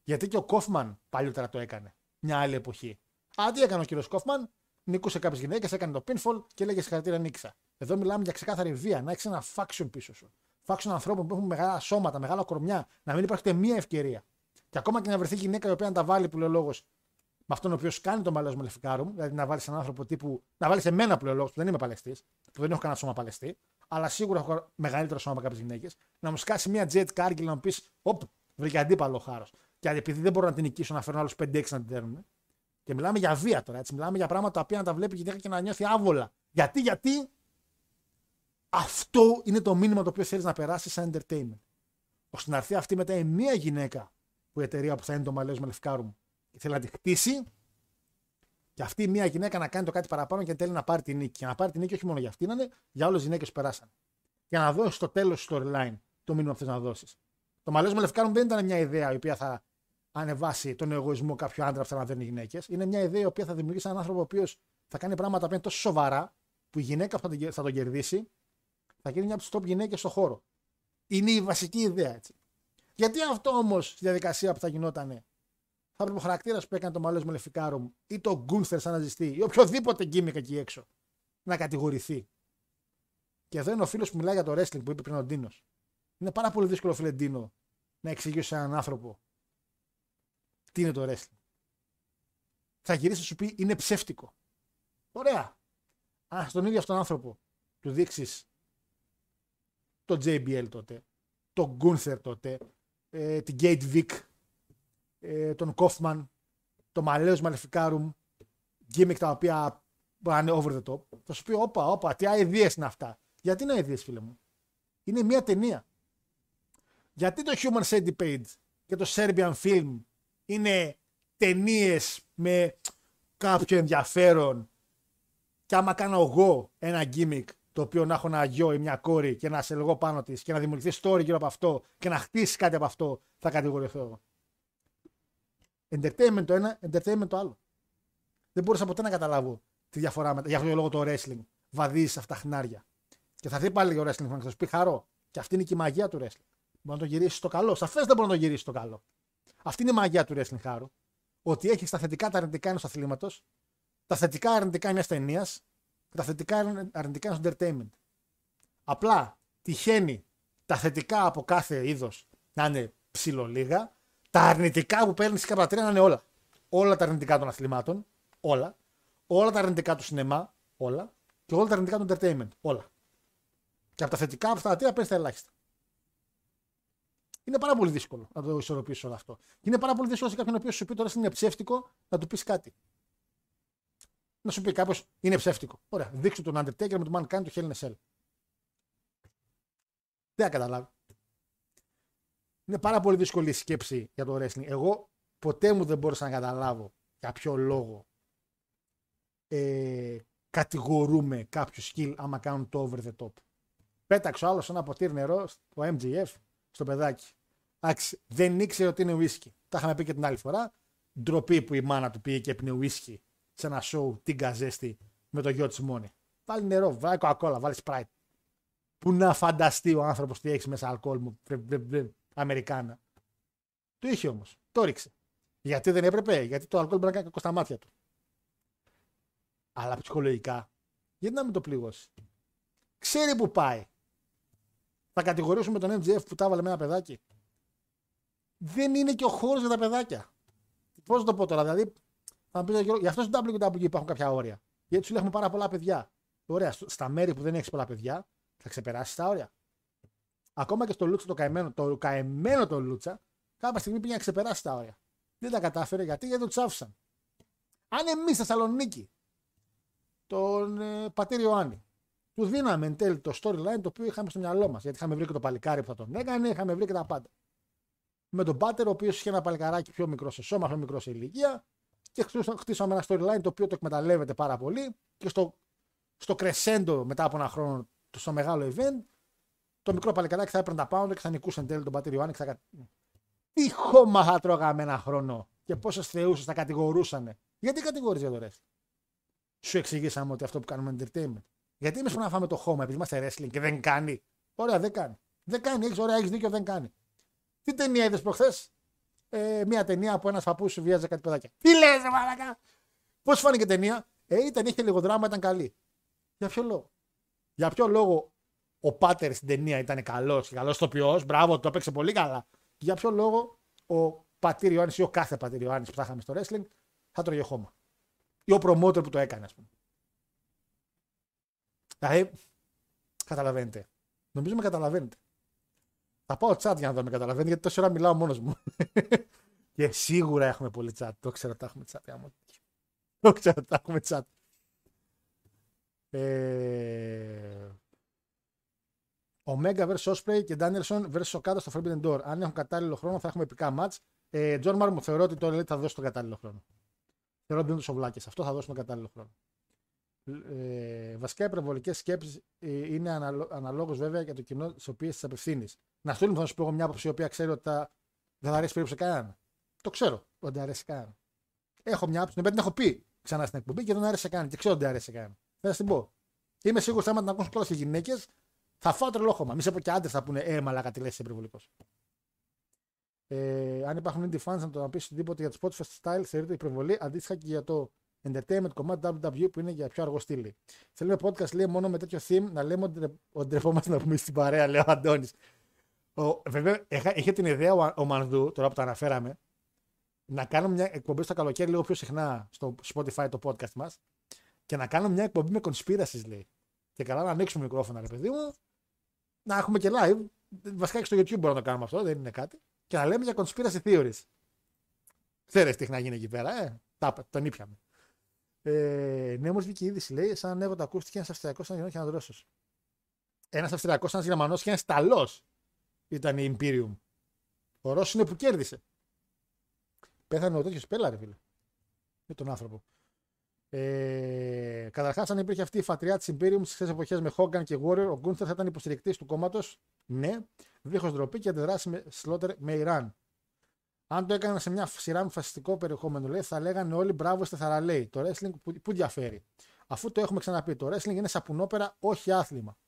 Γιατί και ο Κόφμαν παλιότερα το έκανε. Μια άλλη εποχή. Αντί έκανε ο κύριος Κόφμαν, νικούσε κάποιες γυναίκες, έκανε το pinfall και έλεγε συγχαρητήρια νίξα. Εδώ μιλάμε για ξεκάθαρη βία, να έχεις ένα faction πίσω σου. Faction ανθρώπων που έχουν μεγάλα σώματα, μεγάλα κορμιά, να μην υπάρχει μία ευκαιρία. Και ακόμα και να βρεθεί γυναίκα η οποία να τα βάλει που λέει ο λόγος με αυτόν ο οποίος κάνει τον παλαιό μελεφικάρο δηλαδή να βάλεις έναν άνθρωπο τύπου. Να βάλεις εμένα που λέει ο λόγος που δεν είμαι παλαιστής, που δεν έχω κανένα σώμα παλαιστή, αλλά σίγουρα έχω μεγαλύτερο σώμα από κάποιες γυναίκες, να μου σκάσει μια jet cargill να μου πεις, Οπ, βρήκε αντίπαλο χάρος. Και επειδή δεν μπορώ να την νικήσω, να φέρω άλλους 5-6 να την δέρνουν. Και μιλάμε για βία τώρα, έτσι. Μιλάμε για πράγματα τα οποία να τα βλέπει η γυναίκα και να νιώθει άβολα. Γιατί, γιατί; Αυτό είναι το μήνυμα το οποίο θέλεις να περάσεις σαν entertainment. ώστε να έρθει αυτή μετά η μία γυναίκα που η εταιρεία που θα είναι το μαλλιό μου και θέλει να τη χτίσει και αυτή η μία γυναίκα να κάνει το κάτι παραπάνω και θέλει να πάρει την νίκη. Και να πάρει την νίκη όχι μόνο για αυτήν, είναι για όλες τις γυναίκες που περάσαν. Για να δώσεις στο τέλος του storyline το μήνυμα που θες να δώσεις. Το μαλλιό μου δεν ήταν μια ιδέα η οποία θα ανεβάσει τον εγωισμό κάποιου άντρα που θα αναδέρνει γυναίκες. Είναι μια ιδέα η οποία θα δημιουργήσει έναν άνθρωπο ο οποίος θα κάνει πράγματα που είναι τόσο σοβαρά που η γυναίκα που θα τον κερδίσει θα γίνει μια από τις top γυναίκες στον χώρο. Είναι η βασική ιδέα έτσι. Γιατί αυτό όμως στη διαδικασία που θα γινόταν θα έπρεπε ο χαρακτήρας που έκανε το μαλλιό Μελεφικάρουμ ή το Γκούνθερ σαν ναζιστή ή οποιοδήποτε γκίμικ εκεί έξω να κατηγορηθεί. Και εδώ είναι ο φίλος που μιλάει για το wrestling που είπε πριν ο Ντίνος. Είναι πάρα πολύ δύσκολο, φίλε Ντίνο, να εξηγήσει σε έναν άνθρωπο τι είναι το wrestling; Θα γυρίσει να σου πει είναι ψεύτικο. Ωραία. Αν στον ίδιο αυτόν άνθρωπο του δείξεις το JBL τότε, τον Gunther τότε, ε, την Gate Vic, ε, τον Kaufman, το Maleus Maleficarum, gimmick τα οποία μπορεί να είναι over the top, θα σου πει: Όπα, όπα, τι ideas είναι αυτά. Γιατί είναι ideas, φίλε μου; Είναι μια ταινία. Γιατί το Human Centipede και το Serbian Film είναι ταινίες με κάποιο ενδιαφέρον και άμα κάνω εγώ ένα gimmick το οποίο να έχω ένα γιο ή μια κόρη και να σε εγώ πάνω της και να δημιουργηθεί story γύρω από αυτό και να χτίσει κάτι από αυτό, θα κατηγορηθώ εγώ. Entertainment το ένα, entertainment το άλλο. Δεν μπορούσα ποτέ να καταλάβω τη διαφορά με, για αυτόν τον λόγο το wrestling. Βαδίζει σε αυτά τα χνάρια. Και θα δει πάλι για wrestling να σου πει χαρό. Και αυτή είναι και η μαγεία του wrestling. Μπορεί να το γυρίσεις στο καλό. Σαφές δεν μπορεί να το γυρίσεις στο καλό. Αυτή είναι η μαγεία του wrestling χάρου. Ότι έχει τα θετικά τα αρνητικά ενός αθλήματος, τα θετικά αρνητικά μια ταινίας και τα θετικά αρνητικά ενός entertainment. Απλά τυχαίνει τα θετικά από κάθε είδος να είναι ψηλολίγα, τα αρνητικά που παίρνεις κατά τρία να είναι όλα. Όλα τα αρνητικά των αθλημάτων, όλα. Όλα τα αρνητικά του σινεμά, όλα. Και όλα τα αρνητικά του entertainment, όλα. Και από τα θετικά, από αυτά τα τρία παίρνει τα ελάχιστα. Είναι πάρα πολύ δύσκολο να το ισορροπήσει όλο αυτό. Και είναι πάρα πολύ δύσκολο σε κάποιον ο οποίος σου πει τώρα είναι ψεύτικο να του πεις κάτι. Να σου πει κάποιος είναι ψεύτικο. Ωραία, δείξου τον Undertaker με τον Mankind του Hell in a Cell. Δεν θα καταλάβει. Είναι πάρα πολύ δύσκολη η σκέψη για το wrestling. Εγώ ποτέ μου δεν μπόρεσα να καταλάβω για ποιο λόγο ε, κατηγορούμε κάποιο skill άμα κάνουν το over the top. Πέταξε ο άλλος ένα ποτήρι νερό στο MGF στο παιδάκι. Εντάξει, δεν ήξερε ότι είναι ουίσκι. Τα είχαμε πει και την άλλη φορά. Ντροπή που η μάνα του πήγε και έπινε ουίσκι σε ένα σοου την καζέστη με το γιο της μόνη. Βάλει νερό, βάλει κοκακόλα, βάλει σπράιτ. Πού να φανταστεί ο άνθρωπος τι έχει μέσα αλκοόλ μου, Αμερικάνα. Το είχε όμως. Το ρίξε. Γιατί δεν έπρεπε, γιατί το αλκοόλ μπορεί να κάνει κακό στα μάτια του. Αλλά ψυχολογικά, γιατί να μην το πληγώσει. Ξέρει που πάει. Θα κατηγορήσουμε τον MGF που τα έβαλε με ένα παιδάκι. Δεν είναι και ο χώρος για τα παιδάκια. Πώς να το πω τώρα, δηλαδή. Θα πεις, γι' αυτό στο WWE υπάρχουν κάποια όρια. Γιατί σου έχουμε πάρα πολλά παιδιά. Ωραία, στα μέρη που δεν έχεις πολλά παιδιά, θα ξεπεράσεις τα όρια. Ακόμα και στο Λούτσα το καημένο, το καημένο το Λούτσα, κάποια στιγμή πήγε να ξεπεράσει τα όρια. Δεν τα κατάφερε γιατί, γιατί το τσάφουσαν. Αν εμείς στη Θεσσαλονίκη τον ε, πατήρ Ιωάννη του δίναμε εν τέλει το storyline το οποίο είχαμε στο μυαλό μας. Γιατί είχαμε βρει και το παλικάρι που θα τον έκανε, είχαμε βρει και τα πάντα. Με τον Πάτερ, ο οποίος είχε ένα παλικαράκι πιο μικρό σε σώμα, πιο μικρό σε ηλικία, και χτίσαμε ένα storyline το οποίο το εκμεταλλεύεται πάρα πολύ και στο, στο crescendo μετά από ένα χρόνο, στο μεγάλο event, το μικρό παλικαράκι θα έπαιρνε τα πάνω και θα νικούσε εν τέλει τον Πατήρ Ιωάννη και θα. Τι χώμα θα τρώγαμε ένα χρόνο και πόσες θεούσες θα κατηγορούσαν. Γιατί κατηγορείς για το rest. Σου εξηγήσαμε ότι αυτό που κάνουμε entertainment. Γιατί εμείς πρέπει να φάμε το χώμα επειδή είμαστε wrestling και δεν κάνει. Ωραία, δεν κάνει. Δεν κάνει, έχεις ωραία, έχεις δίκιο, δεν κάνει. Τι ταινία είδες προχθές; Ε, μια ταινία από ένας παππούς σου βιάζει κάτι παιδάκια. Τι λες, μαλακά. Πώς φάνηκε η ταινία; Ε, ήταν, είχε λίγο δράμα, ήταν καλή. Για ποιο λόγο; Για ποιο λόγο ο Πάτερ στην ταινία ήταν καλός και καλός τοπιό. Μπράβο, το έπαιξε πολύ καλά. Για ποιο λόγο ο πατήρ Ιωάννης ή ο κάθε πατήρ Ιωάννης που θα είχαμε στο wrestling θα τρώγε χώμα; Ή ο προμότερ που το έκανε, ας πούμε. Δηλαδή, καταλαβαίνετε. Νομίζω με καταλαβαίνετε. Θα πάω chat για να δω με καταλαβαίνει, γιατί τόση ώρα μιλάω μόνος μου. και σίγουρα έχουμε πολύ chat. Το ξέρω ότι έχουμε chat. Το ξέρω ότι έχουμε chat. Ε... Omega vs Osprey και Danielson vs Okada στο Forbidden Door. Αν έχουν κατάλληλο χρόνο θα έχουμε επικά match. Ε, John Marmon θεωρώ ότι το θα δώσει τον κατάλληλο χρόνο. Θεωρώ ότι είναι του σοβλάκε. Αυτό θα δώσει τον κατάλληλο χρόνο ε, βασικά υπερβολικές σκέψεις ε, είναι αναλο, αναλόγως βέβαια για το κοινό στις οποίες τι απευθύνεις. Να στείλουμε, θα σου πω μια άποψη η οποία ξέρω ότι θα, δεν θα αρέσει περίπου σε κανέναν. Το ξέρω ότι δεν αρέσει κανέναν. Έχω μια άποψη, την έχω πει ξανά στην εκπομπή και δεν αρέσει σε κανέναν. Και ξέρω ότι δεν αρέσει σε κανέναν. Θα την πω. Είμαι σίγουρος ότι άμα την ακούσουν κιόλα οι γυναίκες, θα φάω τρελό χώμα. Μη σε πω και άντρες θα πούνε Ε, μαλάκα τη λες υπερβολικός. Ε, αν υπάρχουν indie fans να το να πει οτιδήποτε για το Spotify style, θεωρείται υπερβολή. Αντίστοιχα και για το entertainment κομμάτι WWE που είναι για πιο αργό στήλη. Θέλουμε podcast λέει μόνο με τέτοιο theme να λέμε ότι ντρεπόμαστε να πούμε στην παρέα, λέει ο Αντώνης. Βέβαια, είχε την ιδέα ο, ο Μανδού, τώρα που το αναφέραμε, να κάνουμε μια εκπομπή στο καλοκαίρι λίγο πιο συχνά στο Spotify το podcast μας και να κάνω μια εκπομπή με conspiracies λέει. Και καλά να ανοίξουμε μικρόφωνα, ρε παιδί μου, να έχουμε και live. Βασικά και στο YouTube μπορούμε να το κάνουμε αυτό, δεν είναι κάτι. Και να λέμε για conspiracy theories. Ξέρεις τι έχει να γίνει εκεί πέρα, ε; Τα, τον ήπιαμε. Ε, ναι, όμως βγήκε η είδηση, λέει, σαν ανέβοντα ακούστηκε ένας Αυστριακός, ένας Γερμανός και ένας Ρώσος. Ένας Αυστριακός, ένας Γερμανός και ένας Ιταλός ήταν η Imperium. Ο Ρώσος είναι που κέρδισε. Πέθανε ο τέτοιο πέλα, ρε φίλε. Με τον άνθρωπο. Ε, Καταρχάς, αν υπήρχε αυτή η φατριά της Imperium στις χθες εποχές με Hogan και Warrior, ο Γκούνθερ θα ήταν υποστηρικτής του κόμματος. Ναι, δίχως ντροπή και αντιδράσει με Slaughter με Ιράν. Αν το έκανα σε μια σειρά με φασιστικό περιεχόμενο, λέει, θα λέγανε όλοι μπράβο στη θαραλέη. Το wrestling που, που διαφέρει. Αφού το έχουμε ξαναπεί, το wrestling είναι σαπουνόπερα, όχι άθλημα.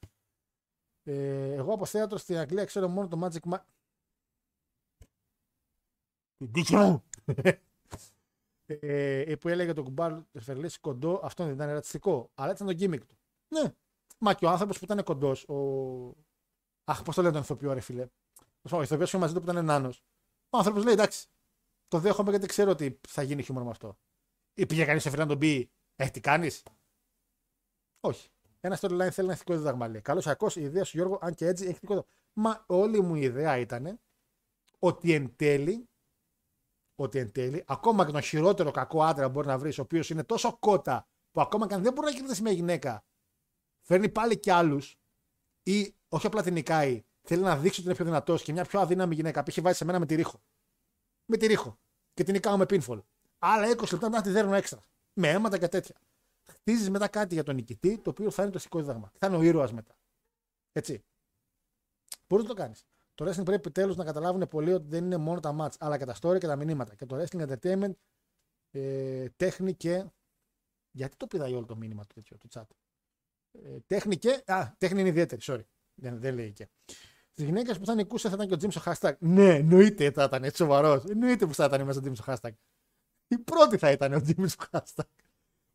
Ε, εγώ από θέατρο στην Αγγλία ξέρω μόνο το Magic Ma... ε, που έλεγε το κουμπάρ Φερλής κοντό, αυτό δεν ήταν ρατσιστικό. Αλλά ήταν το γκίμικ του. Ναι. Μα και ο άνθρωπος που ήταν κοντός, ο. Αχ, πώς το λένε τον ηθοποιό, ρε φίλε. Ο ηθοποιός που μαζί του που ήταν νάνο. Ο άνθρωπος λέει εντάξει, το δέχομαι γιατί ξέρω ότι θα γίνει χιούμορ με αυτό. Ή πήγε κανείς σε φίλο να τον πει, Ε, τι κάνεις; Όχι. Ένα storyline θέλει ένα ηθικό δίδαγμα, λέει. Καλώ ακό η ιδέα σου, Γιώργο, αν και έτσι έχει ηθικό δίδαγμα. Μα όλη μου η ιδέα ήταν ότι εν τέλει, ότι εν τέλει, ακόμα και τον χειρότερο κακό άντρα μπορεί να βρεις, ο οποίος είναι τόσο κότα που ακόμα και αν δεν μπορεί να κερδίσει μια γυναίκα, φέρνει πάλι κι άλλους ή όχι απλά την νικάει, θέλει να δείξει ότι είναι πιο δυνατός και μια πιο αδύναμη γυναίκα που έχει βάλει σε μένα με τη ρίχο. Με τη ρίχο. Και την νικάω με pinfall. Άλλα 20 λεπτά να τη δέρνω έξτρα. Με αίματα και τέτοια. Χτίζεις μετά κάτι για τον νικητή, το οποίο θα είναι το ηθικό δίδαγμα. Θα είναι ο ήρωας μετά. Έτσι. Μπορείς να το κάνεις. Το wrestling πρέπει επιτέλους να καταλάβουν πολύ ότι δεν είναι μόνο τα match, αλλά και τα story και τα μηνύματα. Και το wrestling entertainment, ε, τέχνη και. Γιατί το πηδάει όλο το μήνυμα του, τέτοιο, του chat; Ε, τέχνη και. Α, τέχνη είναι ιδιαίτερη, sorry. Δεν, δεν λέει και. Στι γυναίκες που θα νικούσε θα ήταν και ο Τζίμ στο hashtag. Ναι, εννοείται θα ήταν έτσι σοβαρός. Εννοείται που θα ήταν μέσα ο Τζίμ στο hashtag. Η πρώτη θα ήταν ο Τζίμι στο hashtag.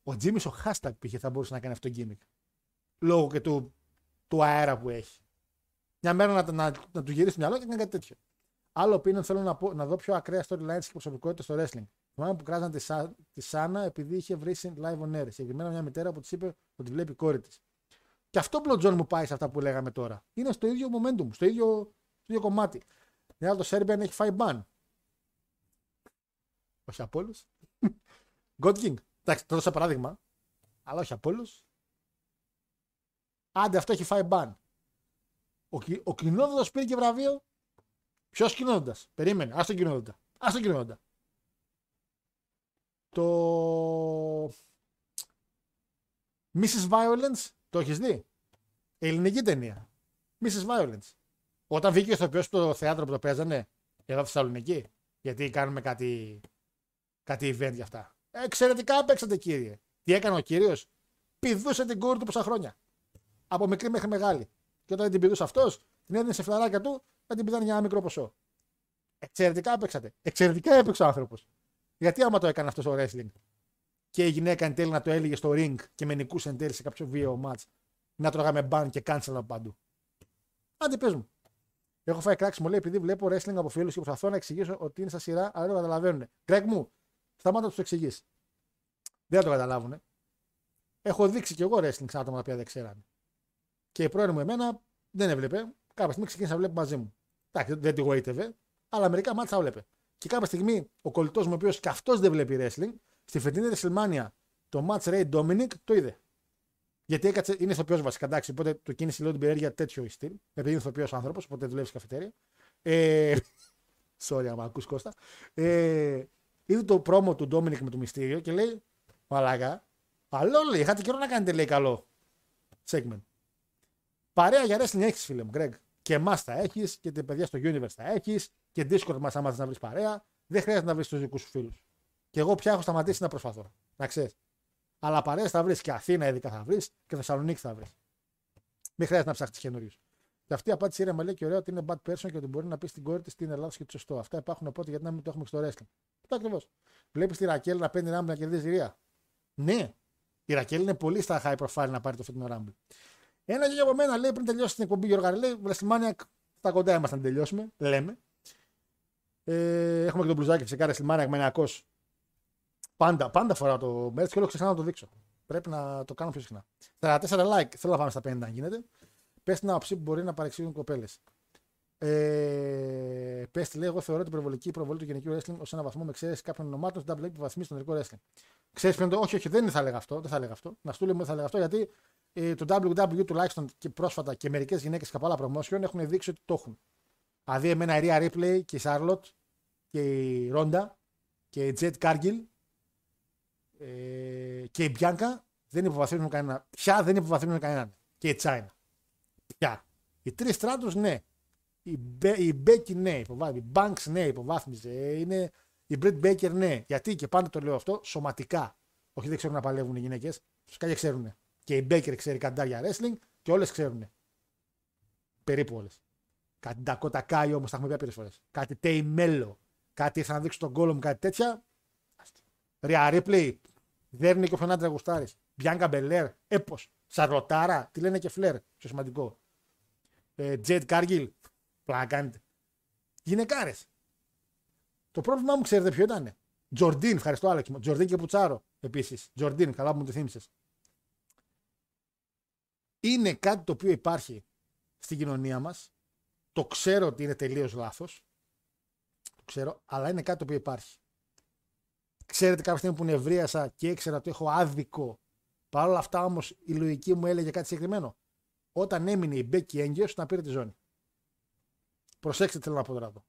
Ο Τζίμι στο hashtag πήγε θα μπορούσε να κάνει αυτό το gimmick. Λόγω και του, του αέρα που έχει. Μια μέρα να, να, να του γυρίσει το μυαλό και να κάνει κάτι τέτοιο. Άλλο opinion θέλω να, πω, να δω πιο ακραία storylines και προσωπικότητας στο wrestling. Θυμάμαι που κράζαν τη, Σα, τη Σάνα επειδή είχε βρίσει live on air. Συγκεκριμένα μια μητέρα που της είπε ότι βλέπει η κόρη της. Και αυτό Τζον μου πάει σε αυτά που λέγαμε τώρα. Είναι στο ίδιο momentum, στο ίδιο, στο ίδιο κομμάτι. Ναι, αλλά το Serbian έχει φάει ban. Όχι από όλους. God King. Εντάξει, το δώσα παράδειγμα. Αλλά όχι από όλους. Άντε, αυτό έχει φάει ban. Ο, ο Κυνόδοντας πήρε και βραβείο. Ποιος κοινόδοντα. Περίμενε. Α τον κοινόδοντα. Α τον κοινόδοντα. Το. Mrs. Violence. Το έχεις δει; Ελληνική ταινία. Mrs. Violence. Όταν βγήκε ο ηθοποιός στο θέατρο που το παίζανε, εδώ στη Θεσσαλονίκη. Γιατί κάνουμε κάτι, κάτι event για αυτά. Εξαιρετικά παίξατε κύριε. Τι έκανε ο κύριος; Πηδούσε την κόρη του πόσα χρόνια. Από μικρή μέχρι μεγάλη. Και όταν την πηδούσε αυτός, την έδινε σε φλαράκια του να την πηδάνε για ένα μικρό ποσό. Εξαιρετικά παίξατε. Εξαιρετικά έπαιξε ο άνθρωπος. Γιατί άμα το έκανε αυτός στο wrestling και η γυναίκα εν τέλει να το έλεγε στο ring και με νικούσε εν τέλει σε κάποιο βίαιο match, να τρώγαμε μπαν και cancel από παντού. Άντε πες μου. Έχω φάει κράξιμο, μου λέει επειδή βλέπω wrestling από φίλους και προσπαθώ να εξηγήσω ότι είναι στα σειρά, αλλά δεν το καταλαβαίνουν. Γκρέκ μου, σταμάτα να τους εξηγεί. Δεν θα το καταλάβουν. Έχω δείξει κι εγώ wrestling σε άτομα τα οποία δεν ξέρανε. Και η πρώην μου εμένα δεν έβλεπε. Κάποια στιγμή ξεκίνησε να βλέπει μαζί μου. Εντάξει, δεν τη γοήτευε, αλλά μερικά μάτια θα βλέπε. Και κάποια στιγμή ο κολλητός μου, ο οποίος και αυτός δεν βλέπει wrestling, στη φετινή WrestleMania το match Ray Dominic το είδε. Γιατί έκατσε, είναι ηθοποιός βασικά, εντάξει, οπότε του κίνησε λίγο την περιέργεια τέτοιο στυλ. Επειδή είναι ηθοποιός άνθρωπος, οπότε δουλεύει καφετέρια. Ε, sorry, άμα ακούς Κώστα. Ε, είδε το πρόμο του Ντόμινικ με το μυστήριο και λέει, Μαλάκα, καλό λέει, είχατε καιρό να κάνετε λέει καλό segment. Παρέα για wrestling έχεις, φίλε μου, Greg. Και εμάς θα έχεις και τα παιδιά στο Universe θα έχεις και Discord μας άμα να βρεις παρέα. Δεν χρειάζεται να βρεις τους δικούς σου φίλους. Και εγώ πια έχω σταματήσει να προσπαθώ. Να ξέρεις. Αλλά παρέε θα βρεις και Αθήνα ειδικά θα βρεις και Θεσσαλονίκη θα βρεις. Μην χρειάζεται να ψάξεις καινούριους. Και αυτή η απάντηση ήρεμα λέει και ωραία ότι είναι bad person και ότι μπορεί να πει στην κόρη της τι είναι λάθος και τι σωστό. Αυτά υπάρχουν οπότε γιατί να μην το έχουμε στο wrestling. Αυτό ακριβώς. Βλέπεις τη Ρακέλ να παίρνει ράμπλ να κερδίζει ρία. Ναι, η Ρακέλ είναι πολύ στα high profile να πάρει το φετινό ράμπλ. Ένα και από μένα λέει πριν τελειώσει την εκπομπή Γιώργα λέει WrestleMania στα κοντά είμαστε να τελειώσουμε. Λέμε. Ε, έχουμε και τον μπλουζάκι φυσικά WrestleMania με Πάντα, πάντα φοράω το merch και όλο ξεχνάω να το δείξω. Πρέπει να το κάνουμε πιο συχνά. 44 like. Θέλω να πάμε στα 50 αν γίνεται. Πες την άποψή που μπορεί να παρεξηγούν κοπέλες. Ε, Πες τη λέει, εγώ θεωρώ την προβολική προβολή του γενικού wrestling ως ένα βαθμό με εξαίρεση κάποιων ονομάτων στην WWE που βαθμίζει τον ελληνικό wrestling. Ξέρεις ποιο είναι το. Όχι, όχι, δεν θα έλεγα αυτό. Δεν θα έλεγα αυτό. Να σου λέμε, δεν θα έλεγα αυτό γιατί ε, το WWE τουλάχιστον και πρόσφατα και μερικές γυναίκες και από άλλα promotion έχουν δείξει ότι το έχουν. Δηλαδή, εμένα η Rhea Ripley και η Charlotte και η Ronda και η Jet Cargill ε, και η Bianca δεν υποβαθμίζουν κανένα. Πια δεν υποβαθμίζουν κανέναν. Και η China. Πια. Οι τρεις στράτους ναι. Η, Μπέ, η Becky ναι, υποβάθμιζε. Η Banks ναι, υποβάθμιζε. Είναι η Britt Baker ναι. Γιατί και πάντα το λέω αυτό, σωματικά. Όχι δεν ξέρουν να παλεύουν οι γυναίκες. Φυσικά και ξέρουν. Και η Baker ξέρει καντάρια wrestling και όλες ξέρουν. Περίπου όλες. Κάτι Dakota Kai όμως, τα έχουμε πει άπειρε φορές. Κάτι Tay Mello. Κάτι ήρθα να δείξω τον κόλλο μου, κάτι τέτοια. Ρια Ripley. Δεν είναι και ο Φενάντρα Γουστάρη. Μπιάνκα Μπελέρ. Έπω. Σαρλοτάρα. Τι λένε και Φλερ. Πιο σημαντικό. Ε, Τζέιντ Κάργκιλ. Πλάκα κάνετε. Γυναικάρες. Το πρόβλημά μου ξέρετε ποιο ήταν. Τζορντίν, ευχαριστώ Άλεξ. Τζορντίν και Πουτσάρο επίσης. Τζορντίν, καλά που μου το θύμισες. Είναι κάτι το οποίο υπάρχει στην κοινωνία μας. Το ξέρω ότι είναι τελείως λάθος. Το ξέρω, αλλά είναι κάτι το οποίο υπάρχει. Ξέρετε κάποια στιγμή που νευρίασα και ήξερα ότι έχω άδικο. Παρ' όλα αυτά όμως η λογική μου έλεγε κάτι συγκεκριμένο. Όταν έμεινε η Μπέκη έγκυος να πήρε τη ζώνη. Προσέξτε τι θέλω να πω τώρα εδώ.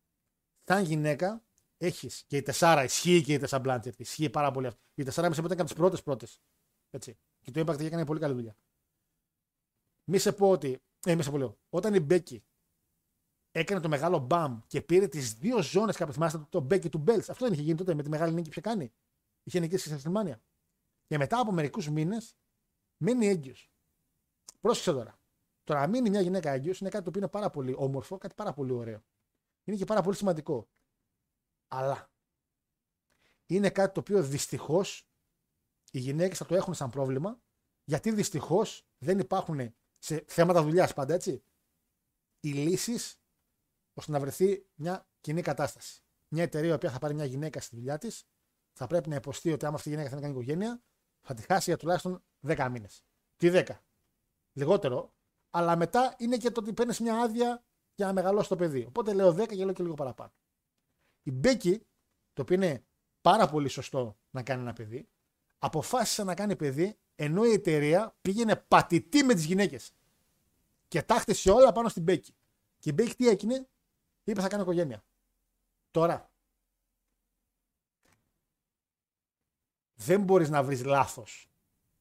Σαν γυναίκα έχεις και η Τεσάρα, ισχύει και η Τεσσά Μπλάντσερ. Ισχύει πάρα πολύ αυτό. Η Τεσάρα μέσα ήταν από τις πρώτες πρώτες. Έτσι. Και το Impact έκανε πολύ καλή δουλειά. Μη σε πω ότι. Ε, μη σε πω λέω. Όταν η Μπέκη έκανε το μεγάλο μπαμ και πήρε τις δύο ζώνες κάπου θυμάστε το Μπέκη του Μπέλτς. Αυτό δεν είχε γίνει τότε με τη μεγάλη νίκη που είχε κάνει. Είχε νικήσει στη Σελμάνια. Και μετά από μερικούς μήνες μένει έγκυος. Πρόσεξε τώρα. Το να μείνει μια γυναίκα έγκυος είναι κάτι το οποίο είναι πάρα πολύ όμορφο, κάτι πάρα πολύ ωραίο. Είναι και πάρα πολύ σημαντικό. Αλλά είναι κάτι το οποίο δυστυχώς οι γυναίκες θα το έχουν σαν πρόβλημα, γιατί δυστυχώς δεν υπάρχουν σε θέματα δουλειάς πάντα έτσι. Οι λύσεις ώστε να βρεθεί μια κοινή κατάσταση. Μια εταιρεία η οποία θα πάρει μια γυναίκα στη δουλειά της, θα πρέπει να υποστεί ότι άμα αυτή η γυναίκα θέλει να κάνει οικογένεια, θα τη χάσει για τουλάχιστον 10 μήνες. Τι 10. Λιγότερο, αλλά μετά είναι και το ότι παίρνεις μια άδεια για να μεγαλώσει το παιδί. Οπότε λέω 10 και λέω και λίγο παραπάνω. Η Μπέκη, το οποίο είναι πάρα πολύ σωστό να κάνει ένα παιδί, αποφάσισε να κάνει παιδί ενώ η εταιρεία πήγαινε πατητή με τις γυναίκες. Και τάχτησε όλα πάνω στην Μπέκη. Και η Μπέκη τι έκανε, είπε θα κάνω οικογένεια. Τώρα, δεν μπορείς να βρεις λάθος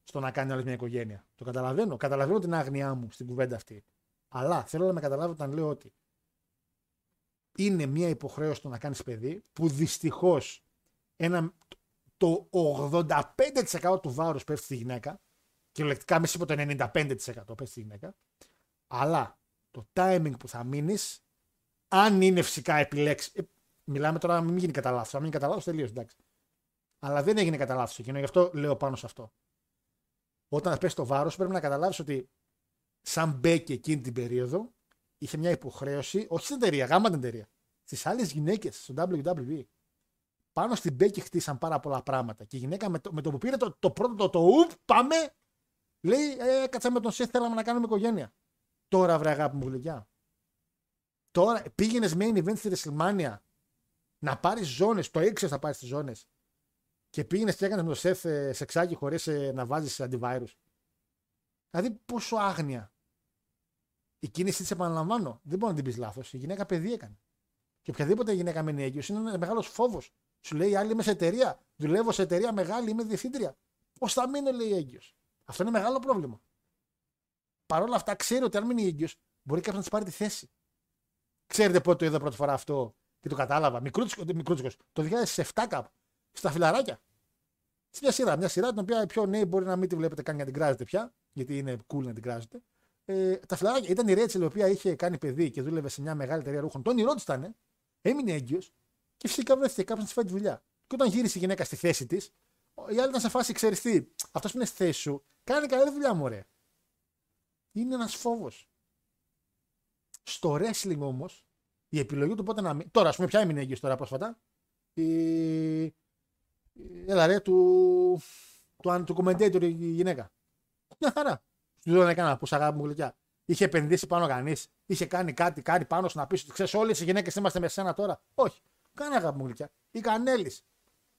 στο να κάνει άλλη μια οικογένεια. Το καταλαβαίνω. Καταλαβαίνω την άγνοιά μου στην κουβέντα αυτή. Αλλά θέλω να με καταλάβετε όταν λέω ότι είναι μια υποχρέωση το να κάνεις παιδί που δυστυχώς το 85% του βάρους πέφτει στη γυναίκα. Κυριολεκτικά μέσα από το 95% πέφτει στη γυναίκα. Αλλά το timing που θα μείνεις, αν είναι φυσικά επιλέξει. ε, Μιλάμε τώρα να μην γίνει κατά λάθος. Αν μείνει κατά λάθος, τελείω εντάξει. Αλλά δεν έγινε κατά λάθος εκείνο, γι' αυτό λέω πάνω σε αυτό. Όταν πέσει το βάρος, πρέπει να καταλάβεις ότι σαν Μπέκη εκείνη την περίοδο είχε μια υποχρέωση, όχι στην εταιρεία, γάμα την εταιρεία, στις άλλες γυναίκες στο WWE. Πάνω στην Μπέκη χτίσαν πάρα πολλά πράγματα. Και η γυναίκα με το, με το που πήρε το, το πρώτο το, το ουπ, πάμε, λέει, ε, κάτσα με τον Σεφ, θέλαμε να κάνουμε οικογένεια. Τώρα, βρε αγάπη μου γλυκιά. Τώρα πήγαινες main event στη WrestleMania να πάρεις ζώνες, το ήξερες να πάρεις τις ζώνες. Και πήγαινες και έκανες με το Σεφ ε, σεξάκι χωρίς ε, να βάζεις αντιβάρου. Δηλαδή πόσο άγνοια. Η κίνησή της, επαναλαμβάνω, δεν μπορεί να την πεις λάθος. Η γυναίκα παιδί έκανε. Και οποιαδήποτε γυναίκα μένει έγκυος είναι ένας μεγάλος φόβος. Σου λέει άλλη είμαι σε εταιρεία. Δουλεύω σε εταιρεία μεγάλη, είμαι διευθύντρια. Πώς θα μείνω, λέει έγκυος. Αυτό είναι μεγάλο πρόβλημα. Παρ' όλα αυτά, ξέρει ότι αν μείνει έγκυος, μπορεί κάποιος να της πάρει τη θέση. Ξέρετε πότε το είδα πρώτη φορά αυτό και το κατάλαβα. Μικρούτσικο. Το 2007 κάπου. Στα φιλαράκια. Σε μια σειρά. Μια σειρά την οποία οι πιο νέοι μπορεί να μην τη βλέπετε καν για να την κράζετε πια. Γιατί είναι cool να την κράζετε. Ε, τα φιλαράκια. Ήταν η Ρέτσελ η οποία είχε κάνει παιδί και δούλευε σε μια μεγάλη εταιρεία ρούχων. Το όνειρό τη ήταν. Έμεινε έγκυος και φυσικά βρέθηκε κάποιος να της φάει τη δουλειά. Και όταν γύρισε η γυναίκα στη θέση της, η άλλη ήταν σε φάση, ξέρεις τι, αυτός που είναι στη θέση σου, κάνει καλή δουλειά μου, ωραία. Είναι ένας φόβος. Στο wrestling όμως, η επιλογή του πότε να μείνει. Τώρα, ας πούμε, ποια έμεινε έγκυο τώρα πρόσφατα. Η. Έλα ρε, του. του του, του commentator η γυναίκα. Μια χαρά. Του δεν έκανα που αγάπη μου γλυκιά. Είχε επενδύσει πάνω κανείς. Είχε κάνει κάτι, κάτι πάνω σου να πεις ότι ξέρεις, όλες οι γυναίκες είμαστε με σένα τώρα. Όχι. Κάνε αγάπη μου γλυκιά. Η Κανέλης.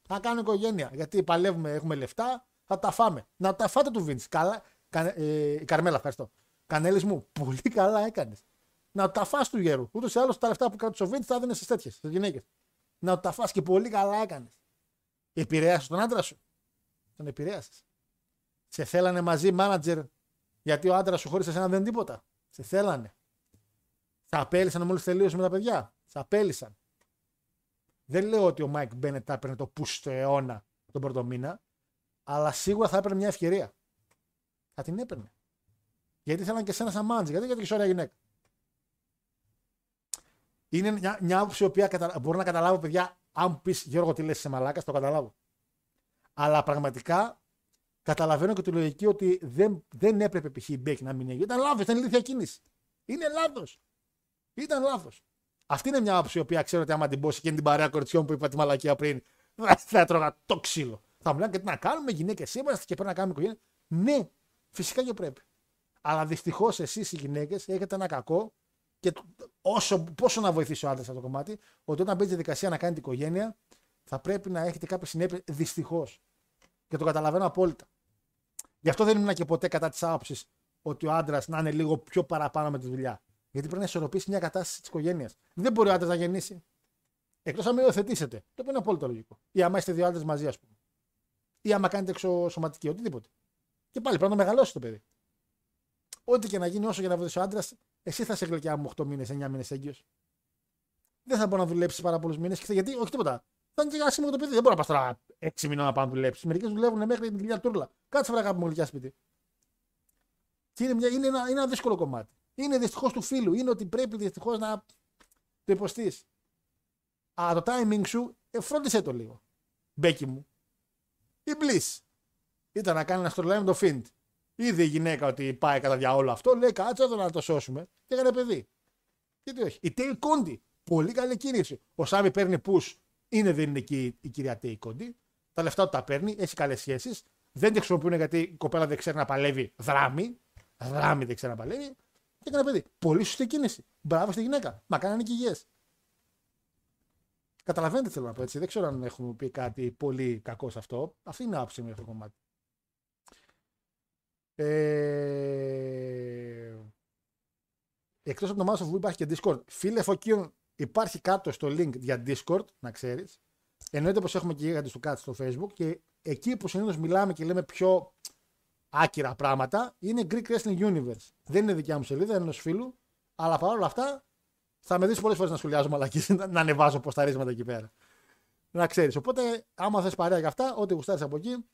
Θα κάνω οικογένεια. Γιατί παλεύουμε, έχουμε λεφτά, θα τα φάμε. Να τα φάτε του Βίντ. Καλά. Κα, ε, η Καρμέλα, ευχαριστώ. Κανέλης μου, πολύ καλά έκανες. Να τα φά του γέρου. Ούτως ή άλλως τα λεφτά που κράτησε ο Βίντ θα έδινε στις τέτοιες, στις γυναίκες. Να τα φά και πολύ καλά έκανες. Επηρέασες τον άντρα σου. Τον επηρέασες. Σε θέλανε μαζί μάνατζερ γιατί ο άντρας σου χωρί εσένα δεν είναι τίποτα. Σε θέλανε. Σε απέλυσαν μόλις τελείωσε με τα παιδιά. Σε απέλυσαν. Δεν λέω ότι ο Μάικ Μπένετ θα έπαιρνε το push του αιώνα τον πρώτο μήνα, αλλά σίγουρα θα έπαιρνε μια ευκαιρία. Θα την έπαιρνε. Γιατί ήθελαν και εσένα σαν μάντζι, γιατί γιατί ωραία γυναίκα. Είναι μια, μια άποψη η οποία κατα... μπορώ να καταλάβω, παιδιά, αν μου πεις Γιώργο τι λες σε μαλάκας, το καταλάβω. Αλλά πραγματικά καταλαβαίνω και τη λογική ότι δεν, δεν έπρεπε π.χ. η Μπέκ να μην έγινε. Ήταν λάθος, ήταν ηλίθια κίνηση. Είναι λάθος. Ήταν λάθος. Αυτή είναι μια άποψη η οποία ξέρω ότι άμα την πω και την παρέα κοριτσιών που είπα τη μαλακία πριν, θα έτρωγα το ξύλο. Θα μου λένε και τι να κάνουμε, γυναίκες είμαστε και πρέπει να κάνουμε οικογένεια. Ναι, φυσικά και πρέπει. Αλλά δυστυχώς εσείς οι γυναίκες έχετε ένα κακό και όσο, πόσο να βοηθήσει ο άντρας αυτό το κομμάτι, ότι όταν μπαίνει στη δικασία να κάνετε οικογένεια, θα πρέπει να έχετε κάποιες συνέπειες δυστυχώς. Και το καταλαβαίνω απόλυτα. Γι' αυτό δεν ήμουν και ποτέ κατά της άποψης ότι ο άντρας να είναι λίγο πιο παραπάνω με τη δουλειά. Γιατί πρέπει να ισορροπήσει μια κατάσταση της οικογένειας. Δεν μπορεί ο άντρας να γεννήσει. Εκτός αν με υιοθετήσετε. Το οποίο είναι απόλυτο λογικό. Ή άμα είστε δύο άντρες μαζί, ας πούμε. Ή άμα κάνετε εξωσωματική, οτιδήποτε. Και πάλι πρέπει να μεγαλώσει το παιδί. Ό,τι και να γίνει, όσο για να βοηθήσει ο άντρας, εσύ θα σε γλυκιά μου 8 μήνες, 9 μήνες έγκυος. Δεν θα μπορεί να δουλέψεις πάρα πολλούς μήνες. Γιατί, όχι τίποτα. Θα είναι και άσχημο το παιδί. Δεν μπορεί να πας τώρα 6 μήνε να πάνε να δουλέψεις. Μερικές δουλεύουν μέχρι την δουλειά τούρλα. Κάτσε βραγά μου γλυκιά σπίτι. Και είναι, μια, είναι, ένα, είναι ένα δύσκολο κομμάτι. Είναι δυστυχώς του φίλου. Είναι ότι πρέπει δυστυχώς να το υποστείς. Αλλά το timing σου, ε, φρόντισε το λίγο. Μπέκι μου. Η Bliss. Ήταν να κάνει ένα storyline με το Fint. Είδε η γυναίκα ότι πάει κατά διαόλου αυτό, λέει κάτσε εδώ να το σώσουμε. Και έκανε παιδί. Γιατί όχι; Η Τέι Κόντι. Πολύ καλή κίνηση. Ο Σάμι παίρνει push. Είναι δεν είναι εκεί η κυρία Τέι Κόντι. Τα λεφτά του τα παίρνει, έχει καλές σχέσεις. Δεν τη χρησιμοποιούν γιατί η κοπέλα δεν ξέρει να παλεύει δράμη. Δράμη δεν ξέρει να παλεύει. Και έκανε παιδί. Πολύ σωστή κίνηση. Μπράβο στη γυναίκα. Μα κάνανε και υγιές. Καταλαβαίνετε τι θέλω να πω έτσι. Δεν ξέρω αν έχουμε πει κάτι πολύ κακό σε αυτό. Αυτή είναι η άποψη μου αυτό το κομμάτι. Ε... Εκτός από το Mass of υπάρχει και Discord. Φίλε Φωκίων, υπάρχει κάτω στο link για Discord, να ξέρεις. Εννοείται πως έχουμε και γίγαντες του κάτω στο Facebook και εκεί που συνήθως μιλάμε και λέμε πιο άκυρα πράγματα είναι Greek Wrestling Universe. Δεν είναι δικιά μου σελίδα, είναι ενός φίλου, αλλά παρόλα αυτά θα με δεις πολλές φορές να σχολιάζω μαλακή, να ανεβάζω ποσταρίσματα εκεί πέρα. Να ξέρεις. Οπότε, άμα θες παρέα για αυτά, ό,τι γουστάρεις από εκεί,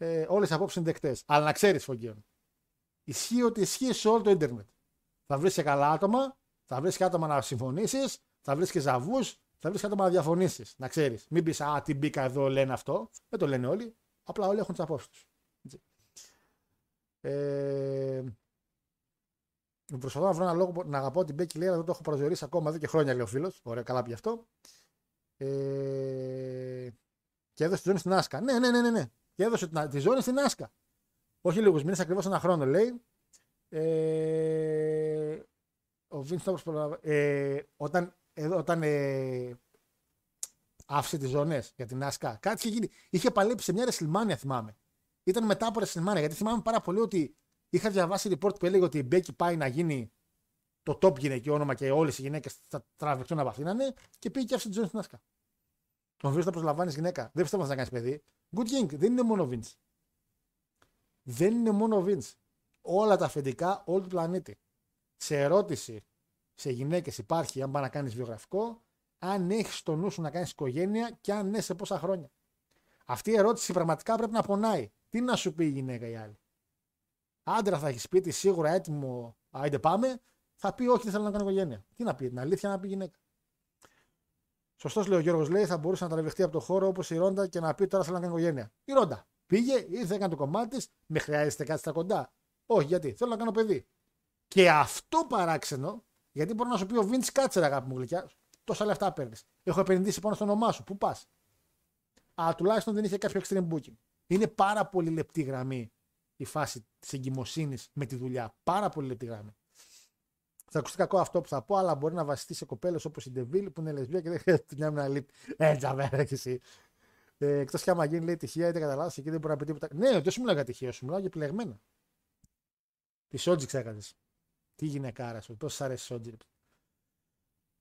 ε, όλες οι απόψεις είναι δεκτές. Αλλά να ξέρεις, Φωγκίων. Ισχύει ότι ισχύει σε όλο το Ιντερνετ. Θα βρεις και καλά άτομα, θα βρεις και άτομα να συμφωνήσεις, θα βρεις και ζαβούς, θα βρεις και άτομα να διαφωνήσεις. Να ξέρεις. Μην πεις Α, τι μπήκα εδώ, λένε αυτό. Δεν το λένε όλοι. Απλά όλοι έχουν τις απόψεις τους. Ε, προσπαθώ να βρω ένα λόγο να αγαπώ την Μπέκη λέει, αλλά δεν το έχω προσδιορίσει ακόμα εδώ και χρόνια, λέει ο φίλος. Ωραία, καλά πει αυτό. Ε, και έδωσε τη ζώνη στην Άσκα. Ναι, ναι, ναι, ναι. ναι. Και έδωσε τη ζώνη στην Άσκα. Όχι λίγους μήνες, ακριβώς ένα χρόνο λέει. Ε, ο Βίνστον ε, όταν, ε, όταν ε, άφησε τις ζώνες για την Άσκα, κάτι είχε γίνει. Είχε παλέψει σε μια ρεσιλμάνια, θυμάμαι. Ήταν μετά από ρεσιλμάνια, γιατί θυμάμαι πάρα πολύ ότι είχα διαβάσει report που έλεγε ότι η Μπέκη πάει να γίνει το top γυναικείο όνομα και όλες οι γυναίκες θα τραβηχτούν να βαθύνανε και πήγε και άφησε τη ζώνη στην Άσκα. Τον Βίνστον προσλαμβάνεις γυναίκα. Δεν πιστεύω να κάνει παιδί. Good King, δεν είναι μόνο Vince. Δεν είναι μόνο Vince. Όλα τα αφεντικά, όλο του πλανήτη. Σε ερώτηση σε γυναίκες υπάρχει, αν πάει να κάνεις βιογραφικό, αν έχεις το νου σου να κάνεις οικογένεια και αν ναι, σε πόσα χρόνια. Αυτή η ερώτηση πραγματικά πρέπει να πονάει. Τι να σου πει η γυναίκα η άλλη; Άντρα θα έχεις σπίτι σίγουρα έτοιμο, άιντε πάμε, θα πει όχι, δεν θέλω να κάνω οικογένεια. Τι να πει, την αλήθεια να πει η γυναίκα. Σωστός λέει ο Γιώργος, λέει θα μπορούσε να τραβηχτεί από το χώρο όπως η Ρόντα και να πει τώρα θέλω να κάνω οικογένεια. Η Ρόντα πήγε, ήρθε, έκανε το κομμάτι της, με χρειάζεται κάτι στα κοντά. Όχι, γιατί θέλω να κάνω παιδί. Και αυτό παράξενο, γιατί μπορεί να σου πει ο Βίντ Κάτσερ, αγάπη μου γλυκιά, τόσα λεφτά παίρνεις. Έχω επενδύσει πάνω στο όνομά σου. Πού πας. Αλλά τουλάχιστον δεν είχε κάποιο extreme booking. Είναι πάρα πολύ λεπτή γραμμή η φάση της εγκυμοσύνης με τη δουλειά. Πάρα πολύ λεπτή γραμμή. Θα ακουστεί κακό αυτό που θα πω, αλλά μπορεί να βασιστεί σε κοπέλες όπως η Ντεβίλ που είναι λεσβία και δεν χρειάζεται δουλειά με ένα λίπ. Έτσι, αβέρα και εσύ. Ε, Εκτός κι άμα γίνει λέει τυχαία, είτε κατά λάθο εκεί δεν μπορεί να πει τίποτα. Ναι, δεν σου μιλάω για τυχαία, σου μιλάω για επιλεγμένα. Τη Σότζι ξέχασες. Τι γυναικάρας σου, πώς σ' αρέσει η Σότζι.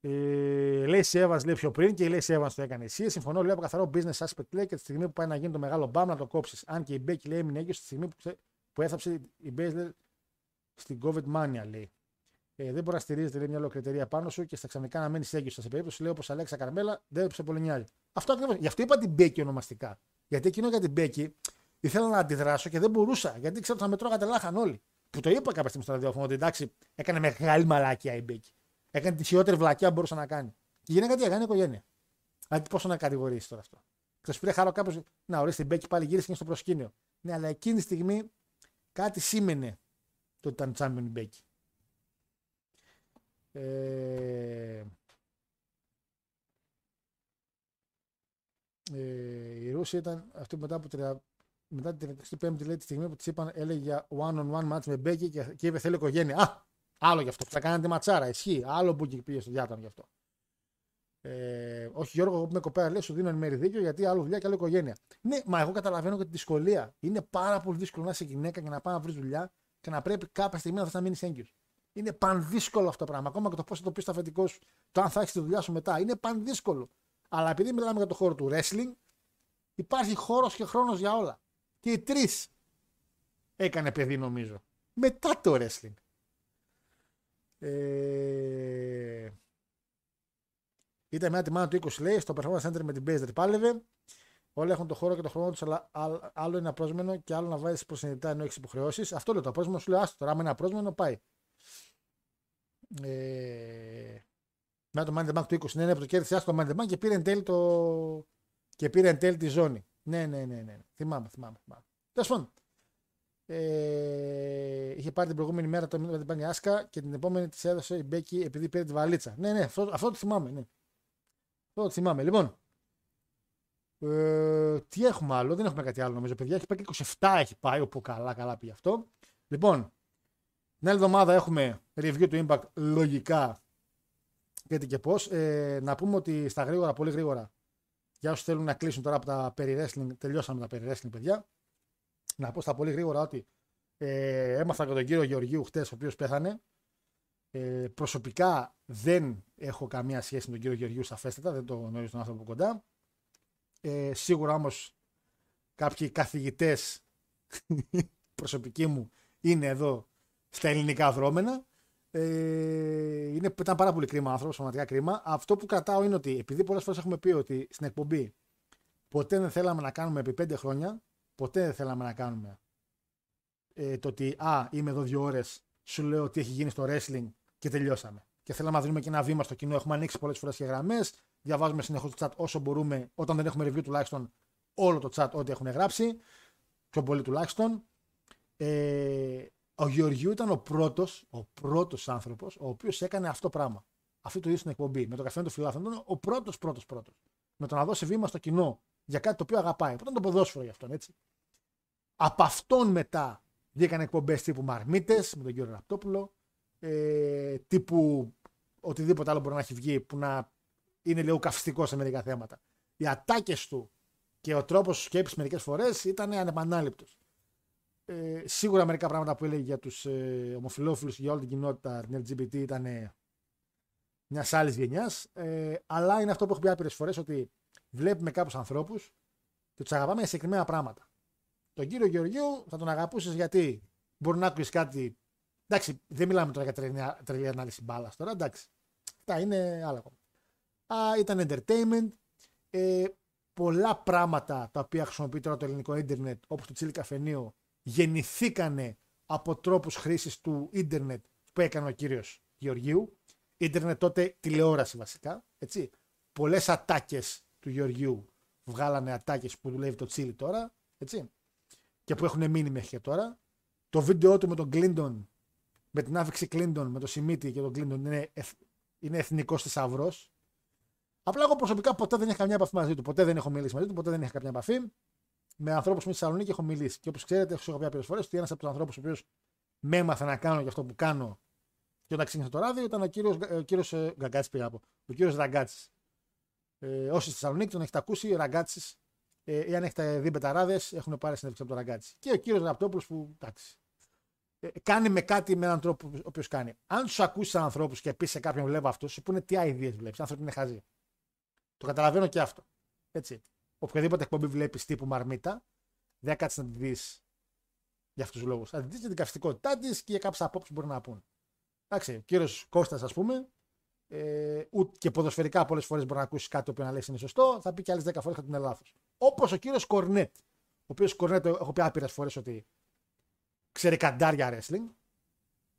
Ε, λέει σε Evans λέει πιο πριν και η λέει σε Evans το έκανε εσύ. Συμφωνώ, λέει από καθαρό business aspect λέει και τη στιγμή που πάει να γίνει το μεγάλο μπαμ να το κόψεις. Αν και η Becky λέει έμεινε έγκυος στη στιγμή που, ξε... που έθαψε η Baszler στην COVID mania λέει. Ε, δεν μπορεί να στηρίζεται λέει, μια ολόκληρη εταιρεία πάνω σου και στα ξαφνικά να μένεις έγκυος. Σε περίπτωση λέει όπως Αλέξα Καρμέλα δεν σε πολύ νοιάζει. Αυτό ακριβώς. Γι' αυτό είπα την Becky ονομαστικά. Γιατί εκείνο για την Becky ήθελα να αντιδράσω και δεν μπορούσα. Γιατί ξέρω ότι θα με τρώγατε λάχαν όλοι. Που το είπα κάποια στιγμή στο ραδιόφωνο ότι εντάξει, έκανε μεγάλη μαλάκια η Becky. Έκανε τη χειρότερη βλακιά που μπορούσε να κάνει. Και η γυναίκα τι έκανε, οικογένεια. Δηλαδή πόσο να κατηγορήσει τώρα αυτό. Θα σου πει χάρο κάποιο, να ορίστε την Μπέκη πάλι γύρισε και είναι στο προσκήνιο. Ναι, αλλά εκείνη τη στιγμή κάτι σήμαινε το ότι ήταν τσάμπιον η Μπέκη. Ε, ε, η Ρούση ήταν αυτή που μετά από τριτα- μετά την 35η λέει τη στιγμή που της είπαν έλεγε για one-on-one match με Μπέκη και, και είπε θέλει οικογένεια. Α, άλλο γι' αυτό. Θα κάνανε τη ματσάρα. Ισχύει. Άλλο που πήγε στο διάταμο γι' αυτό. Ε, όχι Γιώργο, εγώ που είμαι κοπέρα, λέει σου δίνω εν μέρη δίκιο γιατί άλλο δουλειά και άλλο οικογένεια. Ναι, μα εγώ καταλαβαίνω και τη δυσκολία. Είναι πάρα πολύ δύσκολο να είσαι γυναίκα και να πάει να βρεις δουλειά και να πρέπει κάποια στιγμή να θες να μείνεις έγκυος. Είναι πανδύσκολο αυτό το πράγμα. Ακόμα και το πώς θα το πεις στο αφεντικό σου, το αν θα έχεις τη δουλειά σου μετά. Είναι πανδύσκολο. Αλλά επειδή μιλάμε για το χώρο του wrestling, υπάρχει χώρος και χρόνος για όλα. Και οι τρεις έκανε παιδί, νομίζω. Μετά το wrestling. Ε... Ήταν μια τιμάνα του 20 λέει, στο Performance Center με την Baszler πάλευε. Όλοι έχουν το χώρο και το χρόνο τους, αλλά άλλ- άλλο είναι απρόσμενο και άλλο να βάζεις προσενητά ενώ έχεις υποχρεώσεις. Αυτό λέω. Το απρόσμενο σου λέει, άστο τώρα, άμα είναι απρόσμενο, πάει. Ε... Με το Money in the Bank του 20, ναι, ναι, που το κέρδισε άστο το Money in the Bank και πήρε εν τέλει, το... και πήρε εν τέλει τη ζώνη. Ναι, ναι, ναι, ναι. Θυμάμαι, θυμάμαι. θυμάμαι. Τέλος πάντων. Ε, είχε πάρει την προηγούμενη μέρα το μήνυμα την πάνη Άσκα και την επόμενη της έδωσε η Μπέκη επειδή πήρε τη βαλίτσα. Ναι, ναι, αυτό, αυτό το θυμάμαι. Ναι. Αυτό το θυμάμαι. Λοιπόν, ε, τι έχουμε άλλο, δεν έχουμε κάτι άλλο νομίζω, παιδιά. Έχει πάει και 27 έχει πάει, όπου καλά, καλά πήγε αυτό. Λοιπόν, την άλλη εβδομάδα έχουμε review του Impact λογικά γιατί και πώς. Ε, να πούμε ότι στα γρήγορα, πολύ γρήγορα, για όσους θέλουν να κλείσουν τώρα από τα περί wrestling, τελειώσαμε τα περί wrestling, παιδιά. Να πω στα πολύ γρήγορα ότι ε, έμαθα και τον κύριο Γεωργίου χτες, ο οποίος πέθανε. Ε, προσωπικά δεν έχω καμία σχέση με τον κύριο Γεωργίου σαφέστατα, δεν το γνωρίζω τον άνθρωπο από κοντά. Ε, σίγουρα όμως κάποιοι καθηγητές προσωπικοί μου είναι εδώ στα ελληνικά δρόμενα. Ε, είναι, ήταν πάρα πολύ κρίμα άνθρωπος, πραγματικά κρίμα. Αυτό που κρατάω είναι ότι επειδή πολλές φορές έχουμε πει ότι στην εκπομπή ποτέ δεν θέλαμε να κάνουμε επί πέντε χρόνια, ποτέ δεν θέλαμε να κάνουμε ε, το ότι α, είμαι εδώ δύο ώρες, σου λέω τι έχει γίνει στο wrestling και τελειώσαμε. Και θέλαμε να δίνουμε και ένα βήμα στο κοινό. Έχουμε ανοίξει πολλές φορές και γραμμές. Διαβάζουμε συνεχώς το chat όσο μπορούμε, όταν δεν έχουμε review τουλάχιστον όλο το chat ό,τι έχουν γράψει. Πιο πολύ τουλάχιστον. Ε, ο Γεωργίου ήταν ο πρώτος ο πρώτος άνθρωπος ο οποίος έκανε αυτό το πράγμα. Αυτή το είδο στην εκπομπή. Με το καφέ του φιλάθλου. Ήταν ο πρώτος πρώτος πρώτος. Με το να δώσει βήμα στο κοινό για κάτι το οποίο αγαπάει. Που ήταν το ποδόσφαιρο για αυτόν, έτσι. Από αυτόν μετά βγήκαν εκπομπές τύπου Μαρμίτες με τον κύριο Ραπτόπουλο. Ε, τύπου οτιδήποτε άλλο μπορεί να έχει βγει που να είναι λίγο καυστικό σε μερικά θέματα. Οι ατάκες του και ο τρόπος σκέψης μερικές φορές ήταν ανεπανάληπτος. Ε, σίγουρα μερικά πράγματα που έλεγε για τους ε, ομοφυλόφιλου και για όλη την κοινότητα την LGBT ήταν μιας άλλης γενιάς. Ε, αλλά είναι αυτό που έχω πει άπειρες φορές ότι βλέπουμε κάποιους ανθρώπους και τους αγαπάμε για συγκεκριμένα πράγματα. Τον κύριο Γεωργίου θα τον αγαπούσες γιατί μπορεί να ακούεις κάτι. Εντάξει, δεν μιλάμε τώρα για τρελή, τρελή ανάλυση μπάλας τώρα, εντάξει. Αυτά είναι άλλα ακόμα. Α, ήταν entertainment. Ε, πολλά πράγματα τα οποία χρησιμοποιεί τώρα το ελληνικό ίντερνετ, όπως το τσίλι καφενείο, γεννηθήκανε από τρόπους χρήσης του ίντερνετ που έκανε ο κύριος Γεωργίου. Ίντερνετ τότε τηλεόραση βασικά, έτσι. Πολλές ατάκες του Γεωργίου βγάλανε ατάκες που δουλεύει το τσίλι τώρα, έτσι. Και που έχουν μείνει μέχρι και τώρα. Το βίντεο του με τον Κλίντον, με την άφηξη Κλίντον, με το Σιμίτι και τον Κλίντον είναι, εθ, είναι εθνικός θησαυρός. Απλά εγώ προσωπικά ποτέ δεν είχα καμιά επαφή μαζί του. Ποτέ δεν έχω μιλήσει μαζί του, ποτέ δεν είχα καμιά επαφή. Με ανθρώπους που είμαι στη Θεσσαλονίκη έχω μιλήσει. Και όπως ξέρετε, έχω πει πολλές φορές ότι ένας από τους ανθρώπους ο οποίος με έμαθε να κάνω για αυτό που κάνω και όταν ξεκίνησα το ράδιο ήταν ο κύριος ο κύριος, ε, Γκαγκάτσης πήγα από. Ο κύριος Ραγκάτσης. Ε, όσοι στη Θεσσαλονίκη τον έχετε ακούσει, ο Ραγκάτσης, ε, ή αν έχετε δει μπεταράδες, έχουν πάρει συνέντευξη από τον Ραγκάτση. Και ο κύριος Ραπτόπουλος που εντάξει. Ε, κάνει με κάτι με έναν τρόπο ο οποίος κάνει. Αν του ακούσεις ανθρώπους και πεις σε κάποιον βλέπω αυτό, σου πούνε τι ideas βλέπεις. Άνθρωποι είναι χαζοί. Το καταλαβαίνω και αυτό. Έτσι. Οποιαδήποτε εκπομπή βλέπεις τύπου μαρμίτα, δεν κάτσεις να τη δεις για αυτούς τους λόγους. Θα τη δεις για την καυστικότητά της και για κάποιες απόψεις που μπορεί να πούν. Εντάξει, ο κύριος Κώστας, ας πούμε, ε, ούτε και ποδοσφαιρικά πολλές φορές μπορεί να ακούσεις κάτι που να λέει είναι σωστό, θα πει και άλλες 10 φορές ότι είναι λάθος. Όπως ο κύριος Κορνέτ. Ο οποίος Κορνέτ, το έχω πει άπειρες φορές ότι ξέρει καντάρια wrestling.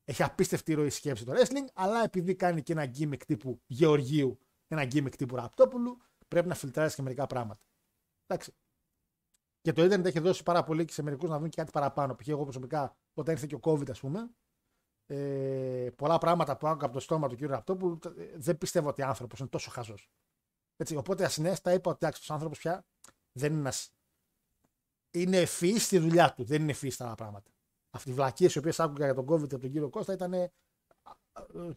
Έχει απίστευτη ροή σκέψη το wrestling, αλλά επειδή κάνει και ένα gimmick τύπου Γεωργίου, ένα gimmick τύπου Ραπτόπουλου, πρέπει να φιλτράρεις και μερικά πράγματα. Εντάξει. Και το Ιντερνετ έχει δώσει πάρα πολύ και σε μερικούς να δουν και κάτι παραπάνω. Π.χ. εγώ προσωπικά, όταν ήρθε και ο COVID, ας πούμε, ε, πολλά πράγματα που άκουγα από το στόμα του κ. Ραπτόπουλου, ε, δεν πιστεύω ότι ο άνθρωπος είναι τόσο χαζός. Οπότε ασυνέστα είπα ότι ο άνθρωπος πια δεν είναι ένα. Είναι ευφυής στη δουλειά του, δεν είναι ευφυής στα άλλα πράγματα. Αυτή οι βλακίες οι οποίες άκουγα για τον COVID από τον κύριο Κώστα ήταν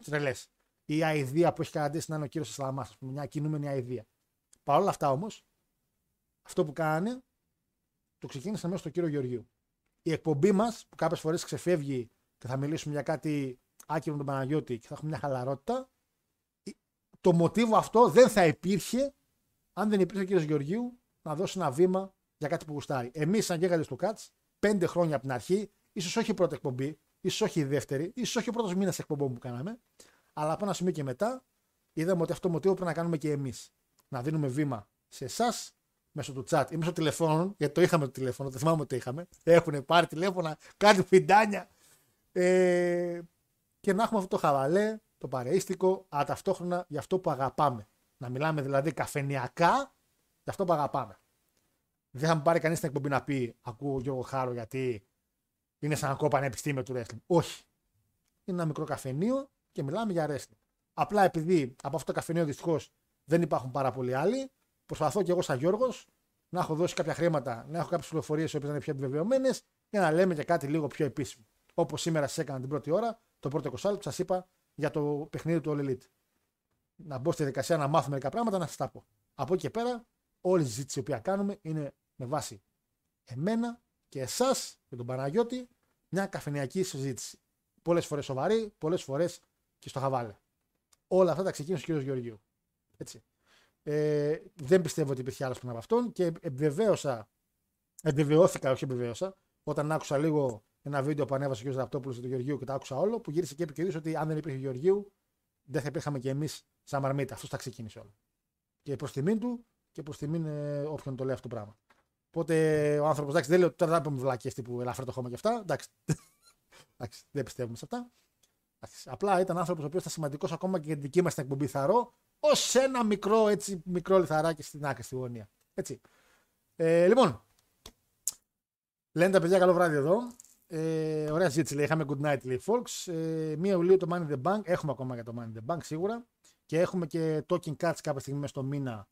τρελές. Η αηδία που έχει καταντήσει να είναι ο κύριος Σαλαμά, ας πούμε, μια κινούμενη αηδία. Παρ' όλα αυτά όμως, αυτό που κάνει το ξεκίνησε μέσα στον κύριο Γεωργίου. Η εκπομπή μας, που κάποιες φορές ξεφεύγει και θα μιλήσουμε για κάτι άκυρο με τον Παναγιώτη και θα έχουμε μια χαλαρότητα, το μοτίβο αυτό δεν θα υπήρχε αν δεν υπήρχε ο κύριος Γεωργίου να δώσει ένα βήμα για κάτι που γουστάρει. Εμείς, σαν γέγαντες του ΚΑΤΣ, πέντε χρόνια από την αρχή, ίσως όχι η πρώτη εκπομπή, ίσως όχι η δεύτερη, ίσως όχι ο πρώτος μήνας εκπομπών που κάναμε, αλλά από ένα σημείο και μετά είδαμε ότι αυτό το μοτίβο πρέπει να κάνουμε και εμείς. Να δίνουμε βήμα σε εσάς μέσω του chat ή μέσω τηλεφώνων, γιατί το είχαμε το τηλέφωνο, δεν θυμάμαι ότι το είχαμε. Έχουν πάρει τηλέφωνα, κάτι φιντάνια. Ε, και να έχουμε αυτό το χαβαλέ, το παρείστικο, αλλά ταυτόχρονα για αυτό που αγαπάμε. Να μιλάμε δηλαδή καφενιακά για αυτό που αγαπάμε. Δεν θα μου πάρει κανείς την εκπομπή να πει: Ακούω Γιώργο Χάρο γιατί είναι σαν ακόμα πανεπιστήμιο του wrestling. Όχι. Είναι ένα μικρό καφενείο και μιλάμε για wrestling. Απλά επειδή από αυτό το καφενείο δυστυχώς δεν υπάρχουν πάρα πολλοί άλλοι, προσπαθώ και εγώ σαν Γιώργος να έχω δώσει κάποια χρήματα, να έχω κάποιες πληροφορίες οι οποίες είναι πιο επιβεβαιωμένες για να λέμε και κάτι λίγο πιο επίσημο. Όπως σήμερα σα έκανα την πρώτη ώρα, το πρώτο 20 που σας είπα για το παιχνίδι του All Elite. Να μπω στη διαδικασία να μάθω μερικά πράγματα να σας τα πω. Από εκεί και πέρα, όλη η συζήτηση που κάνουμε είναι με βάση εμένα και εσάς και τον Παναγιώτη μια καφενειακή συζήτηση. Πολλές φορές σοβαρή, πολλές φορές και στο χαβάλε. Όλα αυτά τα ξεκίνησε ο κ. Γεωργίου. Έτσι. Ε, δεν πιστεύω ότι υπήρχε άλλος πριν από αυτόν και επιβεβαίωσα, επιβεβαιώθηκα, όχι επιβεβαίωσα, όταν άκουσα λίγο ένα βίντεο που ανέβασε ο κ. Ραπτόπουλος του Γεωργίου και τα άκουσα όλο, που γύρισε και είπε και ότι αν δεν υπήρχε ο Γεωργίου, δεν θα υπήρχαμε και εμείς σαν μαρμίτα. Αυτός τα ξεκίνησε όλο. Και προς τιμήν του και προς τιμήν ε, όποιον το λέει αυτό το πράγμα. Οπότε ο άνθρωπος, εντάξει, δεν λέω τώρα να πούμε βλακίες τύπου ελαφρά το χώμα και αυτά. Εντάξει, εντάξει δεν πιστεύουμε σε αυτά. Εντάξει, απλά ήταν άνθρωπος ο οποίος ήταν σημαντικός ακόμα και για την δική μας την εκπομπή Θαρό, ως ένα μικρό, έτσι, μικρό λιθαράκι στην άκρη, στη γωνία. Έτσι. Ε, λοιπόν, λένε τα παιδιά καλό βράδυ εδώ. Ε, ωραία ζήτηση, λέει. Είχαμε good night, λέει folks. Ε, 1 Ιουλίου το Money in the Bank. Έχουμε ακόμα για το Money in the Bank σίγουρα. Και έχουμε και Talking Cuts κάποια στιγμή μέσα στο μήνα.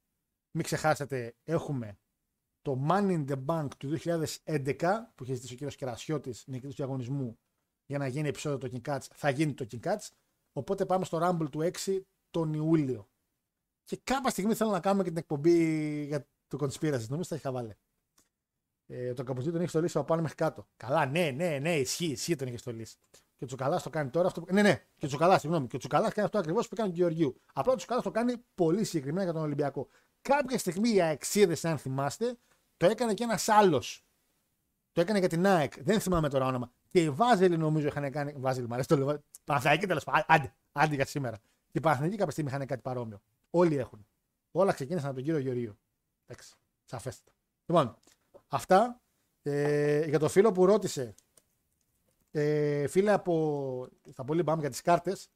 Μην ξεχάσετε, έχουμε το Money in the Bank του 2011 που είχε ζητήσει ο κύριος Κερασιώτης, νικητής του διαγωνισμού, για να γίνει επεισόδιο Talking Cuts. Θα γίνει το Talking Cuts. Οπότε πάμε στο Rumble του 6 τον Ιούλιο. Και κάποια στιγμή θέλω να κάνουμε και την εκπομπή για το Conspiracy. Νομίζω θα έχει χαβάλε. Ε, το καπουτσί τον έχει στολίσει από πάνω μέχρι κάτω. Καλά, ναι, ναι, ναι, ισχύει, ισχύει τον έχει στολίσει. Και ο Τσουκαλάς το κάνει τώρα αυτό. Ναι, ναι, και ο Τσουκαλάς, συγγνώμη. Και ο Τσουκαλάς κάνει αυτό ακριβώς που κάνει ο Γεωργίου. Απλά ο Τσουκαλάς το κάνει πολύ συγκεκριμένα για τον Ολυμπιακό. Κάποια στιγμή οι αεξίδες, αν θυμάστε, το έκανε και ένας άλλος. Το έκανε για την ΑΕΚ. Δεν θυμάμαι τώρα όνομα. Και οι Βάζελοι νομίζω είχαν κάνει. Βάζελοι, μου αρέσει το λέω. Παναθαϊκή τέλος πάντων. Άντε, άντε για σήμερα. Και οι Παναθαϊκοί κάποια στιγμή είχαν κάτι παρόμοιο. Όλοι έχουν. Όλα ξεκίνησαν από τον κύριο Γεωργίου. Εντάξει. Σαφέστατα. Λοιπόν, αυτά ε, για το φίλο που ρώτησε. Ε, φίλε από. Θα πολύ πάμε για τις κάρτες.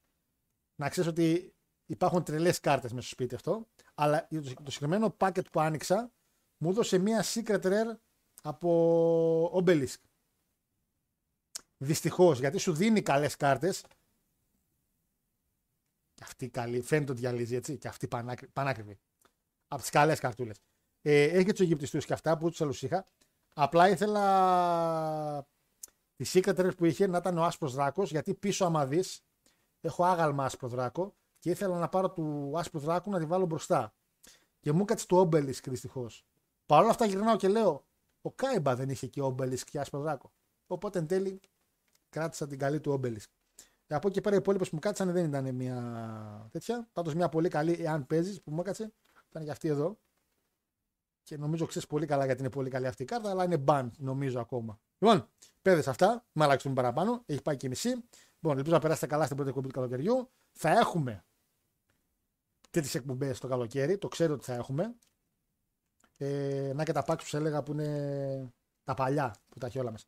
Να ξέρεις ότι υπάρχουν τρελές κάρτες μέσα στο σπίτι αυτό. Αλλά το, το συγκεκριμένο packet που άνοιξα μου έδωσε μία secret rare από Obelisk. Δυστυχώς, γιατί σου δίνει καλές κάρτες. Και αυτή καλή, φαίνεται ότι διαλύζει έτσι. Και αυτή πανάκριβη. Από τις καλές καρτούλες. Ε, έχει και τους Αιγυπτιστού και αυτά που τους άλλους είχα. Απλά ήθελα τη Secret που είχε να ήταν ο άσπρος δράκος, γιατί πίσω, άμα δεις, έχω άγαλμα άσπρο δράκο και ήθελα να πάρω του άσπρου δράκου να τη βάλω μπροστά. Και μου έκατσε το Obelisk δυστυχώς. Παρ' όλα αυτά γυρνάω και λέω, ο Κάιμπα δεν είχε και Obelisk και άσπρο δράκο. Οπότε εν τέλει κράτησα την καλή του Obelisk. Και από εκεί και πέρα οι υπόλοιπες που μου κάτσανε δεν ήταν μια τέτοια. Πάντως μια πολύ καλή, εάν παίζεις, που μου έκατσε, ήταν για αυτή εδώ. Και νομίζω ξέρεις πολύ καλά γιατί είναι πολύ καλή αυτή η κάρτα, αλλά είναι ban, νομίζω ακόμα. Λοιπόν, παιδε αυτά, με αλλάξουμε παραπάνω. Έχει πάει και μισή. Λοιπόν, ελπίζω να περάσετε καλά στην πρώτη εκπομπή του καλοκαιριού. Θα έχουμε τέτοιες εκπομπές το καλοκαίρι, το ξέρω ότι θα έχουμε. Ε, να και τα packs που σε έλεγα που είναι τα παλιά που τα έχει όλα μέσα.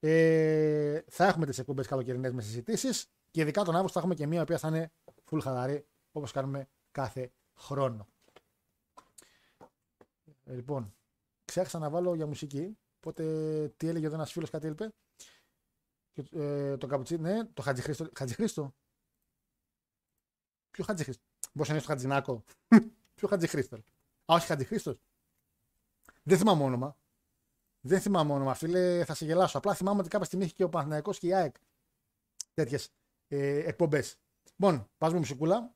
Ε, θα έχουμε τις εκπομπές καλοκαιρινές με συζητήσεις και ειδικά τον Αύγουστο θα έχουμε και μία η οποία θα είναι full χαλαρή όπως κάνουμε κάθε χρόνο. Ε, λοιπόν, ξέχασα να βάλω για μουσική. Οπότε τι έλεγε εδώ ένας φίλος, κάτι έλειπε. Και, ε, το καπουτσί, ναι, το Χατζηχρήστο. Χατζηχρήστο. Ποιο Χατζηχρήστο. Μπορείς να είναι στο Χατζηνάκο. Ποιο Χατζηχρήστο. Α, όχι Χατζηχρήστο. Δεν θυμάμαι όνομα. Δεν θυμάμαι όνομα, φίλε, θα σε γελάσω. Απλά θυμάμαι ότι κάποια στιγμή είχε και ο Παναθυναϊκό και η ΑΕΚ τέτοιες ε, εκπομπές. Λοιπόν, βάζουμε μουσικούλα.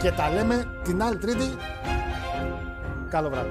Και τα λέμε την άλλη Τρίτη. Καλό βράδυ.